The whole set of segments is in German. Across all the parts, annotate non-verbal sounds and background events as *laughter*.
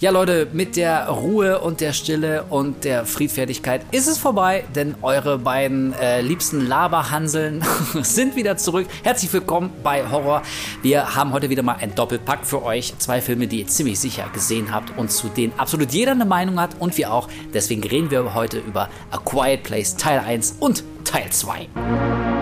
Ja, Leute, mit der Ruhe und der Stille und der Friedfertigkeit ist es vorbei, denn eure beiden äh, liebsten Laberhanseln *laughs* sind wieder zurück. Herzlich willkommen bei Horror. Wir haben heute wieder mal ein Doppelpack für euch. Zwei Filme, die ihr ziemlich sicher gesehen habt und zu denen absolut jeder eine Meinung hat und wir auch. Deswegen reden wir heute über A Quiet Place Teil 1 und Teil 2.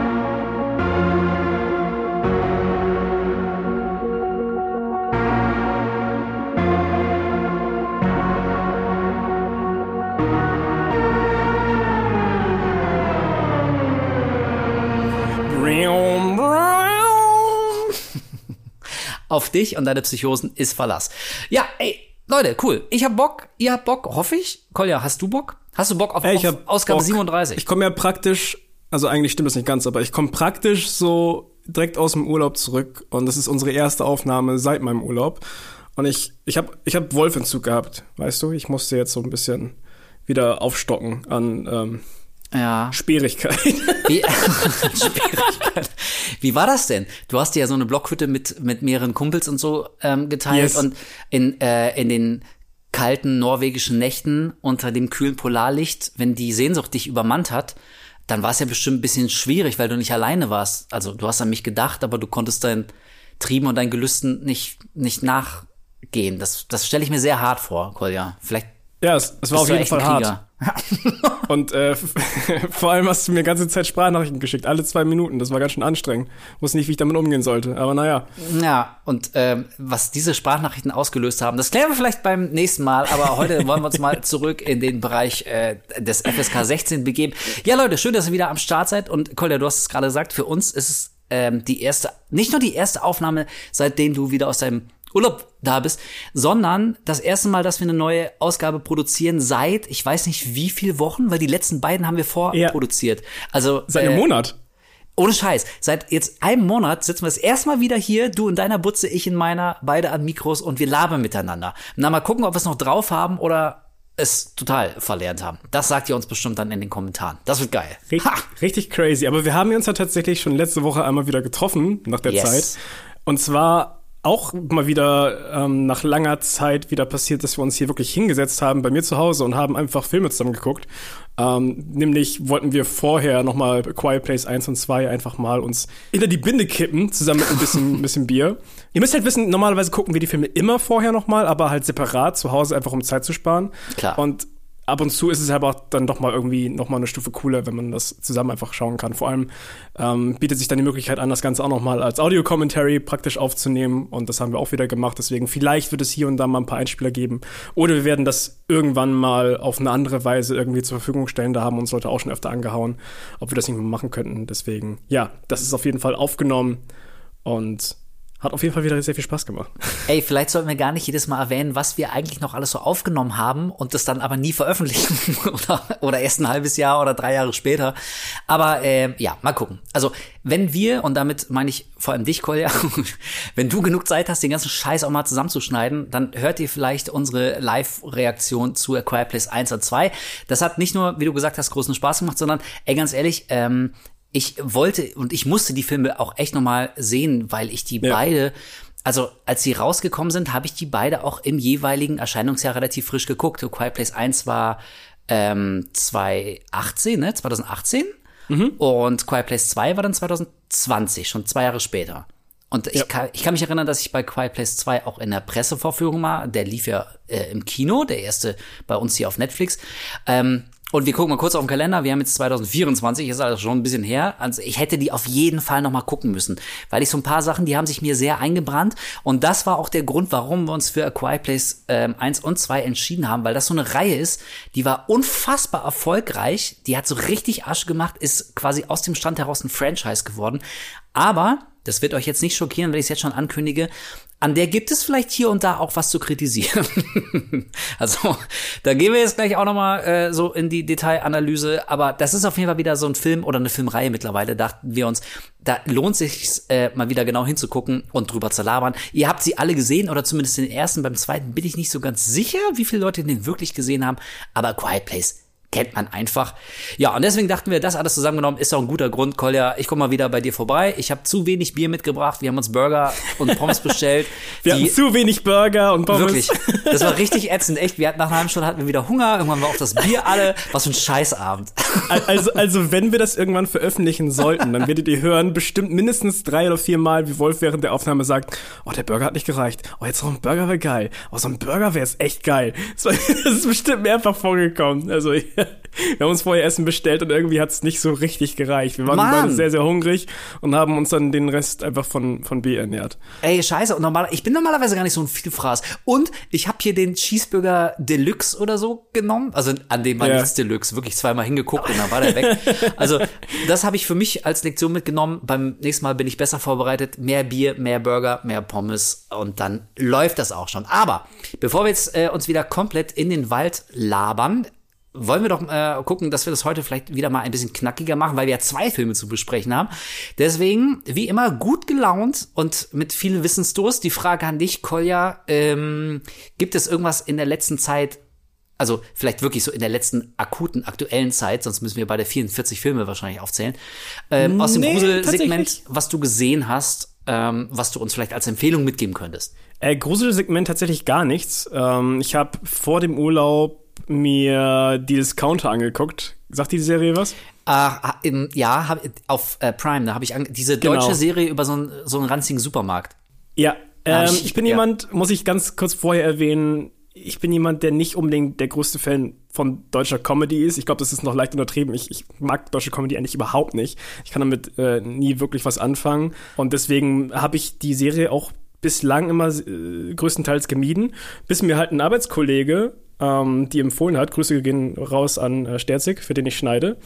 Auf dich und deine Psychosen ist Verlass. Ja, ey, Leute, cool. Ich hab Bock, ihr habt Bock, hoffe ich. Kolja, hast du Bock? Hast du Bock auf, ey, ich auf Ausgabe Bock. 37? Ich komme ja praktisch, also eigentlich stimmt das nicht ganz, aber ich komme praktisch so direkt aus dem Urlaub zurück und das ist unsere erste Aufnahme seit meinem Urlaub. Und ich, ich habe ich hab Wolfentzug gehabt, weißt du? Ich musste jetzt so ein bisschen wieder aufstocken an ähm, ja. Sperrigkeit. Wie, *laughs* Schwierigkeit. Wie war das denn? Du hast dir ja so eine Blockhütte mit, mit mehreren Kumpels und so ähm, geteilt Yes. und in, äh, in den kalten norwegischen Nächten unter dem kühlen Polarlicht, wenn die Sehnsucht dich übermannt hat, dann war es ja bestimmt ein bisschen schwierig, weil du nicht alleine warst. Also du hast an mich gedacht, aber du konntest dein Trieben und dein Gelüsten nicht, nicht nachgehen. Das, das stelle ich mir sehr hart vor, Kolja. Vielleicht ja, es, es war auf jeden Fall hart. *laughs* Und äh, *laughs* vor allem hast du mir ganze Zeit Sprachnachrichten geschickt, alle zwei Minuten. Das war ganz schön anstrengend. Wusste nicht, wie ich damit umgehen sollte. Aber naja. Ja, und ähm, was diese Sprachnachrichten ausgelöst haben, das klären wir vielleicht beim nächsten Mal. Aber heute *laughs* wollen wir uns mal zurück in den Bereich äh, des FSK 16 begeben. Ja, Leute, schön, dass ihr wieder am Start seid. Und Kolja, du hast es gerade gesagt, für uns ist es ähm, die erste, nicht nur die erste Aufnahme, seitdem du wieder aus deinem Urlaub da bist, sondern das erste Mal, dass wir eine neue Ausgabe produzieren seit, ich weiß nicht wie viel Wochen, weil die letzten beiden haben wir vorproduziert. Also Seit einem äh, Monat. ohne Scheiß. Seit jetzt einem Monat sitzen wir das erste Mal wieder hier, du in deiner Butze, ich in meiner, beide an Mikros und wir labern miteinander. Na, mal gucken, ob wir es noch drauf haben oder es total verlernt haben. Das sagt ihr uns bestimmt dann in den Kommentaren. Das wird geil. Richtig, Ha! richtig crazy. Aber wir haben uns ja tatsächlich schon letzte Woche einmal wieder getroffen, nach der Yes. Zeit. Und zwar auch mal wieder ähm, nach langer Zeit wieder passiert, dass wir uns hier wirklich hingesetzt haben bei mir zu Hause und haben einfach Filme zusammen geguckt. Ähm, nämlich wollten wir vorher noch mal Quiet Place 1 und 2 einfach mal uns hinter die Binde kippen, zusammen mit ein bisschen, *laughs* ein bisschen Bier. Ihr müsst halt wissen, normalerweise gucken wir die Filme immer vorher noch mal, aber halt separat zu Hause, einfach um Zeit zu sparen. Klar. Und ab und zu ist es aber auch dann doch mal irgendwie noch mal eine Stufe cooler, wenn man das zusammen einfach schauen kann. Vor allem ähm, bietet sich dann die Möglichkeit an, das Ganze auch noch mal als Audio-Commentary praktisch aufzunehmen und das haben wir auch wieder gemacht. Deswegen vielleicht wird es hier und da mal ein paar Einspieler geben oder wir werden das irgendwann mal auf eine andere Weise irgendwie zur Verfügung stellen. Da haben uns Leute auch schon öfter angehauen, ob wir das nicht mal machen könnten. Deswegen, ja, das ist auf jeden Fall aufgenommen und hat auf jeden Fall wieder sehr viel Spaß gemacht. *laughs* Ey, vielleicht sollten wir gar nicht jedes Mal erwähnen, was wir eigentlich noch alles so aufgenommen haben und das dann aber nie veröffentlichen *laughs* oder, oder erst ein halbes Jahr oder drei Jahre später. Aber äh, ja, mal gucken. Also wenn wir, und damit meine ich vor allem dich, Kolja, *laughs* wenn du genug Zeit hast, den ganzen Scheiß auch mal zusammenzuschneiden, dann hört ihr vielleicht unsere Live-Reaktion zu A Place 1 und 2. Das hat nicht nur, wie du gesagt hast, großen Spaß gemacht, sondern, ey, ganz ehrlich, ähm, ich wollte und ich musste die Filme auch echt noch mal sehen, weil ich die Ja. beide also als sie rausgekommen sind, habe ich die beide auch im jeweiligen Erscheinungsjahr relativ frisch geguckt. A Quiet Place 1 war ähm, 2018, ne? 2018. Und Quiet Place 2 war dann 2020, schon zwei Jahre später. Und ich, Ja. kann, ich kann mich erinnern, dass ich bei Quiet Place 2 auch in der Pressevorführung war. Der lief ja äh, im Kino, der erste bei uns hier auf Netflix. Ähm, und wir gucken mal kurz auf den Kalender. Wir haben jetzt 2024, ist also schon ein bisschen her. Also ich hätte die auf jeden Fall noch mal gucken müssen, weil ich so ein paar Sachen, die haben sich mir sehr eingebrannt. Und das war auch der Grund, warum wir uns für A Quiet Place ähm, 1 und 2 entschieden haben, weil das so eine Reihe ist, die war unfassbar erfolgreich. Die hat so richtig Asche gemacht, ist quasi aus dem Stand heraus ein Franchise geworden. Aber das wird euch jetzt nicht schockieren, wenn ich es jetzt schon ankündige. An der gibt es vielleicht hier und da auch was zu kritisieren. *laughs* also, da gehen wir jetzt gleich auch nochmal äh, so in die Detailanalyse. Aber das ist auf jeden Fall wieder so ein Film oder eine Filmreihe mittlerweile, dachten wir uns. Da lohnt sich äh, mal wieder genau hinzugucken und drüber zu labern. Ihr habt sie alle gesehen oder zumindest den ersten. Beim zweiten bin ich nicht so ganz sicher, wie viele Leute den wirklich gesehen haben. Aber Quiet Place kennt man einfach. Ja, und deswegen dachten wir, das alles zusammengenommen ist auch ein guter Grund. Kolja, ich komme mal wieder bei dir vorbei. Ich habe zu wenig Bier mitgebracht. Wir haben uns Burger und Pommes bestellt. *laughs* wir hatten zu wenig Burger und Pommes. Wirklich. Das war richtig ätzend. Echt, wir hatten nach einer halben Stunde hatten wir wieder Hunger. Irgendwann war auch das Bier alle. Was für ein Scheißabend. Also, also wenn wir das irgendwann veröffentlichen sollten, dann werdet ihr hören, bestimmt mindestens drei oder vier Mal, wie Wolf während der Aufnahme sagt, oh, der Burger hat nicht gereicht. Oh, jetzt noch ein Burger wäre geil. Oh, so ein Burger wäre jetzt echt geil. *laughs* Das ist bestimmt mehrfach vorgekommen. Also, wir haben uns vorher Essen bestellt und irgendwie hat es nicht so richtig gereicht. Wir waren Mann. beide sehr, sehr hungrig und haben uns dann den Rest einfach von, von B ernährt. Ey, scheiße. Und normal, ich bin normalerweise gar nicht so ein Vielfraß. Und ich habe hier den Cheeseburger Deluxe oder so genommen. Also an dem war ja. nichts Deluxe. Wirklich zweimal hingeguckt und dann war der weg. Also das habe ich für mich als Lektion mitgenommen. Beim nächsten Mal bin ich besser vorbereitet. Mehr Bier, mehr Burger, mehr Pommes und dann läuft das auch schon. Aber bevor wir jetzt äh, uns wieder komplett in den Wald labern, wollen wir doch äh, gucken, dass wir das heute vielleicht wieder mal ein bisschen knackiger machen, weil wir ja zwei Filme zu besprechen haben. Deswegen, wie immer, gut gelaunt und mit viel Wissensdurst. Die Frage an dich, Kolja, ähm, gibt es irgendwas in der letzten Zeit, also vielleicht wirklich so in der letzten akuten, aktuellen Zeit, sonst müssen wir bei der 44 Filme wahrscheinlich aufzählen, ähm, aus dem nee, Gruselsegment, was du gesehen hast, ähm, was du uns vielleicht als Empfehlung mitgeben könntest? Äh, Gruselsegment tatsächlich gar nichts. Ähm, ich habe vor dem Urlaub mir die Discounter angeguckt. Sagt die Serie was? Uh, ja, hab, auf äh, Prime, da habe ich diese deutsche genau. Serie über so einen, so einen ranzigen Supermarkt. Ja, ähm, ich, ich, bin ja. jemand, muss ich ganz kurz vorher erwähnen, ich bin jemand, der nicht unbedingt der größte Fan von deutscher Comedy ist. Ich glaube, das ist noch leicht untertrieben. Ich, ich, mag deutsche Comedy eigentlich überhaupt nicht. Ich kann damit äh, nie wirklich was anfangen. Und deswegen habe ich die Serie auch bislang immer äh, größtenteils gemieden, bis mir halt ein Arbeitskollege ähm, die empfohlen hat. Grüße gehen raus an äh, Sterzig, für den ich schneide.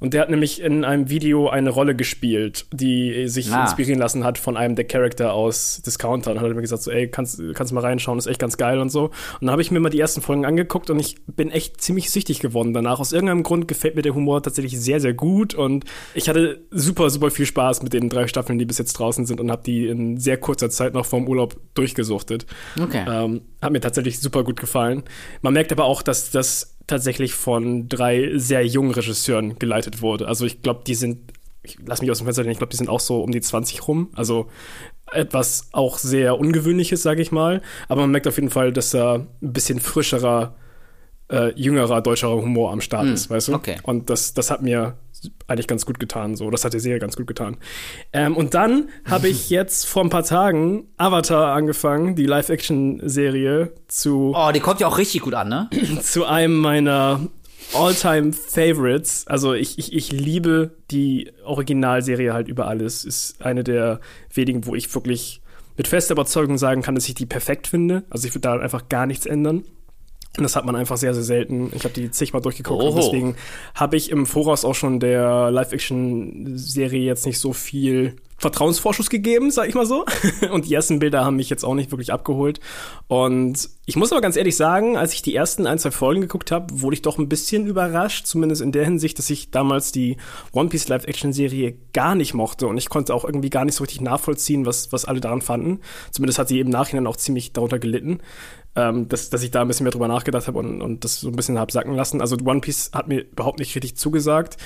Und der hat nämlich in einem Video eine Rolle gespielt, die sich ah. inspirieren lassen hat von einem der Charakter aus Discounter. Und hat mir gesagt, so, ey, kannst, kannst mal reinschauen, ist echt ganz geil und so. Und dann habe ich mir mal die ersten Folgen angeguckt und ich bin echt ziemlich süchtig geworden danach. Aus irgendeinem Grund gefällt mir der Humor tatsächlich sehr, sehr gut. Und ich hatte super, super viel Spaß mit den drei Staffeln, die bis jetzt draußen sind und habe die in sehr kurzer Zeit noch vorm Urlaub durchgesuchtet. Okay. Ähm, hat mir tatsächlich super gut gefallen. Man merkt aber auch, dass das tatsächlich von drei sehr jungen Regisseuren geleitet wurde. Also ich glaube, die sind, ich lass mich aus dem Fenster ich glaube, die sind auch so um die 20 rum. Also etwas auch sehr Ungewöhnliches, sage ich mal. Aber man merkt auf jeden Fall, dass da ein bisschen frischerer, äh, jüngerer, deutscherer Humor am Start mm, ist, weißt du? Okay. Und das, das hat mir eigentlich ganz gut getan. So, das hat die Serie ganz gut getan. Ähm, und dann habe ich *laughs* jetzt vor ein paar Tagen Avatar angefangen, die Live-Action-Serie zu. Oh, die kommt ja auch richtig gut an, ne? *clears throat* zu einem meiner All-Time Favorites. Also ich, ich, ich liebe die Originalserie halt über alles. Ist eine der wenigen, wo ich wirklich mit fester Überzeugung sagen kann, dass ich die perfekt finde. Also ich würde da einfach gar nichts ändern. Und das hat man einfach sehr, sehr selten. Ich habe die zigmal durchgeguckt Oho. und deswegen habe ich im Voraus auch schon der Live-Action-Serie jetzt nicht so viel Vertrauensvorschuss gegeben, sag ich mal so. *laughs* Und die ersten Bilder haben mich jetzt auch nicht wirklich abgeholt. Und ich muss aber ganz ehrlich sagen, als ich die ersten ein, zwei Folgen geguckt habe, wurde ich doch ein bisschen überrascht, zumindest in der Hinsicht, dass ich damals die One Piece Live-Action-Serie gar nicht mochte. Und ich konnte auch irgendwie gar nicht so richtig nachvollziehen, was, was alle daran fanden. Zumindest hat sie im Nachhinein auch ziemlich darunter gelitten ähm, dass, dass ich da ein bisschen mehr drüber nachgedacht habe und, und das so ein bisschen hab sacken lassen. Also One Piece hat mir überhaupt nicht richtig zugesagt.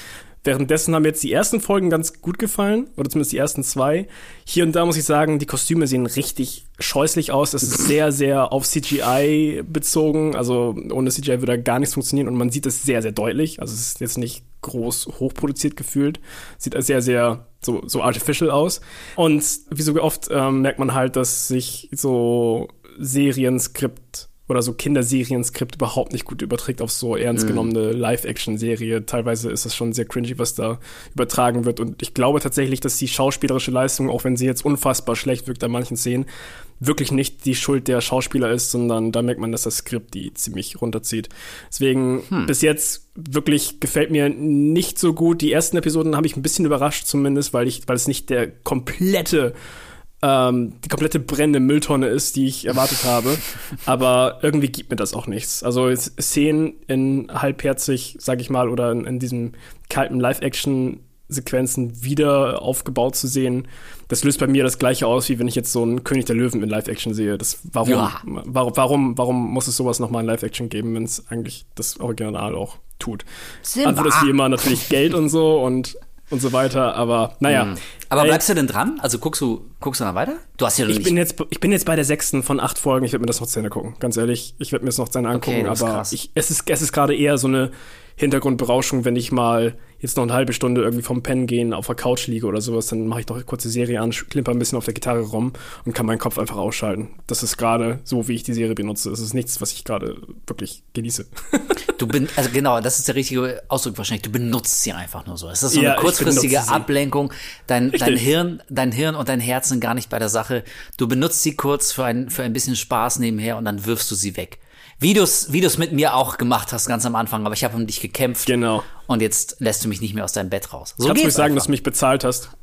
Währenddessen haben mir jetzt die ersten Folgen ganz gut gefallen, oder zumindest die ersten zwei. Hier und da muss ich sagen, die Kostüme sehen richtig scheußlich aus. Das ist sehr, sehr auf CGI bezogen. Also ohne CGI würde da gar nichts funktionieren und man sieht es sehr, sehr deutlich. Also es ist jetzt nicht groß hochproduziert gefühlt. Sieht sehr, sehr so, so artificial aus. Und wie so oft ähm, merkt man halt, dass sich so Serienskript oder so Kinderserienskript überhaupt nicht gut überträgt auf so ernst mhm. genommene Live-Action-Serie. Teilweise ist das schon sehr cringy, was da übertragen wird. Und ich glaube tatsächlich, dass die schauspielerische Leistung, auch wenn sie jetzt unfassbar schlecht wirkt an manchen Szenen, wirklich nicht die Schuld der Schauspieler ist, sondern da merkt man, dass das Skript die ziemlich runterzieht. Deswegen hm. bis jetzt wirklich gefällt mir nicht so gut. Die ersten Episoden habe ich ein bisschen überrascht zumindest, weil ich, weil es nicht der komplette ähm, die komplette brennende Mülltonne ist, die ich erwartet habe. *laughs* Aber irgendwie gibt mir das auch nichts. Also Szenen in halbherzig, sag ich mal, oder in, in diesem kalten Live-Action Sequenzen wieder aufgebaut zu sehen, das löst bei mir das gleiche aus, wie wenn ich jetzt so einen König der Löwen in Live-Action sehe. Das, warum, ja. warum, warum, warum muss es sowas nochmal in Live-Action geben, wenn es eigentlich das Original auch tut. Simba. Antwort ist wie immer natürlich Geld und so und und so weiter, aber naja. Mhm. Aber bleibst du denn dran? Also guckst du, guckst du dann weiter? Du hast ja noch Ich bin, jetzt, ich bin jetzt bei der sechsten von acht Folgen. Ich werde mir das noch zu Ende gucken. Ganz ehrlich, ich werde mir das noch zu Ende angucken. ist aber ich, es, ist, es ist gerade eher so eine Hintergrundberauschung, wenn ich mal jetzt noch eine halbe Stunde irgendwie vom Pennen gehen auf der Couch liege oder sowas, dann mache ich noch eine kurze Serie an, klimper ein bisschen auf der Gitarre rum und kann meinen Kopf einfach ausschalten. Das ist gerade so, wie ich die Serie benutze. Das ist nichts, was ich gerade wirklich genieße. *laughs* Du bin, also genau, das ist der richtige Ausdruck wahrscheinlich. Du benutzt sie einfach nur so. Es ist so Ja, eine ich kurzfristige. Ablenkung. Dein, dein. Hirn, dein Hirn und dein Herz sind gar nicht bei der Sache. Du benutzt sie kurz für ein, für ein bisschen Spaß nebenher und dann wirfst du sie weg. Wie du es wie du's mit mir auch gemacht hast ganz am Anfang, aber ich habe um dich gekämpft. Genau. Und jetzt lässt du mich nicht mehr aus deinem Bett raus. So Kannst du mir sagen, dass du mich bezahlt hast? *laughs*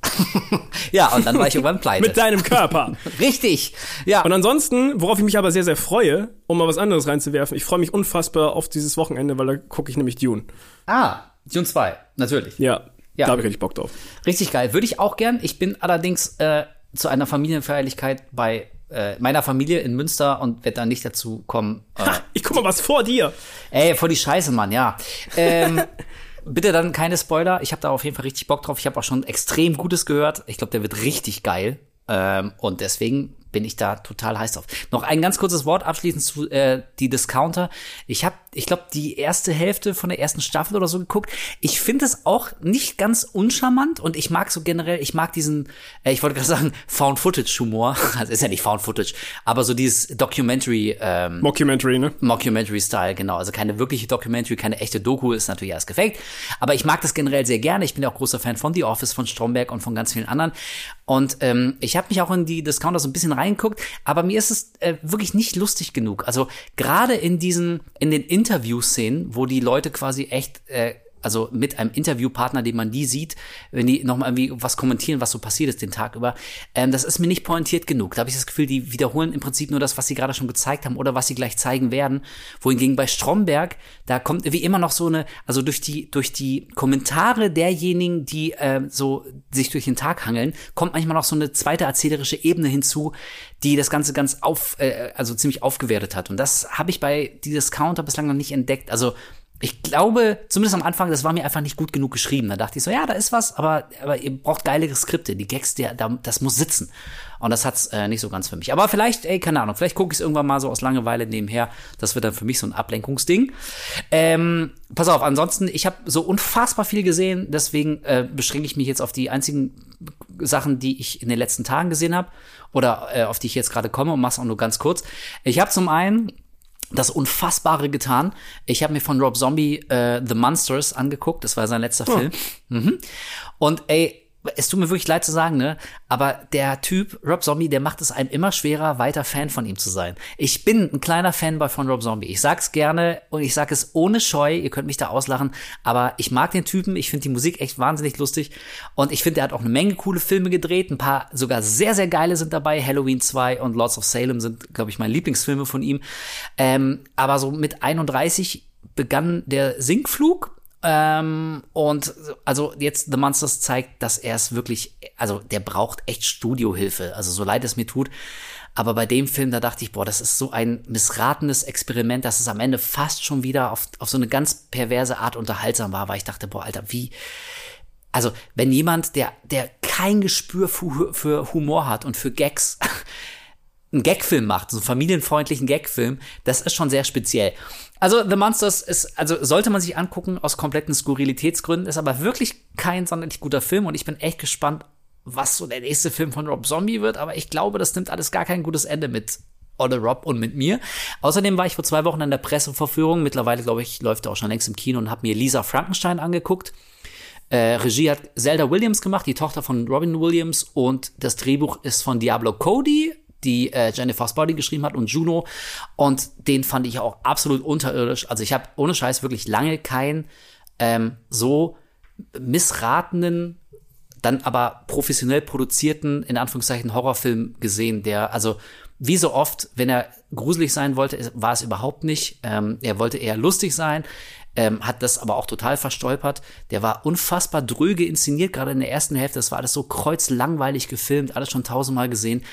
Ja, und dann war ich irgendwann pleite. Mit deinem Körper. *laughs* Richtig. Ja. Und ansonsten, worauf ich mich aber sehr, sehr freue, um mal was anderes reinzuwerfen, ich freue mich unfassbar auf dieses Wochenende, weil da gucke ich nämlich Dune. ah, Dune 2, natürlich. Ja, Ja. da habe ich richtig Bock drauf. Richtig geil. Würde ich auch gern. Ich bin allerdings äh, zu einer Familienfeierlichkeit bei äh, meiner Familie in Münster und werde da nicht dazu kommen. Äh, Ich guck mal was vor dir. ey, vor die Scheiße, Mann, ja. Ähm, *laughs* bitte dann keine Spoiler. Ich habe da auf jeden Fall richtig Bock drauf. Ich habe auch schon extrem Gutes gehört. Ich glaube, der wird richtig geil. Ähm, und deswegen bin ich da total heiß drauf. Noch ein ganz kurzes Wort abschließend zu äh, die Discounter. Ich habe, ich glaube, die erste Hälfte von der ersten Staffel oder so geguckt. Ich finde es auch nicht ganz uncharmant und ich mag so generell, ich mag diesen, äh, ich wollte gerade sagen, Found-Footage-Humor. *laughs* Also ist ja nicht Found-Footage, aber so dieses Documentary, ähm, Mockumentary, ne? Mockumentary-Style, genau. Also keine wirkliche Documentary, keine echte Doku, ist natürlich erst gefaked. Aber ich mag das generell sehr gerne. Ich bin ja auch großer Fan von The Office, von Stromberg und von ganz vielen anderen. Und ähm, ich habe mich auch in die Discounter so ein bisschen reingeguckt, aber mir ist es äh, wirklich nicht lustig genug. Also gerade in diesen, in den Interview-Szenen, wo die Leute quasi echt äh, also mit einem Interviewpartner, den man nie sieht, wenn die nochmal irgendwie was kommentieren, was so passiert ist den Tag über, ähm, das ist mir nicht pointiert genug. Da habe ich das Gefühl, die wiederholen im Prinzip nur das, was sie gerade schon gezeigt haben oder was sie gleich zeigen werden. Wohingegen bei Stromberg, da kommt wie immer noch so eine, also durch die, durch die Kommentare derjenigen, die äh, so sich durch den Tag hangeln, kommt manchmal noch so eine zweite erzählerische Ebene hinzu, die das Ganze ganz auf, äh, also ziemlich aufgewertet hat. Und das habe ich bei die Discounter bislang noch nicht entdeckt. Also ich glaube, zumindest am Anfang, das war mir einfach nicht gut genug geschrieben. Da dachte ich so, ja, da ist was, aber, aber ihr braucht geile Skripte. Die Gags, der, da, das muss sitzen. Und das hat's äh, nicht so ganz für mich. Aber vielleicht, ey, keine Ahnung, vielleicht gucke ich es irgendwann mal so aus Langeweile nebenher. Das wird dann für mich so ein Ablenkungsding. Ähm, pass auf, ansonsten, ich habe so unfassbar viel gesehen, deswegen äh, beschränke ich mich jetzt auf die einzigen Sachen, die ich in den letzten Tagen gesehen habe oder äh, auf die ich jetzt gerade komme und mach's auch nur ganz kurz. Ich habe zum einen das Unfassbare getan. Ich habe mir von Rob Zombie äh, The Monsters angeguckt. Das war sein letzter Film. Mhm. Und ey, es tut mir wirklich leid zu sagen, ne? Aber der Typ, Rob Zombie, der macht es einem immer schwerer, weiter Fan von ihm zu sein. Ich bin ein kleiner Fanboy von Rob Zombie. Ich sag's gerne und ich sag es ohne Scheu. Ihr könnt mich da auslachen. Aber ich mag den Typen. Ich finde die Musik echt wahnsinnig lustig. Und ich finde, er hat auch eine Menge coole Filme gedreht. Ein paar sogar sehr, sehr geile sind dabei. Halloween 2 und Lords of Salem sind, glaube ich, meine Lieblingsfilme von ihm. Ähm, aber so mit 31 begann der Sinkflug ähm, und also jetzt The Monsters zeigt, dass er es wirklich, also der braucht echt Studiohilfe. Also so leid es mir tut. Aber bei dem Film, da dachte ich, boah, das ist so ein missratenes Experiment, dass es am Ende fast schon wieder auf, auf so eine ganz perverse Art unterhaltsam war, weil ich dachte, boah, Alter, wie, also wenn jemand, der, der kein Gespür für, für Humor hat und für Gags, *laughs* einen Gagfilm macht, so einen familienfreundlichen Gagfilm, das ist schon sehr speziell. Also The Monsters ist, also sollte man sich angucken aus kompletten Skurrilitätsgründen, ist aber wirklich kein sonderlich guter Film und ich bin echt gespannt, was so der nächste Film von Rob Zombie wird, aber ich glaube, das nimmt alles gar kein gutes Ende mit Olle Rob und mit mir. Außerdem war ich vor zwei Wochen in der Presseverführung, mittlerweile glaube ich, läuft er auch schon längst im Kino und habe mir Lisa Frankenstein angeguckt. Äh, Regie hat Zelda Williams gemacht, die Tochter von Robin Williams und das Drehbuch ist von Diablo Cody, die äh, Jennifer Spotty geschrieben hat und Juno und den fand ich auch absolut unterirdisch. Also ich habe ohne Scheiß wirklich lange keinen ähm, so missratenen, dann aber professionell produzierten, in Anführungszeichen, Horrorfilm gesehen, der, also wie so oft, wenn er gruselig sein wollte, war es überhaupt nicht. Ähm, er wollte eher lustig sein, ähm, hat das aber auch total verstolpert. Der war unfassbar dröge inszeniert, gerade in der ersten Hälfte. Das war alles so kreuzlangweilig gefilmt, alles schon tausendmal gesehen.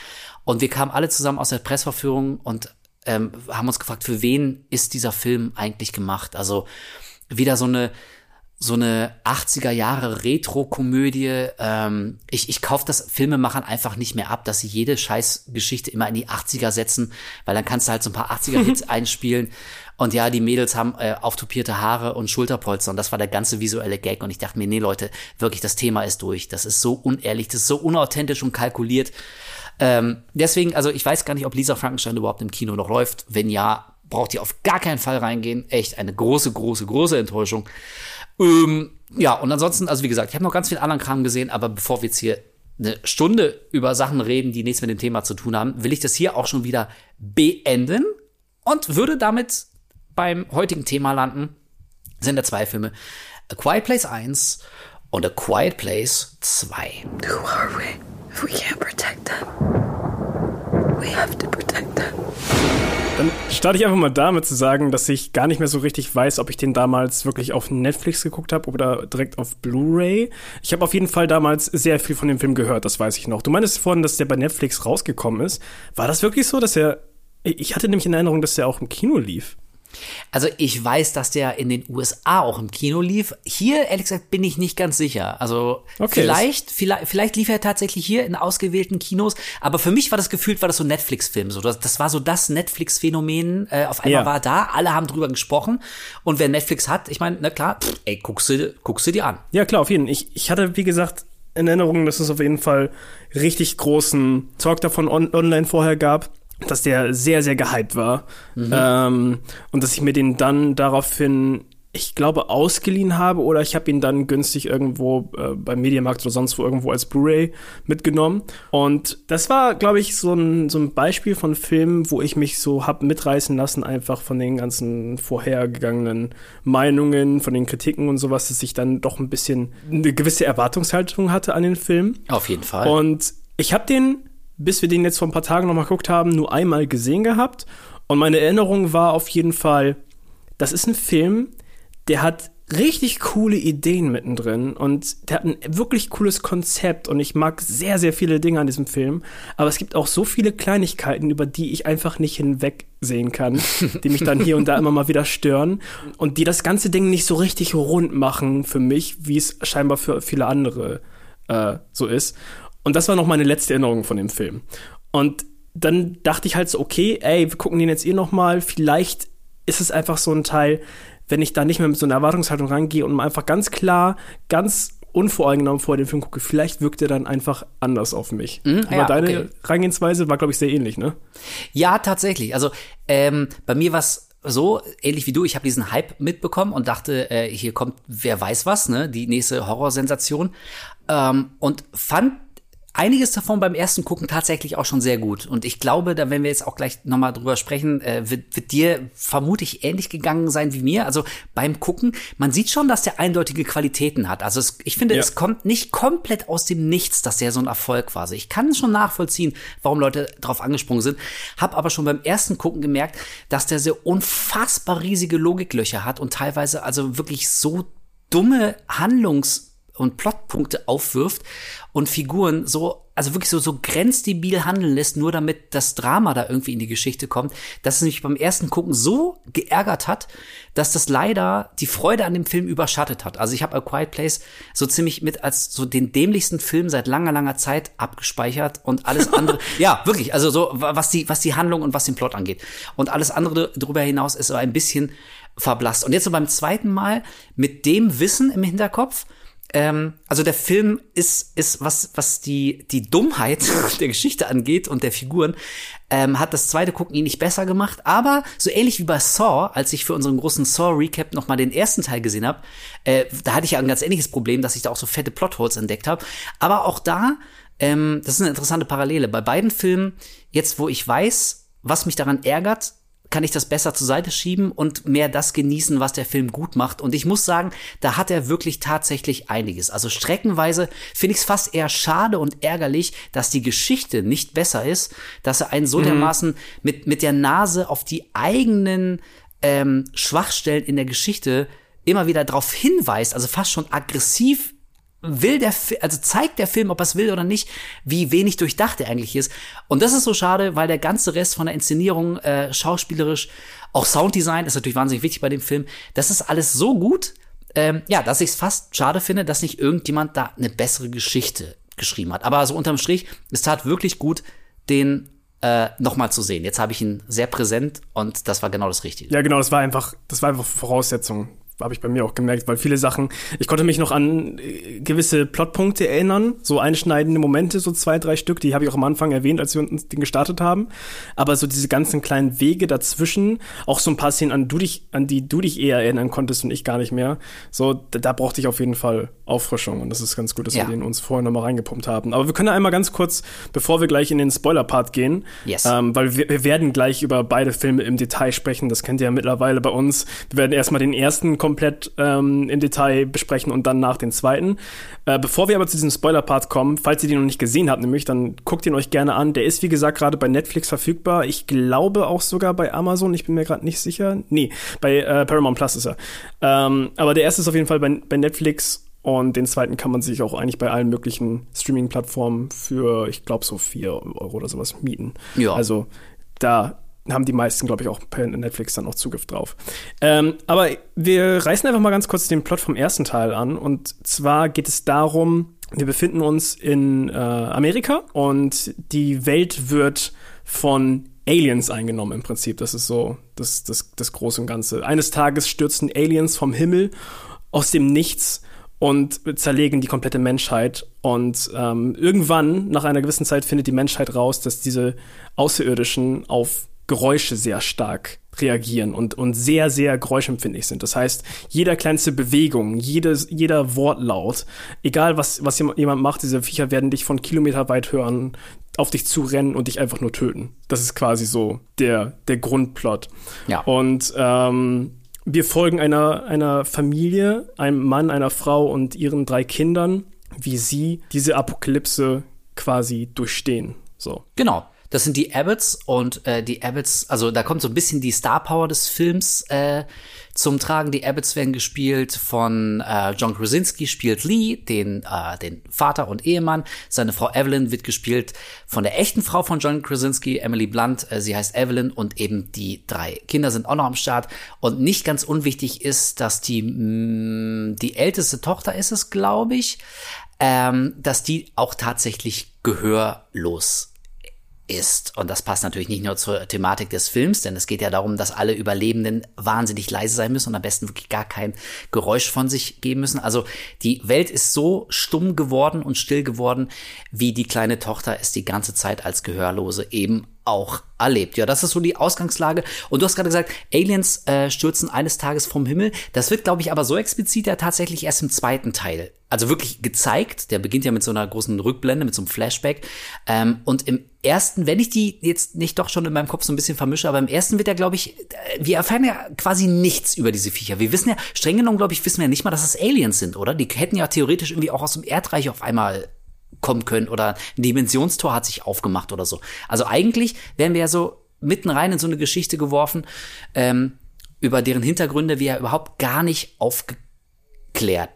Und wir kamen alle zusammen aus der Pressverführung und ähm, haben uns gefragt, für wen ist dieser Film eigentlich gemacht? Also wieder so eine so eine 80er Jahre Retro-Komödie. Ähm, ich ich kaufe das Filmemachern einfach nicht mehr ab, dass sie jede Scheißgeschichte immer in die 80er setzen, weil dann kannst du halt so ein paar 80er-Hits *laughs* einspielen. Und ja, die Mädels haben äh, auftopierte Haare und Schulterpolster und das war der ganze visuelle Gag. Und ich dachte mir, nee, Leute, wirklich, das Thema ist durch. Das ist so unehrlich, das ist so unauthentisch und kalkuliert. Ähm, deswegen, also ich weiß gar nicht, ob Lisa Frankenstein überhaupt im Kino noch läuft. Wenn ja, braucht ihr auf gar keinen Fall reingehen. Echt eine große, große, große Enttäuschung. Ähm, ja, und ansonsten, also wie gesagt, ich habe noch ganz viel anderen Kram gesehen, aber bevor wir jetzt hier eine Stunde über Sachen reden, die nichts mit dem Thema zu tun haben, will ich das hier auch schon wieder beenden und würde damit beim heutigen Thema landen. Das sind da zwei Filme. A Quiet Place 1 und A Quiet Place 2. Who are we if we can't protect them? We have to protect them. Dann starte ich einfach mal damit zu sagen, dass ich gar nicht mehr so richtig weiß, ob ich den damals wirklich auf Netflix geguckt habe oder direkt auf Blu-ray. Ich habe auf jeden Fall damals sehr viel von dem Film gehört, das weiß ich noch. Du meintest vorhin, dass der bei Netflix rausgekommen ist. War das wirklich so, dass er. Ich hatte nämlich in Erinnerung, dass er auch im Kino lief. Also ich weiß, dass der in den USA auch im Kino lief. Hier, ehrlich gesagt, bin ich nicht ganz sicher. Also Okay, vielleicht, vielleicht, vielleicht lief er tatsächlich hier in ausgewählten Kinos. Aber für mich war das gefühlt, war das so ein Netflix-Film. So, das, das war so das Netflix-Phänomen. Äh, auf einmal Ja. war da, alle haben drüber gesprochen. Und wer Netflix hat, ich meine, na klar, pff, ey, guckst du, guckst du dir an. Ja, klar, auf jeden Fall. Ich, ich hatte, wie gesagt, in Erinnerung, dass es auf jeden Fall richtig großen Talk davon on online vorher gab, dass der sehr, sehr gehypt war. Ähm, und dass ich mir den dann daraufhin, ich glaube, ausgeliehen habe oder ich habe ihn dann günstig irgendwo äh, beim Mediamarkt oder sonst wo irgendwo als Blu-ray mitgenommen. Und das war, glaube ich, so ein, so ein Beispiel von Filmen, wo ich mich so hab mitreißen lassen, einfach von den ganzen vorhergegangenen Meinungen, von den Kritiken und sowas, dass ich dann doch ein bisschen eine gewisse Erwartungshaltung hatte an den Film. Auf jeden Fall. Und ich habe den, bis wir den jetzt vor ein paar Tagen nochmal geguckt haben, nur einmal gesehen gehabt. Und meine Erinnerung war auf jeden Fall, das ist ein Film, der hat richtig coole Ideen mittendrin und der hat ein wirklich cooles Konzept und ich mag sehr, sehr viele Dinge an diesem Film. Aber es gibt auch so viele Kleinigkeiten, über die ich einfach nicht hinwegsehen kann, die mich dann hier und da immer mal wieder stören und die das ganze Ding nicht so richtig rund machen für mich, wie es scheinbar für viele andere äh, so ist. Und das war noch meine letzte Erinnerung von dem Film. Und dann dachte ich halt so, okay, ey, wir gucken den jetzt eh noch mal. Vielleicht ist es einfach so ein Teil, wenn ich da nicht mehr mit so einer Erwartungshaltung rangehe und mal einfach ganz klar, ganz unvoreingenommen vor den Film gucke, vielleicht wirkt er dann einfach anders auf mich. Mhm, Aber ja, deine okay. Herangehensweise war, glaube ich, sehr ähnlich, ne? Ja, tatsächlich. Also ähm, bei mir war es so, ähnlich wie du, ich habe diesen Hype mitbekommen und dachte, äh, hier kommt wer weiß was, ne, die nächste Horrorsensation. Ähm, und fand einiges davon beim ersten Gucken tatsächlich auch schon sehr gut. Und ich glaube, da werden wir jetzt auch gleich nochmal drüber sprechen, äh, wird, wird dir vermutlich ähnlich gegangen sein wie mir. Also beim Gucken, man sieht schon, dass der eindeutige Qualitäten hat. Also es, ich finde, Ja. es kommt nicht komplett aus dem Nichts, dass der so ein Erfolg war. Also ich kann schon nachvollziehen, warum Leute drauf angesprungen sind. Hab aber schon beim ersten Gucken gemerkt, dass der so unfassbar riesige Logiklöcher hat und teilweise also wirklich so dumme Handlungs- und Plotpunkte aufwirft und Figuren so, also wirklich so, so grenzdebil handeln lässt, nur damit das Drama da irgendwie in die Geschichte kommt, dass es mich beim ersten Gucken so geärgert hat, dass das leider die Freude an dem Film überschattet hat. Also ich habe A Quiet Place so ziemlich mit als so den dämlichsten Film seit langer, langer Zeit abgespeichert und alles andere, *laughs* ja, wirklich, also so, wa- was die, was die Handlung und was den Plot angeht. Und alles andere darüber hinaus ist so ein bisschen verblasst. Und jetzt so beim zweiten Mal mit dem Wissen im Hinterkopf, ähm, also der Film ist, ist was, was die, die Dummheit *laughs* der Geschichte angeht und der Figuren, ähm, hat das zweite Gucken ihn nicht besser gemacht. Aber so ähnlich wie bei Saw, als ich für unseren großen Saw-Recap nochmal den ersten Teil gesehen habe, äh, da hatte ich ja ein ganz ähnliches Problem, dass ich da auch so fette Plotholes entdeckt habe. Aber auch da, ähm, das ist eine interessante Parallele. Bei beiden Filmen, jetzt wo ich weiß, was mich daran ärgert, kann ich das besser zur Seite schieben und mehr das genießen, was der Film gut macht. Und ich muss sagen, da hat er wirklich tatsächlich einiges. Also streckenweise finde ich es fast eher schade und ärgerlich, dass die Geschichte nicht besser ist, dass er einen so dermaßen mit, mit der Nase auf die eigenen ähm, Schwachstellen in der Geschichte immer wieder darauf hinweist, also fast schon aggressiv will der, also zeigt der Film, ob er es will oder nicht, wie wenig durchdacht er eigentlich ist. Und das ist so schade, weil der ganze Rest von der Inszenierung, äh, schauspielerisch, auch Sounddesign ist natürlich wahnsinnig wichtig bei dem Film. Das ist alles so gut, ähm, ja, dass ich es fast schade finde, dass nicht irgendjemand da eine bessere Geschichte geschrieben hat. Aber so unterm Strich, es tat wirklich gut, den äh, nochmal zu sehen. Jetzt habe ich ihn sehr präsent und das war genau das Richtige. Ja, genau, das war einfach, das war einfach Voraussetzung. Habe ich bei mir auch gemerkt, weil viele Sachen, ich konnte mich noch an äh, gewisse Plotpunkte erinnern, so einschneidende Momente, so zwei, drei Stück, die habe ich auch am Anfang erwähnt, als wir uns den gestartet haben. Aber so diese ganzen kleinen Wege dazwischen, auch so ein paar Szenen, an, du dich, an die du dich eher erinnern konntest und ich gar nicht mehr, so, da, da brauchte ich auf jeden Fall Auffrischung und das ist ganz gut, dass Ja. wir den uns vorher nochmal reingepumpt haben. Aber wir können einmal ganz kurz, bevor wir gleich in den Spoiler-Part gehen, Yes. ähm, weil wir, wir werden gleich über beide Filme im Detail sprechen. Das kennt ihr ja mittlerweile bei uns. Wir werden erstmal den ersten komplett ähm, im Detail besprechen und dann nach den zweiten. Äh, bevor wir aber zu diesem Spoiler-Part kommen, falls ihr den noch nicht gesehen habt, nämlich, dann guckt ihn euch gerne an. Der ist, wie gesagt, gerade bei Netflix verfügbar. Ich glaube auch sogar bei Amazon. Ich bin mir gerade nicht sicher. Nee, bei äh, Paramount Plus ist er. Ähm, aber der erste ist auf jeden Fall bei, bei Netflix. Und den zweiten kann man sich auch eigentlich bei allen möglichen Streaming-Plattformen für, ich glaube, so 4 Euro oder sowas mieten. Ja. Also da haben die meisten, glaube ich, auch per Netflix dann auch Zugriff drauf. Ähm, aber wir reißen einfach mal ganz kurz den Plot vom ersten Teil an. Und zwar geht es darum, wir befinden uns in äh, Amerika und die Welt wird von Aliens eingenommen im Prinzip. Das ist so das, das, das Große und Ganze. Eines Tages stürzen Aliens vom Himmel aus dem Nichts und zerlegen die komplette Menschheit. Und ähm, irgendwann, nach einer gewissen Zeit, findet die Menschheit raus, dass diese Außerirdischen auf Geräusche sehr stark reagieren und, und sehr, sehr geräuschempfindlich sind. Das heißt, jeder kleinste Bewegung, jedes, jeder Wortlaut, egal was, was jem- jemand macht, diese Viecher werden dich von Kilometer weit hören, auf dich zurennen und dich einfach nur töten. Das ist quasi so der, der Grundplot. Ja. Und ähm, wir folgen einer, einer Familie, einem Mann, einer Frau und ihren drei Kindern, wie sie diese Apokalypse quasi durchstehen. So. Genau. Das sind die Abbotts und äh, die Abbotts, also da kommt so ein bisschen die Star Power des Films äh, zum Tragen. Die Abbotts werden gespielt von äh, John Krasinski, spielt Lee, den, äh, den Vater und Ehemann. Seine Frau Evelyn wird gespielt von der echten Frau von John Krasinski, Emily Blunt. Äh, sie heißt Evelyn und eben die drei Kinder sind auch noch am Start. Und nicht ganz unwichtig ist, dass die, mh, die älteste Tochter ist es, glaube ich, ähm, dass die auch tatsächlich gehörlos ist. Und das passt natürlich nicht nur zur Thematik des Films, denn es geht ja darum, dass alle Überlebenden wahnsinnig leise sein müssen und am besten wirklich gar kein Geräusch von sich geben müssen. Also die Welt ist so stumm geworden und still geworden, wie die kleine Tochter es die ganze Zeit als Gehörlose eben auch erlebt. Ja, das ist so die Ausgangslage. Und du hast gerade gesagt, Aliens äh, stürzen eines Tages vom Himmel. Das wird, glaube ich, aber so explizit ja tatsächlich erst im zweiten Teil. Also wirklich gezeigt. Der beginnt ja mit so einer großen Rückblende, mit so einem Flashback. Ähm, und im ersten, wenn ich die jetzt nicht doch schon in meinem Kopf so ein bisschen vermische, aber im ersten wird ja, glaube ich, äh, wir erfahren ja quasi nichts über diese Viecher. Wir wissen ja, streng genommen, glaube ich, wissen wir ja nicht mal, dass es Aliens sind, oder? Die hätten ja theoretisch irgendwie auch aus dem Erdreich auf einmal kommen können oder ein Dimensionstor hat sich aufgemacht oder so. Also eigentlich wären wir ja so mitten rein in so eine Geschichte geworfen, ähm, über deren Hintergründe wir ja überhaupt gar nicht aufgeklärt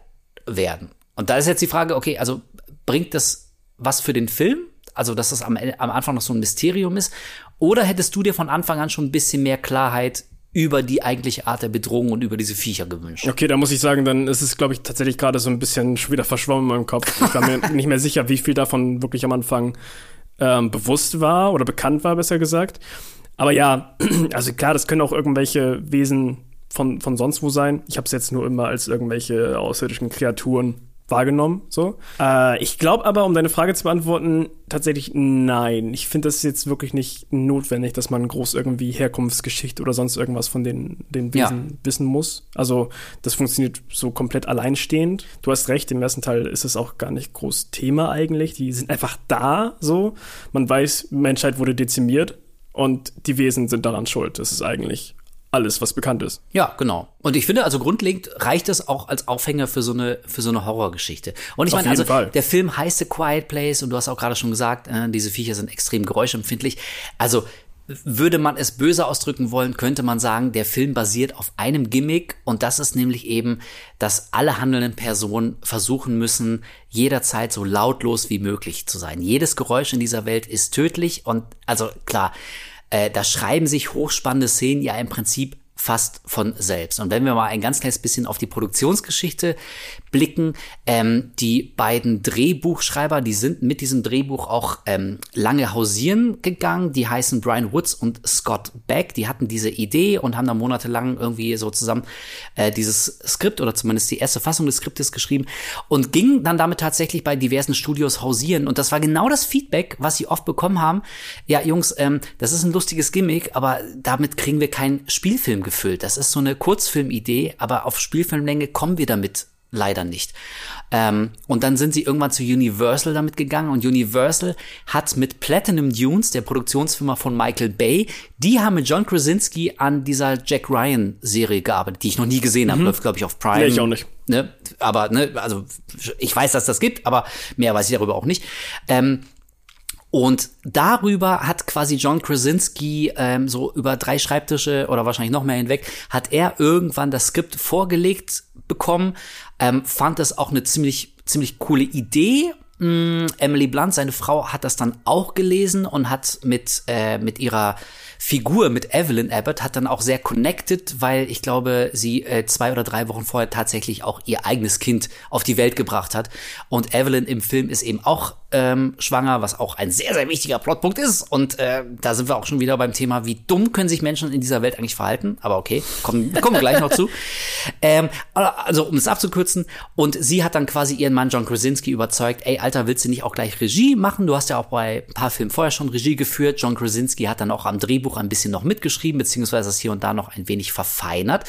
werden. Und da ist jetzt die Frage, okay, also bringt das was für den Film? Also, dass das am, am Anfang noch so ein Mysterium ist? Oder hättest du dir von Anfang an schon ein bisschen mehr Klarheit über die eigentliche Art der Bedrohung und über diese Viecher gewünscht? Okay, da muss ich sagen, dann ist es, glaube ich, tatsächlich gerade so ein bisschen wieder verschwommen in meinem Kopf. Ich war mir *laughs* nicht mehr sicher, wie viel davon wirklich am Anfang ähm, bewusst war oder bekannt war, besser gesagt. Aber ja, *clears throat* also klar, das können auch irgendwelche Wesen von, von sonst wo sein. Ich habe es jetzt nur immer als irgendwelche außerirdischen Kreaturen wahrgenommen. So. Äh, ich glaube aber, um deine Frage zu beantworten, tatsächlich nein. Ich finde das jetzt wirklich nicht notwendig, dass man groß irgendwie Herkunftsgeschichte oder sonst irgendwas von den, den Wesen Ja. wissen muss. Also das funktioniert so komplett alleinstehend. Du hast recht, im ersten Teil ist es auch gar nicht groß Thema eigentlich. Die sind einfach da so. Man weiß, Menschheit wurde dezimiert und die Wesen sind daran schuld. Das ist eigentlich alles, was bekannt ist. Ja, genau. Und ich finde, also grundlegend reicht es auch als Aufhänger für so eine, für so eine Horrorgeschichte. Und ich Auf meine, also jeden Fall. der Film heißt The Quiet Place und du hast auch gerade schon gesagt, äh, diese Viecher sind extrem geräuschempfindlich. Also würde man es böse ausdrücken wollen, könnte man sagen, der Film basiert auf einem Gimmick und das ist nämlich eben, dass alle handelnden Personen versuchen müssen, jederzeit so lautlos wie möglich zu sein. Jedes Geräusch in dieser Welt ist tödlich und also klar, äh, da schreiben sich hochspannende Szenen ja im Prinzip fast von selbst. Und wenn wir mal ein ganz kleines bisschen auf die Produktionsgeschichte blicken, ähm, die beiden Drehbuchschreiber, die sind mit diesem Drehbuch auch ähm, lange hausieren gegangen. Die heißen Brian Woods und Scott Beck. Die hatten diese Idee und haben da monatelang irgendwie so zusammen äh, dieses Skript oder zumindest die erste Fassung des Skriptes geschrieben und gingen dann damit tatsächlich bei diversen Studios hausieren. Und das war genau das Feedback, was sie oft bekommen haben. Ja, Jungs, ähm, das ist ein lustiges Gimmick, aber damit kriegen wir keinen Spielfilm gefüllt. Das ist so eine Kurzfilmidee, aber auf Spielfilmlänge kommen wir damit leider nicht. Ähm, und dann sind sie irgendwann zu Universal damit gegangen und Universal hat mit Platinum Dunes, der Produktionsfirma von Michael Bay, die haben mit John Krasinski an dieser Jack Ryan Serie gearbeitet, die ich noch nie gesehen habe, mhm. läuft glaube ich auf Prime. Nee, ich auch nicht. Ne? Aber ne, also ich weiß, dass das gibt, aber mehr weiß ich darüber auch nicht. Ähm, und darüber hat quasi John Krasinski ähm, so über drei Schreibtische oder wahrscheinlich noch mehr hinweg, hat er irgendwann das Skript vorgelegt bekommen, ähm, fand das auch eine ziemlich, ziemlich coole Idee. Mm, Emily Blunt, seine Frau, hat das dann auch gelesen und hat mit, äh, mit ihrer Figur mit Evelyn Abbott hat dann auch sehr connected, weil ich glaube, sie äh, zwei oder drei Wochen vorher tatsächlich auch ihr eigenes Kind auf die Welt gebracht hat. Und Evelyn im Film ist eben auch ähm, schwanger, was auch ein sehr, sehr wichtiger Plotpunkt ist. Und äh, da sind wir auch schon wieder beim Thema, wie dumm können sich Menschen in dieser Welt eigentlich verhalten. Aber okay, kommen, *laughs* kommen wir gleich noch zu. Ähm, also, um es abzukürzen. Und sie hat dann quasi ihren Mann John Krasinski überzeugt, ey, Alter, willst du nicht auch gleich Regie machen? Du hast ja auch bei ein paar Filmen vorher schon Regie geführt. John Krasinski hat dann auch am Drehbuch ein bisschen noch mitgeschrieben, beziehungsweise das hier und da noch ein wenig verfeinert.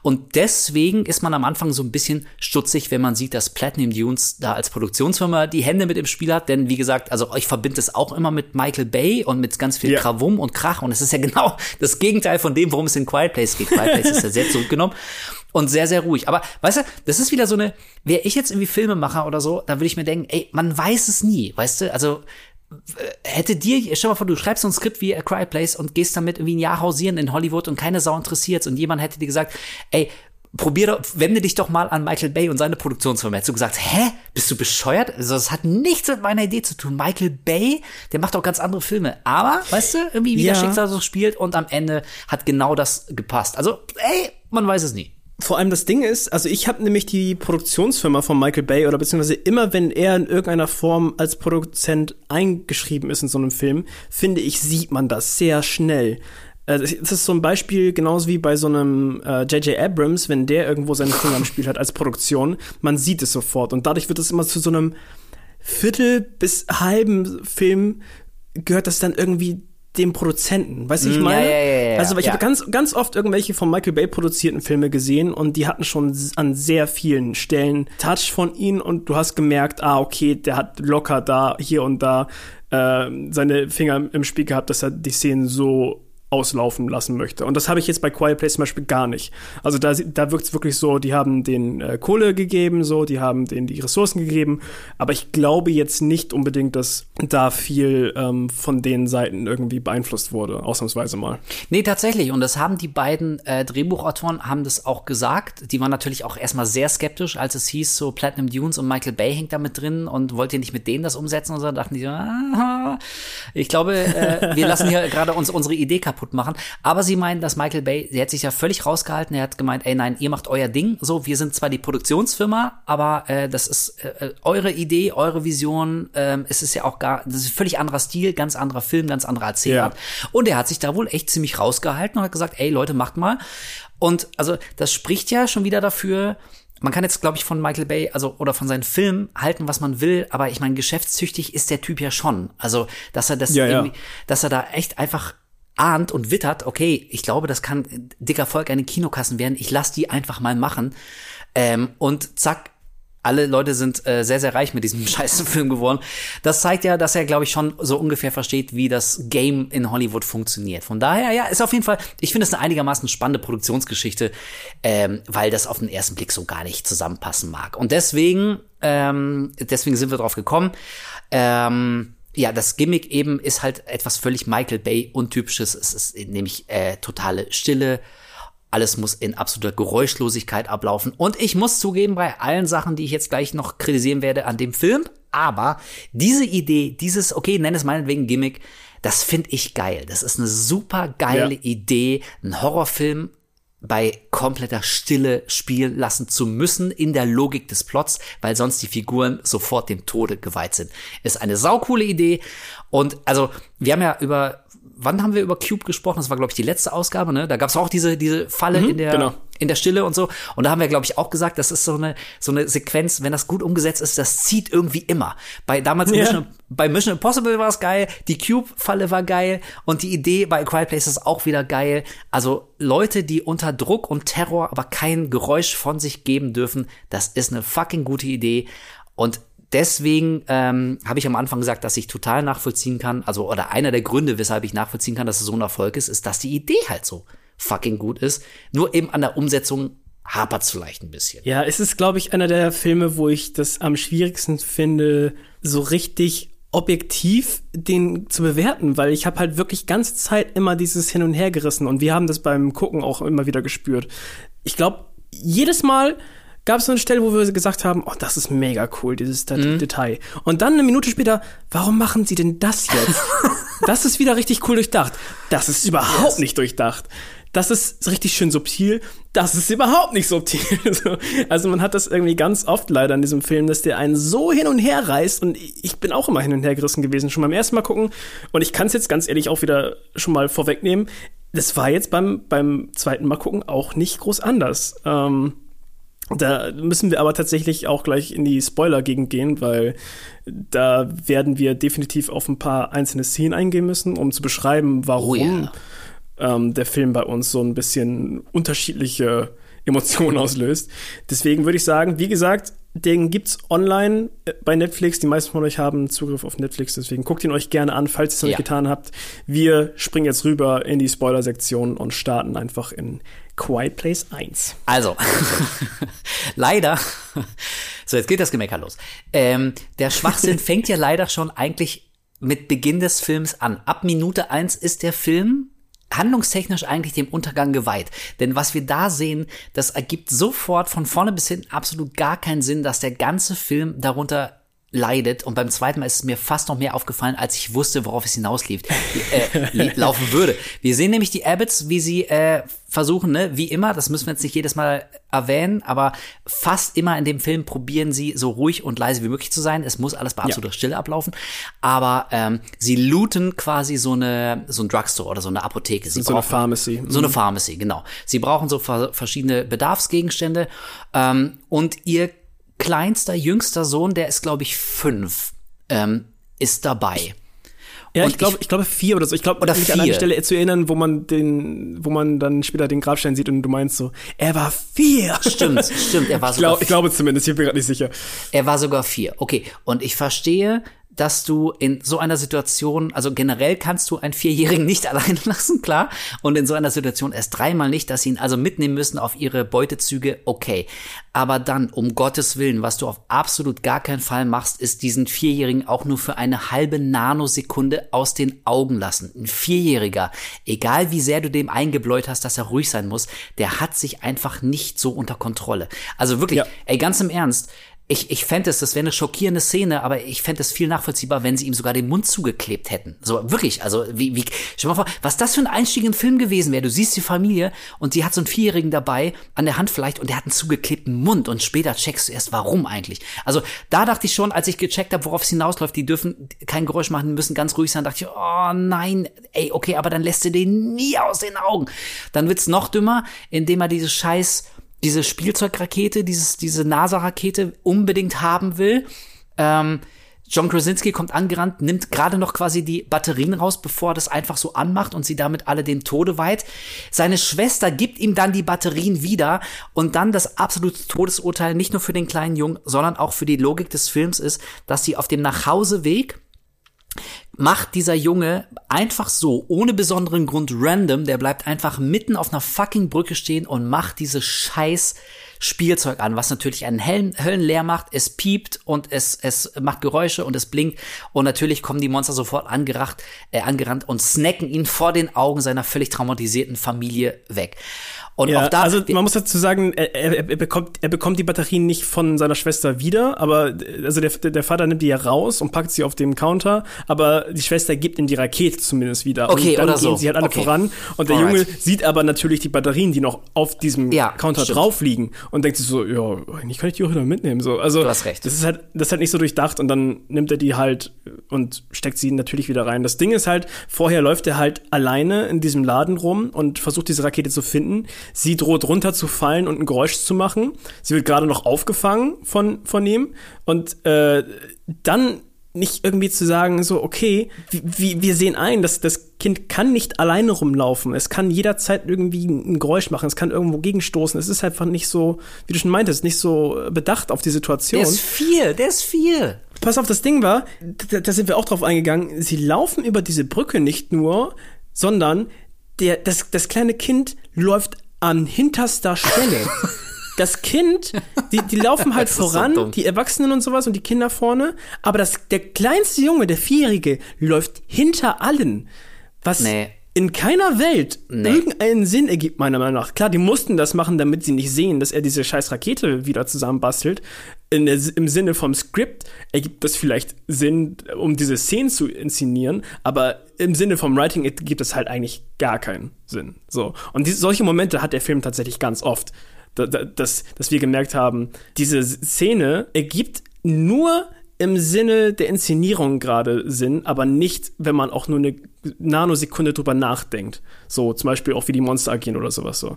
Und deswegen ist man am Anfang so ein bisschen stutzig, wenn man sieht, dass Platinum Dunes da als Produktionsfirma die Hände mit im Spiel hat denn wie gesagt, also ich verbinde es auch immer mit Michael Bay und mit ganz viel ja. Krawum und Krach und es ist ja *laughs* genau das Gegenteil von dem, worum es in Quiet Place geht. Quiet Place ist ja sehr zurückgenommen und sehr, sehr ruhig. Aber weißt du, das ist wieder so eine, wäre ich jetzt irgendwie Filmemacher oder so, da würde ich mir denken, ey, man weiß es nie, weißt du, also hätte dir, stell mal vor, du schreibst so ein Skript wie A Quiet Place und gehst damit irgendwie ein Jahr hausieren in Hollywood und keine Sau interessiert und jemand hätte dir gesagt, ey, probiere, wende dich doch mal an Michael Bay und seine Produktionsfirma. Hättest du gesagt, hä? Bist du bescheuert? Also, das hat nichts mit meiner Idee zu tun. Michael Bay, der macht doch ganz andere Filme. Aber, weißt du, irgendwie wie ja. das Schicksal so spielt und am Ende hat genau das gepasst. Also, ey, man weiß es nie. Vor allem das Ding ist, also ich habe nämlich die Produktionsfirma von Michael Bay oder beziehungsweise immer, wenn er in irgendeiner Form als Produzent eingeschrieben ist in so einem Film, finde ich, sieht man das sehr schnell. Äh, das ist so ein Beispiel, genauso wie bei so einem J.J. Äh, Abrams, wenn der irgendwo seine Finger am Spiel hat als Produktion, man sieht es sofort. Und dadurch wird es immer zu so einem Viertel bis halben Film gehört das dann irgendwie dem Produzenten. Weißt du, ich mm, meine? Ja, ja, ja, also ich habe ganz, ganz oft irgendwelche von Michael Bay produzierten Filme gesehen und die hatten schon an sehr vielen Stellen Touch von ihm und du hast gemerkt, ah, okay, der hat locker da, hier und da äh, seine Finger im Spiel gehabt, dass er die Szenen so auslaufen lassen möchte. Und das habe ich jetzt bei Quiet Place zum Beispiel gar nicht. Also da, da wirkt es wirklich so, die haben den äh, Kohle gegeben, so, die haben denen die Ressourcen gegeben, aber ich glaube jetzt nicht unbedingt, dass da viel ähm, von den Seiten irgendwie beeinflusst wurde, ausnahmsweise mal. Nee, tatsächlich. Und das haben die beiden äh, Drehbuchautoren haben das auch gesagt. Die waren natürlich auch erstmal sehr skeptisch, als es hieß, so Platinum Dunes und Michael Bay hängt da mit drin und wollt ihr nicht mit denen das umsetzen? Und so dachten die, ah, *laughs* ich glaube, äh, wir lassen hier gerade uns unsere Idee kaputt kaputt machen. Aber sie meinen, dass Michael Bay, der hat sich ja völlig rausgehalten. Er hat gemeint, ey, nein, ihr macht euer Ding. So, wir sind zwar die Produktionsfirma, aber äh, das ist äh, äh eure Idee, eure Vision. Äh, es ist ja auch gar, das ist ein völlig anderer Stil, ganz anderer Film, ganz anderer Erzählart. Ja. Und er hat sich da wohl echt ziemlich rausgehalten und hat gesagt, ey, Leute, macht mal. Und also, das spricht ja schon wieder dafür, man kann jetzt, glaube ich, von Michael Bay, also oder von seinen Filmen halten, was man will, aber ich meine, geschäftstüchtig ist der Typ ja schon. Also, dass er das ja, irgendwie, ja. dass er da echt einfach ahnt und wittert, okay, ich glaube, das kann dicker Volk eine Kinokassen werden, ich lass die einfach mal machen. Ähm, und zack, alle Leute sind äh, sehr, sehr reich mit diesem *laughs* scheißen Film geworden. Das zeigt ja, dass er, glaube ich, schon so ungefähr versteht, wie das Game in Hollywood funktioniert. Von daher, ja, ist auf jeden Fall, ich finde es eine einigermaßen spannende Produktionsgeschichte, ähm, weil das auf den ersten Blick so gar nicht zusammenpassen mag. Und deswegen, ähm, deswegen sind wir drauf gekommen. Ähm, ja, das Gimmick eben ist halt etwas völlig Michael Bay untypisches. Es ist nämlich äh, totale Stille. Alles muss in absoluter Geräuschlosigkeit ablaufen. Und ich muss zugeben, bei allen Sachen, die ich jetzt gleich noch kritisieren werde an dem Film, aber diese Idee, dieses, okay, nenn es meinetwegen Gimmick, das finde ich geil. Das ist eine super geile Ja. Idee, einen Horrorfilm bei kompletter Stille spielen lassen zu müssen in der Logik des Plots, weil sonst die Figuren sofort dem Tode geweiht sind. Ist eine saukoole Idee. Und also, wir haben ja über, wann haben wir über Cube gesprochen? Das war, glaube ich, die letzte Ausgabe, ne? Da gab es auch diese, diese Falle in der genau. In der Stille und so. Und da haben wir, glaube ich, auch gesagt, das ist so eine, so eine Sequenz, wenn das gut umgesetzt ist, das zieht irgendwie immer. Bei damals Ja. Mission, bei Mission Impossible war es geil, die Cube-Falle war geil und die Idee bei A Quiet Place ist auch wieder geil. Also Leute, die unter Druck und Terror aber kein Geräusch von sich geben dürfen, das ist eine fucking gute Idee. Und deswegen ähm, habe ich am Anfang gesagt, dass ich total nachvollziehen kann, also oder einer der Gründe, weshalb ich nachvollziehen kann, dass es so ein Erfolg ist, ist, dass die Idee halt so fucking gut ist. Nur eben an der Umsetzung hapert es vielleicht ein bisschen. Ja, es ist, glaube ich, einer der Filme, wo ich das am schwierigsten finde, so richtig objektiv den zu bewerten, weil ich habe halt wirklich ganze Zeit immer dieses Hin und Her gerissen und wir haben das beim Gucken auch immer wieder gespürt. Ich glaube, jedes Mal gab es so eine Stelle, wo wir gesagt haben, oh, das ist mega cool, dieses Dat Detail. Und dann eine Minute später, warum machen sie denn das jetzt? *laughs* das ist wieder richtig cool durchdacht. Das ist überhaupt nicht durchdacht. Das ist richtig schön subtil. Das ist überhaupt nicht subtil. *laughs* So. also man hat das irgendwie ganz oft leider in diesem Film, dass der einen so hin und her reißt und ich bin auch immer hin und her gerissen gewesen, schon beim ersten Mal gucken. Und ich kann es jetzt ganz ehrlich auch wieder schon mal vorwegnehmen. Das war jetzt beim, beim zweiten Mal gucken auch nicht groß anders. Ähm, da müssen wir aber tatsächlich auch gleich in die Spoiler-Gegend gehen, weil da werden wir definitiv auf ein paar einzelne Szenen eingehen müssen, um zu beschreiben, warum Oh ja. Ähm, der Film bei uns so ein bisschen unterschiedliche Emotionen *laughs* auslöst. Deswegen würde ich sagen, wie gesagt, den gibt's online äh, bei Netflix. Die meisten von euch haben Zugriff auf Netflix, deswegen guckt ihn euch gerne an, falls ihr es noch Ja. nicht getan habt. Wir springen jetzt rüber in die Spoiler-Sektion und starten einfach in Quiet Place 1. Also, *laughs* leider, so jetzt geht das Gemecker los. Ähm, der Schwachsinn *laughs* fängt ja leider schon eigentlich mit Beginn des Films an. Ab Minute eins ist der Film handlungstechnisch eigentlich dem Untergang geweiht. Denn was wir da sehen, das ergibt sofort von vorne bis hinten absolut gar keinen Sinn, dass der ganze Film darunter leidet und beim zweiten Mal ist es mir fast noch mehr aufgefallen, als ich wusste, worauf es hinauslief, äh, *laughs* laufen würde. Wir sehen nämlich die Abbots, wie sie äh, versuchen, ne, wie immer, das müssen wir jetzt nicht jedes Mal erwähnen, aber fast immer in dem Film probieren sie so ruhig und leise wie möglich zu sein. Es muss alles bei absoluter Stille ablaufen, aber ähm, sie looten quasi so eine so ein Drugstore oder so eine Apotheke. Sie So eine brauchen- Pharmacy. so eine Pharmacy, genau. Sie brauchen so ver verschiedene Bedarfsgegenstände ähm, und ihr kleinster, jüngster Sohn, der ist glaube ich fünf, ähm, ist dabei. Ja, Und ich glaube, ich- ich glaube vier oder so. Ich glaube, mich an eine vier. Stelle zu erinnern, wo man den, wo man dann später den Grabstein sieht und du meinst so, er war vier. Stimmt, *laughs* stimmt. Er war Ich, sogar glaub, ich glaube zumindest, ich bin mir gerade nicht sicher. Er war sogar vier. Okay, und ich verstehe, dass du in so einer Situation, also generell kannst du einen Vierjährigen nicht *laughs* allein lassen, klar. Und in so einer Situation erst dreimal nicht, dass sie ihn also mitnehmen müssen auf ihre Beutezüge, okay. Aber dann, um Gottes Willen, was du auf absolut gar keinen Fall machst, ist diesen Vierjährigen auch nur für eine halbe Nanosekunde aus den Augen lassen. Ein Vierjähriger, egal wie sehr du dem eingebläut hast, dass er ruhig sein muss, der hat sich einfach nicht so unter Kontrolle. Also wirklich, Ja. ey, ganz im Ernst, ich, ich fände es, das wäre eine schockierende Szene, aber ich fände es viel nachvollziehbar, wenn sie ihm sogar den Mund zugeklebt hätten. So, wirklich, also, wie, wie, stell mal vor, was das für ein Einstieg in den Film gewesen wäre. Du siehst die Familie und die hat so einen Vierjährigen dabei, an der Hand vielleicht, und der hat einen zugeklebten Mund und später checkst du erst, warum eigentlich. Also, da dachte ich schon, als ich gecheckt habe, worauf es hinausläuft, die dürfen kein Geräusch machen, müssen ganz ruhig sein, dachte ich, oh nein, ey, okay, aber dann lässt du den nie aus den Augen. Dann wird's noch dümmer, indem er diese scheiß diese Spielzeugrakete, dieses, diese NASA-Rakete unbedingt haben will. Ähm, John Krasinski kommt angerannt, nimmt gerade noch quasi die Batterien raus, bevor er das einfach so anmacht und sie damit alle den Tode weiht. Seine Schwester gibt ihm dann die Batterien wieder und dann das absolute Todesurteil nicht nur für den kleinen Jungen, sondern auch für die Logik des Films ist, dass sie auf dem Nachhauseweg macht dieser Junge einfach so, ohne besonderen Grund random, der bleibt einfach mitten auf einer fucking Brücke stehen und macht diese scheiß Spielzeug an, was natürlich einen Hellen, Höllenleer macht. Es piept und es, es macht Geräusche und es blinkt. Und natürlich kommen die Monster sofort angeracht, äh, angerannt und snacken ihn vor den Augen seiner völlig traumatisierten Familie weg. Und ja, auch da, also man muss dazu sagen, er, er, er, bekommt, er bekommt die Batterien nicht von seiner Schwester wieder, aber also der, der Vater nimmt die ja raus und packt sie auf dem Counter, aber die Schwester gibt ihm die Rakete zumindest wieder. Okay, und dann oder gehen so. sie halt alle Okay. voran und der Alright. Junge sieht aber natürlich die Batterien, die noch auf diesem Ja, Counter stimmt. drauf liegen und denkt sich so, ja, eigentlich kann ich die auch wieder mitnehmen. So, also Du hast recht. das ist halt, das ist halt nicht so durchdacht und dann nimmt er die halt und steckt sie natürlich wieder rein. Das Ding ist halt, vorher läuft er halt alleine in diesem Laden rum und versucht diese Rakete zu finden. Sie droht runterzufallen und ein Geräusch zu machen. Sie wird gerade noch aufgefangen von, von ihm und äh, dann nicht irgendwie zu sagen, so, okay, wie, wir sehen ein, dass das Kind kann nicht alleine rumlaufen. Es kann jederzeit irgendwie ein Geräusch machen, es kann irgendwo gegenstoßen. Es ist einfach nicht so, wie du schon meintest, nicht so bedacht auf die Situation. der ist vier, der ist vier. Pass auf, das Ding war, da, da sind wir auch drauf eingegangen, sie laufen über diese Brücke nicht nur, sondern der, das, das kleine Kind läuft an hinterster Stelle. Das Kind, die, die laufen halt *laughs* so voran, dumm. die Erwachsenen und sowas und die Kinder vorne, aber das, der kleinste Junge, der Vierjährige, läuft hinter allen. Was Nee. In keiner Welt Nee. irgendeinen Sinn ergibt, meiner Meinung nach. Klar, die mussten das machen, damit sie nicht sehen, dass er diese scheiß Rakete wieder zusammenbastelt. In der, Im Sinne vom Skript ergibt das vielleicht Sinn, um diese Szenen zu inszenieren, aber im Sinne vom Writing ergibt das halt eigentlich gar keinen Sinn. So. Und diese, solche Momente hat der Film tatsächlich ganz oft. Da, da, dass, dass wir gemerkt haben, diese Szene ergibt nur im Sinne der Inszenierung gerade Sinn, aber nicht, wenn man auch nur eine Nanosekunde drüber nachdenkt. So zum Beispiel auch wie die Monster agieren oder sowas so.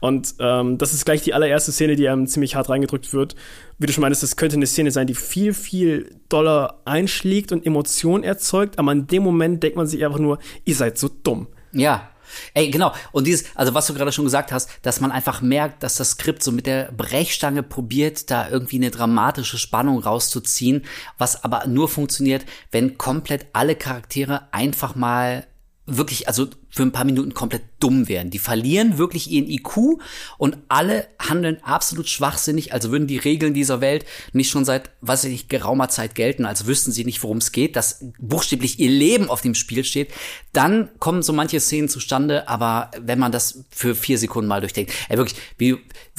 Und ähm, das ist gleich die allererste Szene, die einem ziemlich hart reingedrückt wird. Wie du schon meintest, das könnte eine Szene sein, die viel, viel doller einschlägt und Emotionen erzeugt, aber in dem Moment denkt man sich einfach nur, ihr seid so dumm. Ja. Ey, genau. Und dieses, also was du gerade schon gesagt hast, dass man einfach merkt, dass das Skript so mit der Brechstange probiert, da irgendwie eine dramatische Spannung rauszuziehen, was aber nur funktioniert, wenn komplett alle Charaktere einfach mal wirklich, also für ein paar Minuten komplett dumm werden. Die verlieren wirklich ihren IQ und alle handeln absolut schwachsinnig, also würden die Regeln dieser Welt nicht schon seit, was weiß ich, geraumer Zeit gelten, als wüssten sie nicht, worum es geht, dass buchstäblich ihr Leben auf dem Spiel steht. Dann kommen so manche Szenen zustande, aber wenn man das für vier Sekunden mal durchdenkt, ey, wirklich, wie,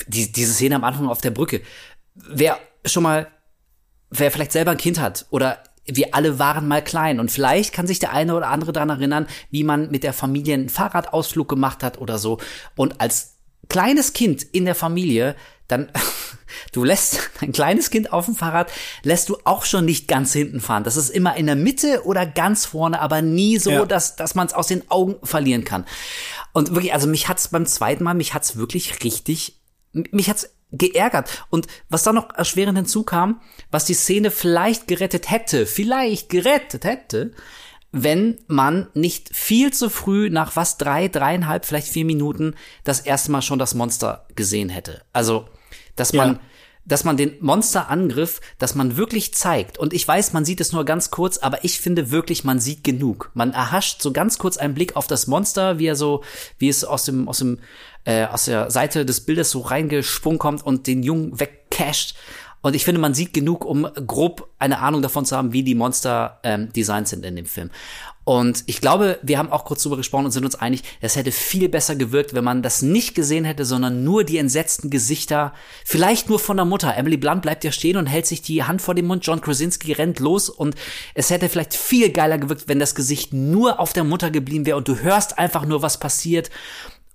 die, diese Szene am Anfang auf der Brücke, wer schon mal, wer vielleicht selber ein Kind hat oder wir alle waren mal klein und vielleicht kann sich der eine oder andere daran erinnern, wie man mit der Familie einen Fahrradausflug gemacht hat oder so. Und als kleines Kind in der Familie, dann, *laughs* du lässt *laughs* ein kleines Kind auf dem Fahrrad, lässt du auch schon nicht ganz hinten fahren. Das ist immer in der Mitte oder ganz vorne, aber nie so, Ja. dass, dass man es aus den Augen verlieren kann. Und wirklich, also mich hat's beim zweiten Mal, mich hat's wirklich richtig, mich hat's geärgert. Und was da noch erschwerend hinzukam, was die Szene vielleicht gerettet hätte, vielleicht gerettet hätte, wenn man nicht viel zu früh nach was drei, dreieinhalb, vielleicht vier Minuten das erste Mal schon das Monster gesehen hätte. Also, dass man, Ja. dass man den Monsterangriff, dass man wirklich zeigt. Und ich weiß, man sieht es nur ganz kurz, aber ich finde wirklich, man sieht genug. Man erhascht so ganz kurz einen Blick auf das Monster, wie er so, wie es aus dem, aus dem, äh, aus der Seite des Bildes so reingesprungen kommt und den Jungen wegcasht. Und ich finde, man sieht genug, um grob eine Ahnung davon zu haben, wie die Monster ähm, designt sind in dem Film. Und ich glaube, wir haben auch kurz drüber gesprochen und sind uns einig, es hätte viel besser gewirkt, wenn man das nicht gesehen hätte, sondern nur die entsetzten Gesichter, vielleicht nur von der Mutter. Emily Blunt bleibt ja stehen und hält sich die Hand vor den Mund. John Krasinski rennt los und es hätte vielleicht viel geiler gewirkt, wenn das Gesicht nur auf der Mutter geblieben wäre und du hörst einfach nur, was passiert.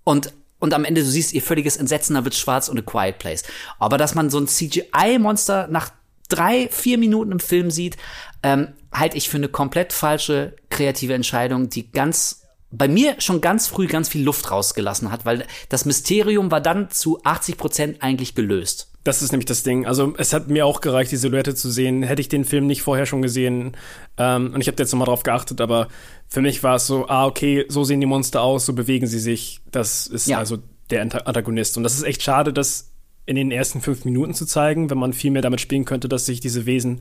Und und am Ende, du siehst ihr völliges Entsetzen, da wird schwarz und a quiet place. Aber dass man so ein CGI-Monster nach drei, vier Minuten im Film sieht, ähm, halte ich für eine komplett falsche kreative Entscheidung, die ganz bei mir schon ganz früh ganz viel Luft rausgelassen hat, weil das Mysterium war dann zu 80 Prozent eigentlich gelöst. Das ist nämlich das Ding. Also es hat mir auch gereicht, die Silhouette zu sehen. Hätte ich den Film nicht vorher schon gesehen ähm, und ich habe jetzt nochmal drauf geachtet, aber für mich war es so, ah, okay, so sehen die Monster aus, so bewegen sie sich. Das ist Ja. also der Anta- Antagonist. Und das ist echt schade, das in den ersten fünf Minuten zu zeigen, wenn man viel mehr damit spielen könnte, dass sich diese Wesen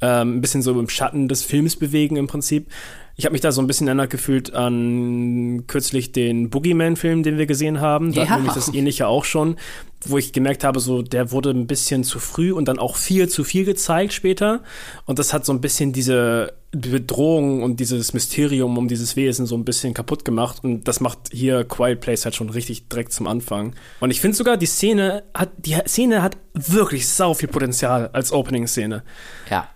ähm, ein bisschen so im Schatten des Films bewegen im Prinzip. Ich habe mich da so ein bisschen erinnert gefühlt an kürzlich den Boogeyman-Film, den wir gesehen haben. Da Ja. wir nämlich das ähnliche auch schon, wo ich gemerkt habe, so der wurde ein bisschen zu früh und dann auch viel zu viel gezeigt später. Und das hat so ein bisschen diese Bedrohung und dieses Mysterium um dieses Wesen so ein bisschen kaputt gemacht. Und das macht hier Quiet Place halt schon richtig direkt zum Anfang. Und ich finde sogar, die Szene hat, die Szene hat wirklich sau viel Potenzial als Opening-Szene Ja.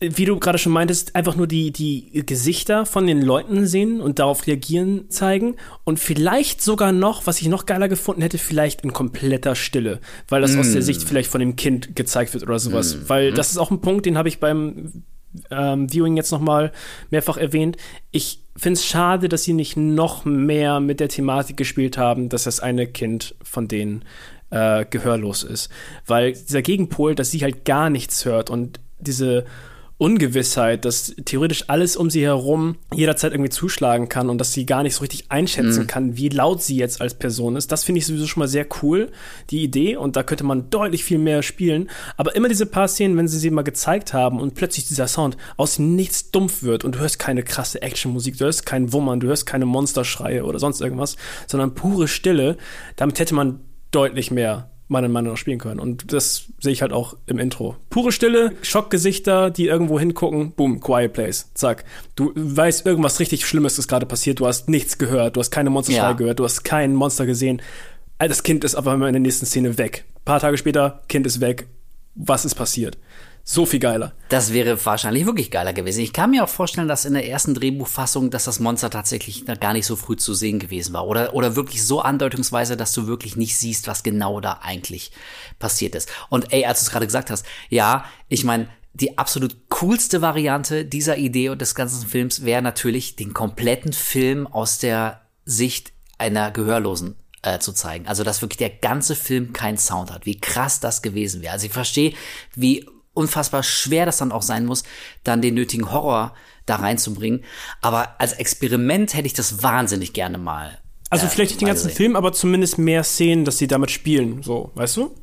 Wie du gerade schon meintest, einfach nur die, die Gesichter von den Leuten sehen und darauf reagieren zeigen. Und vielleicht sogar noch, was ich noch geiler gefunden hätte, vielleicht in kompletter Stille, weil das aus der Sicht vielleicht von dem Kind gezeigt wird oder sowas. Weil das ist auch ein Punkt, den habe ich beim ähm, Viewing jetzt noch mal mehrfach erwähnt. Ich finde es schade, dass sie nicht noch mehr mit der Thematik gespielt haben, dass das eine Kind von denen äh, gehörlos ist. Weil dieser Gegenpol, dass sie halt gar nichts hört und diese Ungewissheit, dass theoretisch alles um sie herum jederzeit irgendwie zuschlagen kann und dass sie gar nicht so richtig einschätzen kann, wie laut sie jetzt als Person ist. Das finde ich sowieso schon mal sehr cool, die Idee. Und da könnte man deutlich viel mehr spielen. Aber immer diese paar Szenen, wenn sie sie mal gezeigt haben und plötzlich dieser Sound aus nichts dumpf wird und du hörst keine krasse Actionmusik, du hörst kein Wummern, du hörst keine Monsterschreie oder sonst irgendwas, sondern pure Stille, damit hätte man deutlich mehr meiner Meinung nach spielen können. Und das sehe ich halt auch im Intro. Pure Stille, Schockgesichter, die irgendwo hingucken, boom, Quiet Place, zack. Du weißt, irgendwas richtig Schlimmes ist gerade passiert, du hast nichts gehört, du hast keine Monsterschreie Ja. gehört, du hast kein Monster gesehen. Das Kind ist aber immer in der nächsten Szene weg. Ein paar Tage später, Kind ist weg. Was ist passiert? So viel geiler. Das wäre wahrscheinlich wirklich geiler gewesen. Ich kann mir auch vorstellen, dass in der ersten Drehbuchfassung, dass das Monster tatsächlich gar nicht so früh zu sehen gewesen war. Oder, oder wirklich so andeutungsweise, dass du wirklich nicht siehst, was genau da eigentlich passiert ist. Und ey, als du es gerade gesagt hast, ja, ich meine, die absolut coolste Variante dieser Idee und des ganzen Films wäre natürlich, den kompletten Film aus der Sicht einer Gehörlosen äh, zu zeigen. Also, dass wirklich der ganze Film keinen Sound hat. Wie krass das gewesen wäre. Also, ich verstehe, wie unfassbar schwer das dann auch sein muss, dann den nötigen Horror da reinzubringen. Aber als Experiment hätte ich das wahnsinnig gerne mal. Also äh, vielleicht nicht den ganzen gesehen. Film, aber zumindest mehr Szenen, dass sie damit spielen, so, weißt du?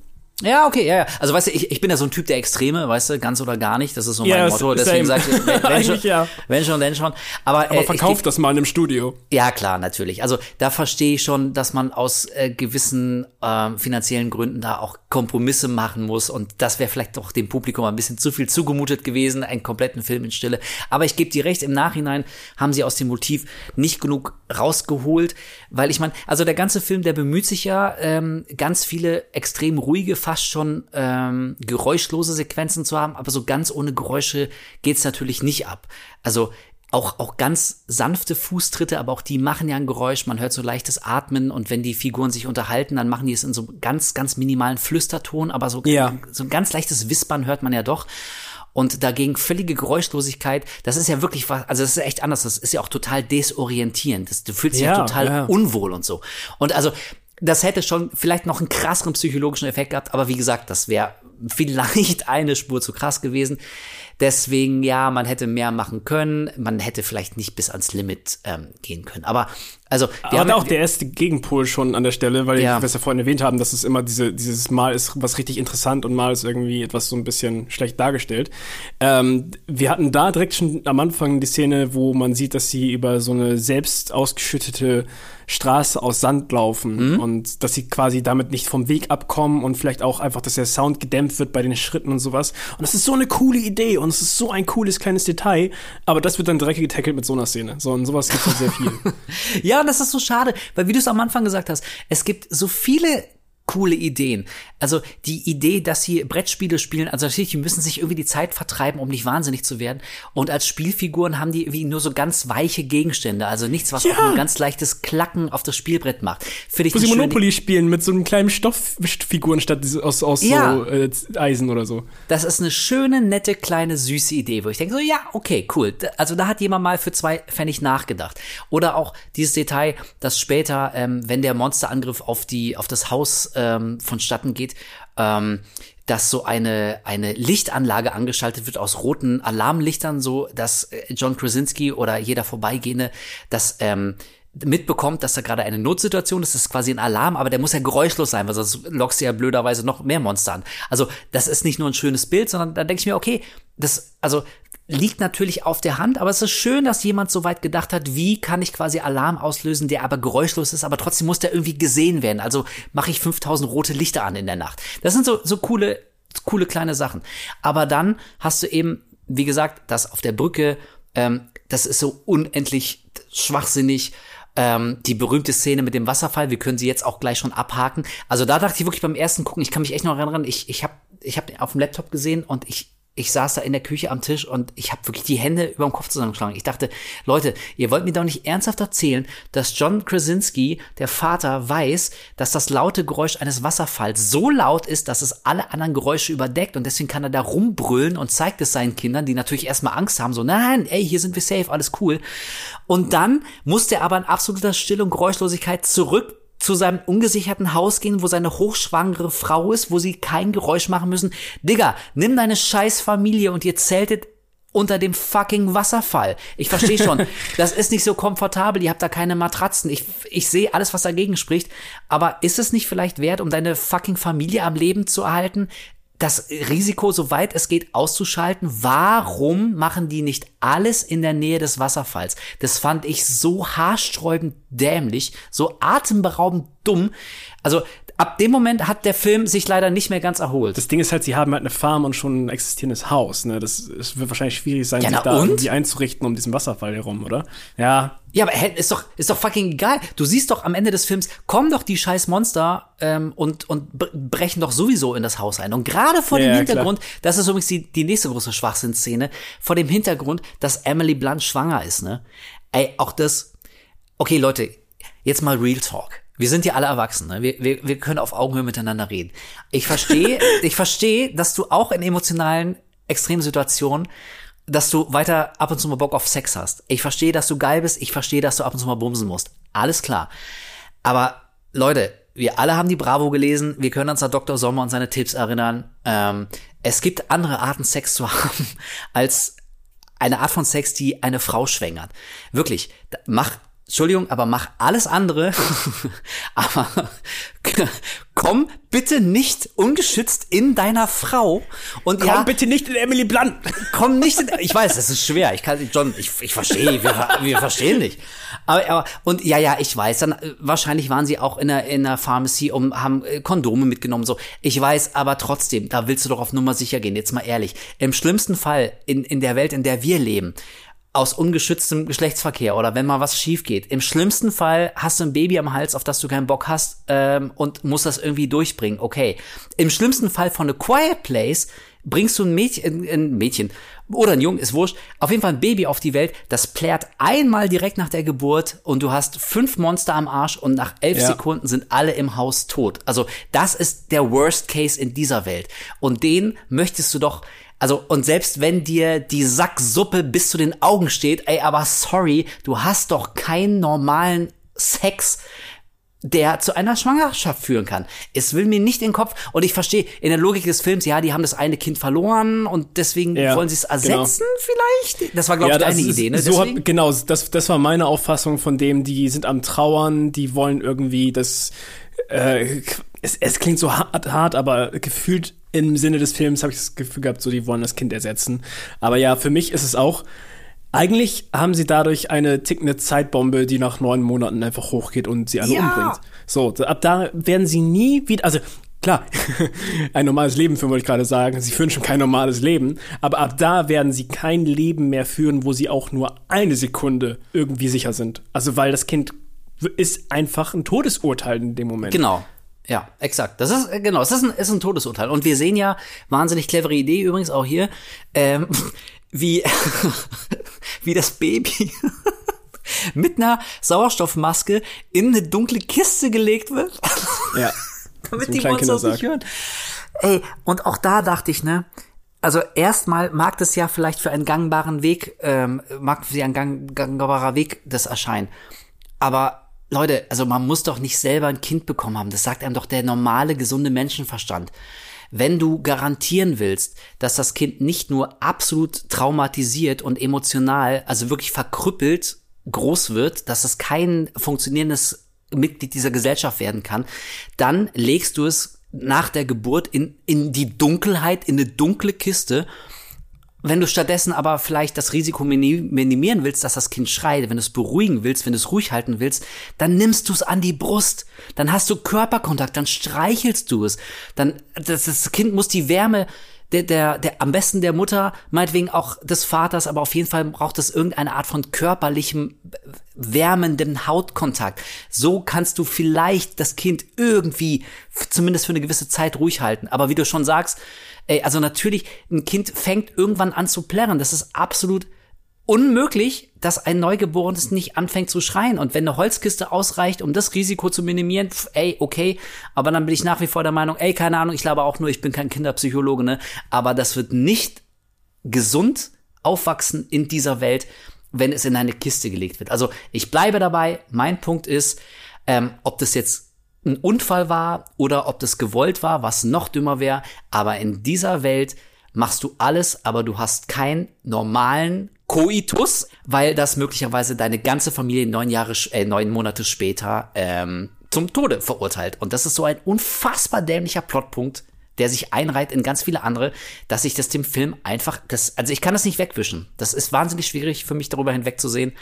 Ja, okay, ja, ja. Also weißt du, ich, ich bin ja so ein Typ der Extreme, weißt du, ganz oder gar nicht. Das ist so mein Ja, Motto. Deswegen same. sag ich, *laughs* wenn, wenn, schon, ja. wenn schon, denn schon. Aber, Aber äh, das mal in einem Studio. Ja, klar, natürlich. Also da verstehe ich schon, dass man aus äh, gewissen ähm, finanziellen Gründen da auch Kompromisse machen muss. Und das wäre vielleicht doch dem Publikum ein bisschen zu viel zugemutet gewesen, einen kompletten Film in Stille. Aber ich gebe dir recht, im Nachhinein haben sie aus dem Motiv nicht genug rausgeholt. Weil ich meine, also der ganze Film, der bemüht sich ja, ähm, ganz viele extrem ruhige, fast schon ähm, geräuschlose Sequenzen zu haben. Aber so ganz ohne Geräusche geht's natürlich nicht ab. Also auch, auch ganz sanfte Fußtritte, aber auch die machen ja ein Geräusch. Man hört so leichtes Atmen und wenn die Figuren sich unterhalten, dann machen die es in so ganz, ganz minimalen Flüsterton, aber so, Ja. so ein ganz leichtes Wispern hört man ja doch. Und dagegen völlige Geräuschlosigkeit, das ist ja wirklich was, also das ist echt anders. Das ist ja auch total desorientierend. Das, du fühlst dich ja, Ja, total ja. unwohl und so. Und also, das hätte schon vielleicht noch einen krasseren psychologischen Effekt gehabt, aber wie gesagt, das wäre vielleicht *laughs* eine Spur zu krass gewesen. Deswegen, ja, man hätte mehr machen können. Man hätte vielleicht nicht bis ans Limit ähm, gehen können. Aber, also, wir haben auch der erste Gegenpol schon an der Stelle, weil Ja. ich, was wir vorhin erwähnt haben, dass es immer diese, dieses Mal ist was richtig interessant und mal ist irgendwie etwas so ein bisschen schlecht dargestellt. Ähm, wir hatten da direkt schon am Anfang die Szene, wo man sieht, dass sie über so eine selbst ausgeschüttete Straße aus Sand laufen Mhm. und dass sie quasi damit nicht vom Weg abkommen und vielleicht auch einfach, dass der Sound gedämpft wird bei den Schritten und sowas. Und das ist so eine coole Idee und es ist so ein cooles kleines Detail, aber das wird dann direkt getackelt mit so einer Szene. So, und sowas gibt es sehr viel. *laughs* Ja, und das ist so schade, weil wie du es am Anfang gesagt hast, es gibt so viele coole Ideen. Also die Idee, dass sie Brettspiele spielen, also natürlich, die müssen sich irgendwie die Zeit vertreiben, um nicht wahnsinnig zu werden. Und als Spielfiguren haben die irgendwie nur so ganz weiche Gegenstände, also nichts, was Ja. auch nur ganz leichtes Klacken auf das Spielbrett macht. Finde ich Wo sie Monopoly spielen mit so einem kleinen Stofffiguren statt aus, aus Ja. so äh, Eisen oder so. Das ist eine schöne, nette, kleine, süße Idee, wo ich denke so, ja, okay, cool. Also da hat jemand mal für zwei Pfennig nachgedacht. Oder auch dieses Detail, dass später, ähm, wenn der Monsterangriff auf die, auf das Haus ähm, vonstatten geht, ähm, dass so eine, eine Lichtanlage angeschaltet wird aus roten Alarmlichtern, so dass äh, John Krasinski oder jeder Vorbeigehende das ähm, mitbekommt, dass da gerade eine Notsituation ist, das ist quasi ein Alarm, aber der muss ja geräuschlos sein, weil sonst lockst du ja blöderweise noch mehr Monster an. Also das ist nicht nur ein schönes Bild, sondern da denke ich mir, okay, das, also liegt natürlich auf der Hand, aber es ist schön, dass jemand so weit gedacht hat, wie kann ich quasi Alarm auslösen, der aber geräuschlos ist, aber trotzdem muss der irgendwie gesehen werden. Also mache ich 5000 rote Lichter an in der Nacht. Das sind so, so coole, coole kleine Sachen. Aber dann hast du eben, wie gesagt, das auf der Brücke, ähm, das ist so unendlich schwachsinnig. Ähm, die berühmte Szene mit dem Wasserfall, wir können sie jetzt auch gleich schon abhaken. Also da dachte ich wirklich beim ersten Gucken, ich kann mich echt noch erinnern, ich, ich habe ich hab auf dem Laptop gesehen und ich, ich saß da in der Küche am Tisch und ich habe wirklich die Hände über dem Kopf zusammengeschlagen. Ich dachte, Leute, ihr wollt mir doch nicht ernsthaft erzählen, dass John Krasinski, der Vater, weiß, dass das laute Geräusch eines Wasserfalls so laut ist, dass es alle anderen Geräusche überdeckt und deswegen kann er da rumbrüllen und zeigt es seinen Kindern, die natürlich erstmal Angst haben, so, nein, ey, hier sind wir safe, alles cool. Und dann muss der aber in absoluter Stille und Geräuschlosigkeit zurück zu seinem ungesicherten Haus gehen, wo seine hochschwangere Frau ist, wo sie kein Geräusch machen müssen. Digga, nimm deine scheiß Familie und ihr zeltet unter dem fucking Wasserfall. Ich verstehe schon, *laughs* das ist nicht so komfortabel, ihr habt da keine Matratzen. Ich, ich sehe alles, was dagegen spricht. Aber ist es nicht vielleicht wert, um deine fucking Familie am Leben zu erhalten, das Risiko, soweit es geht, auszuschalten. Warum machen die nicht alles in der Nähe des Wasserfalls? Das fand ich so haarsträubend dämlich, so atemberaubend dumm. Also ab dem Moment hat der Film sich leider nicht mehr ganz erholt. Das Ding ist halt, sie haben halt eine Farm und schon ein existierendes Haus. Ne? Das, das wird wahrscheinlich schwierig sein, Ja, sich da und? irgendwie einzurichten um diesen Wasserfall herum, oder? Ja, Ja, aber ist doch, ist doch fucking egal. Du siehst doch am Ende des Films, kommen doch die scheiß Monster ähm, und, und bre- brechen doch sowieso in das Haus ein. Und gerade vor Ja, dem Hintergrund, das ist übrigens die, die nächste große Schwachsinnsszene, vor dem Hintergrund, dass Emily Blunt schwanger ist, ne? Ey, auch das, okay, Leute, jetzt mal Real Talk. Wir sind ja alle erwachsen, ne? wir, wir, wir können auf Augenhöhe miteinander reden. Ich verstehe, *laughs* ich verstehe, dass du auch in emotionalen Extremsituationen, dass du weiter ab und zu mal Bock auf Sex hast. Ich verstehe, dass du geil bist. Ich verstehe, dass du ab und zu mal bumsen musst. Alles klar. Aber Leute, wir alle haben die Bravo gelesen. Wir können uns an Dr. Sommer und seine Tipps erinnern. Ähm, es gibt andere Arten, Sex zu *laughs* haben, als eine Art von Sex, die eine Frau schwängert. Wirklich, mach, Entschuldigung, aber mach alles andere, *laughs* aber komm bitte nicht ungeschützt in deiner Frau und komm ja, bitte nicht in Emily Blunt. komm nicht in, ich weiß, es ist schwer, ich kann, John, ich, ich verstehe, wir, wir verstehen dich. Aber, aber, und ja, ja, ich weiß, dann, äh, wahrscheinlich waren sie auch in der, in der Pharmacy und haben äh, Kondome mitgenommen, so. Ich weiß, aber trotzdem, da willst du doch auf Nummer sicher gehen, jetzt mal ehrlich. Im schlimmsten Fall, in, in der Welt, in der wir leben, aus ungeschütztem Geschlechtsverkehr oder wenn mal was schief geht. Im schlimmsten Fall hast du ein Baby am Hals, auf das du keinen Bock hast ähm, und musst das irgendwie durchbringen. Okay. Im schlimmsten Fall von A Quiet Place bringst du ein Mädchen, ein Mädchen oder ein Jungen, ist wurscht, auf jeden Fall ein Baby auf die Welt, das plärt einmal direkt nach der Geburt und du hast fünf Monster am Arsch und nach elf Ja. Sekunden sind alle im Haus tot. Also das ist der Worst Case in dieser Welt. Und den möchtest du doch also, und selbst wenn dir die Sacksuppe bis zu den Augen steht, ey, aber sorry, du hast doch keinen normalen Sex, der zu einer Schwangerschaft führen kann. Es will mir nicht in den Kopf, und ich verstehe, in der Logik des Films, ja, die haben das eine Kind verloren und deswegen Ja, wollen sie es genau. ersetzen, vielleicht? Das war, glaube ich, das deine ist- Idee, ne? So hab, genau, das, das war meine Auffassung von dem, die sind am Trauern, die wollen irgendwie das. Äh, es, es klingt so hart, hart, aber gefühlt im Sinne des Films habe ich das Gefühl gehabt, so die wollen das Kind ersetzen. Aber ja, für mich ist es auch. Eigentlich haben sie dadurch eine tickende Zeitbombe, die nach neun Monaten einfach hochgeht und sie alle Ja. umbringt. So, ab da werden sie nie wieder, also klar, *laughs* ein normales Leben führen, wollte ich gerade sagen. Sie führen schon kein normales Leben, aber ab da werden sie kein Leben mehr führen, wo sie auch nur eine Sekunde irgendwie sicher sind. Also weil das Kind ist einfach ein Todesurteil in dem Moment. Genau. Ja, exakt. Das ist, äh, genau, es ist ein, ist ein Todesurteil. Und wir sehen ja, wahnsinnig clevere Idee übrigens auch hier, ähm, *laughs* wie, *laughs* wie das Baby *laughs* mit einer Sauerstoffmaske in eine dunkle Kiste gelegt wird. Ja. damit die Monster Kleinkindersarg. nicht hören. Ey, und auch da dachte ich, ne, also erstmal mag das ja vielleicht für einen gangbaren Weg, ähm, mag für sie ein gang, gangbarer Weg das erscheinen. Aber Leute, also man muss doch nicht selber ein Kind bekommen haben. Das sagt einem doch der normale, gesunde Menschenverstand. Wenn du garantieren willst, dass das Kind nicht nur absolut traumatisiert und emotional, also wirklich verkrüppelt groß wird, dass es kein funktionierendes Mitglied dieser Gesellschaft werden kann, dann legst du es nach der Geburt in, in die Dunkelheit, in eine dunkle Kiste wenn du stattdessen aber vielleicht das Risiko minimieren willst, dass das Kind schreit, wenn du es beruhigen willst, wenn du es ruhig halten willst, dann nimmst du es an die Brust. Dann hast du Körperkontakt, dann streichelst du es. Dann, das, das Kind muss die Wärme der, der, der, am besten der Mutter, meinetwegen auch des Vaters, aber auf jeden Fall braucht es irgendeine Art von körperlichem, wärmenden Hautkontakt. So kannst du vielleicht das Kind irgendwie, zumindest für eine gewisse Zeit ruhig halten. Aber wie du schon sagst, Ey, also natürlich, ein Kind fängt irgendwann an zu plärren. Das ist absolut unmöglich, dass ein Neugeborenes nicht anfängt zu schreien. Und wenn eine Holzkiste ausreicht, um das Risiko zu minimieren, pf, ey, okay. Aber dann bin ich nach wie vor der Meinung, ey, keine Ahnung, ich glaube auch nur, ich bin kein Kinderpsychologe, ne? Aber das wird nicht gesund aufwachsen in dieser Welt, wenn es in eine Kiste gelegt wird. Also ich bleibe dabei. Mein Punkt ist, ähm, ob das jetzt ein Unfall war oder ob das gewollt war, was noch dümmer wäre. Aber in dieser Welt machst du alles, aber du hast keinen normalen Koitus, weil das möglicherweise deine ganze Familie neun Jahre, äh, neun Monate später ähm, zum Tode verurteilt. Und das ist so ein unfassbar dämlicher Plotpunkt, der sich einreiht in ganz viele andere, dass ich das dem Film einfach, das, also ich kann das nicht wegwischen. Das ist wahnsinnig schwierig für mich darüber hinwegzusehen.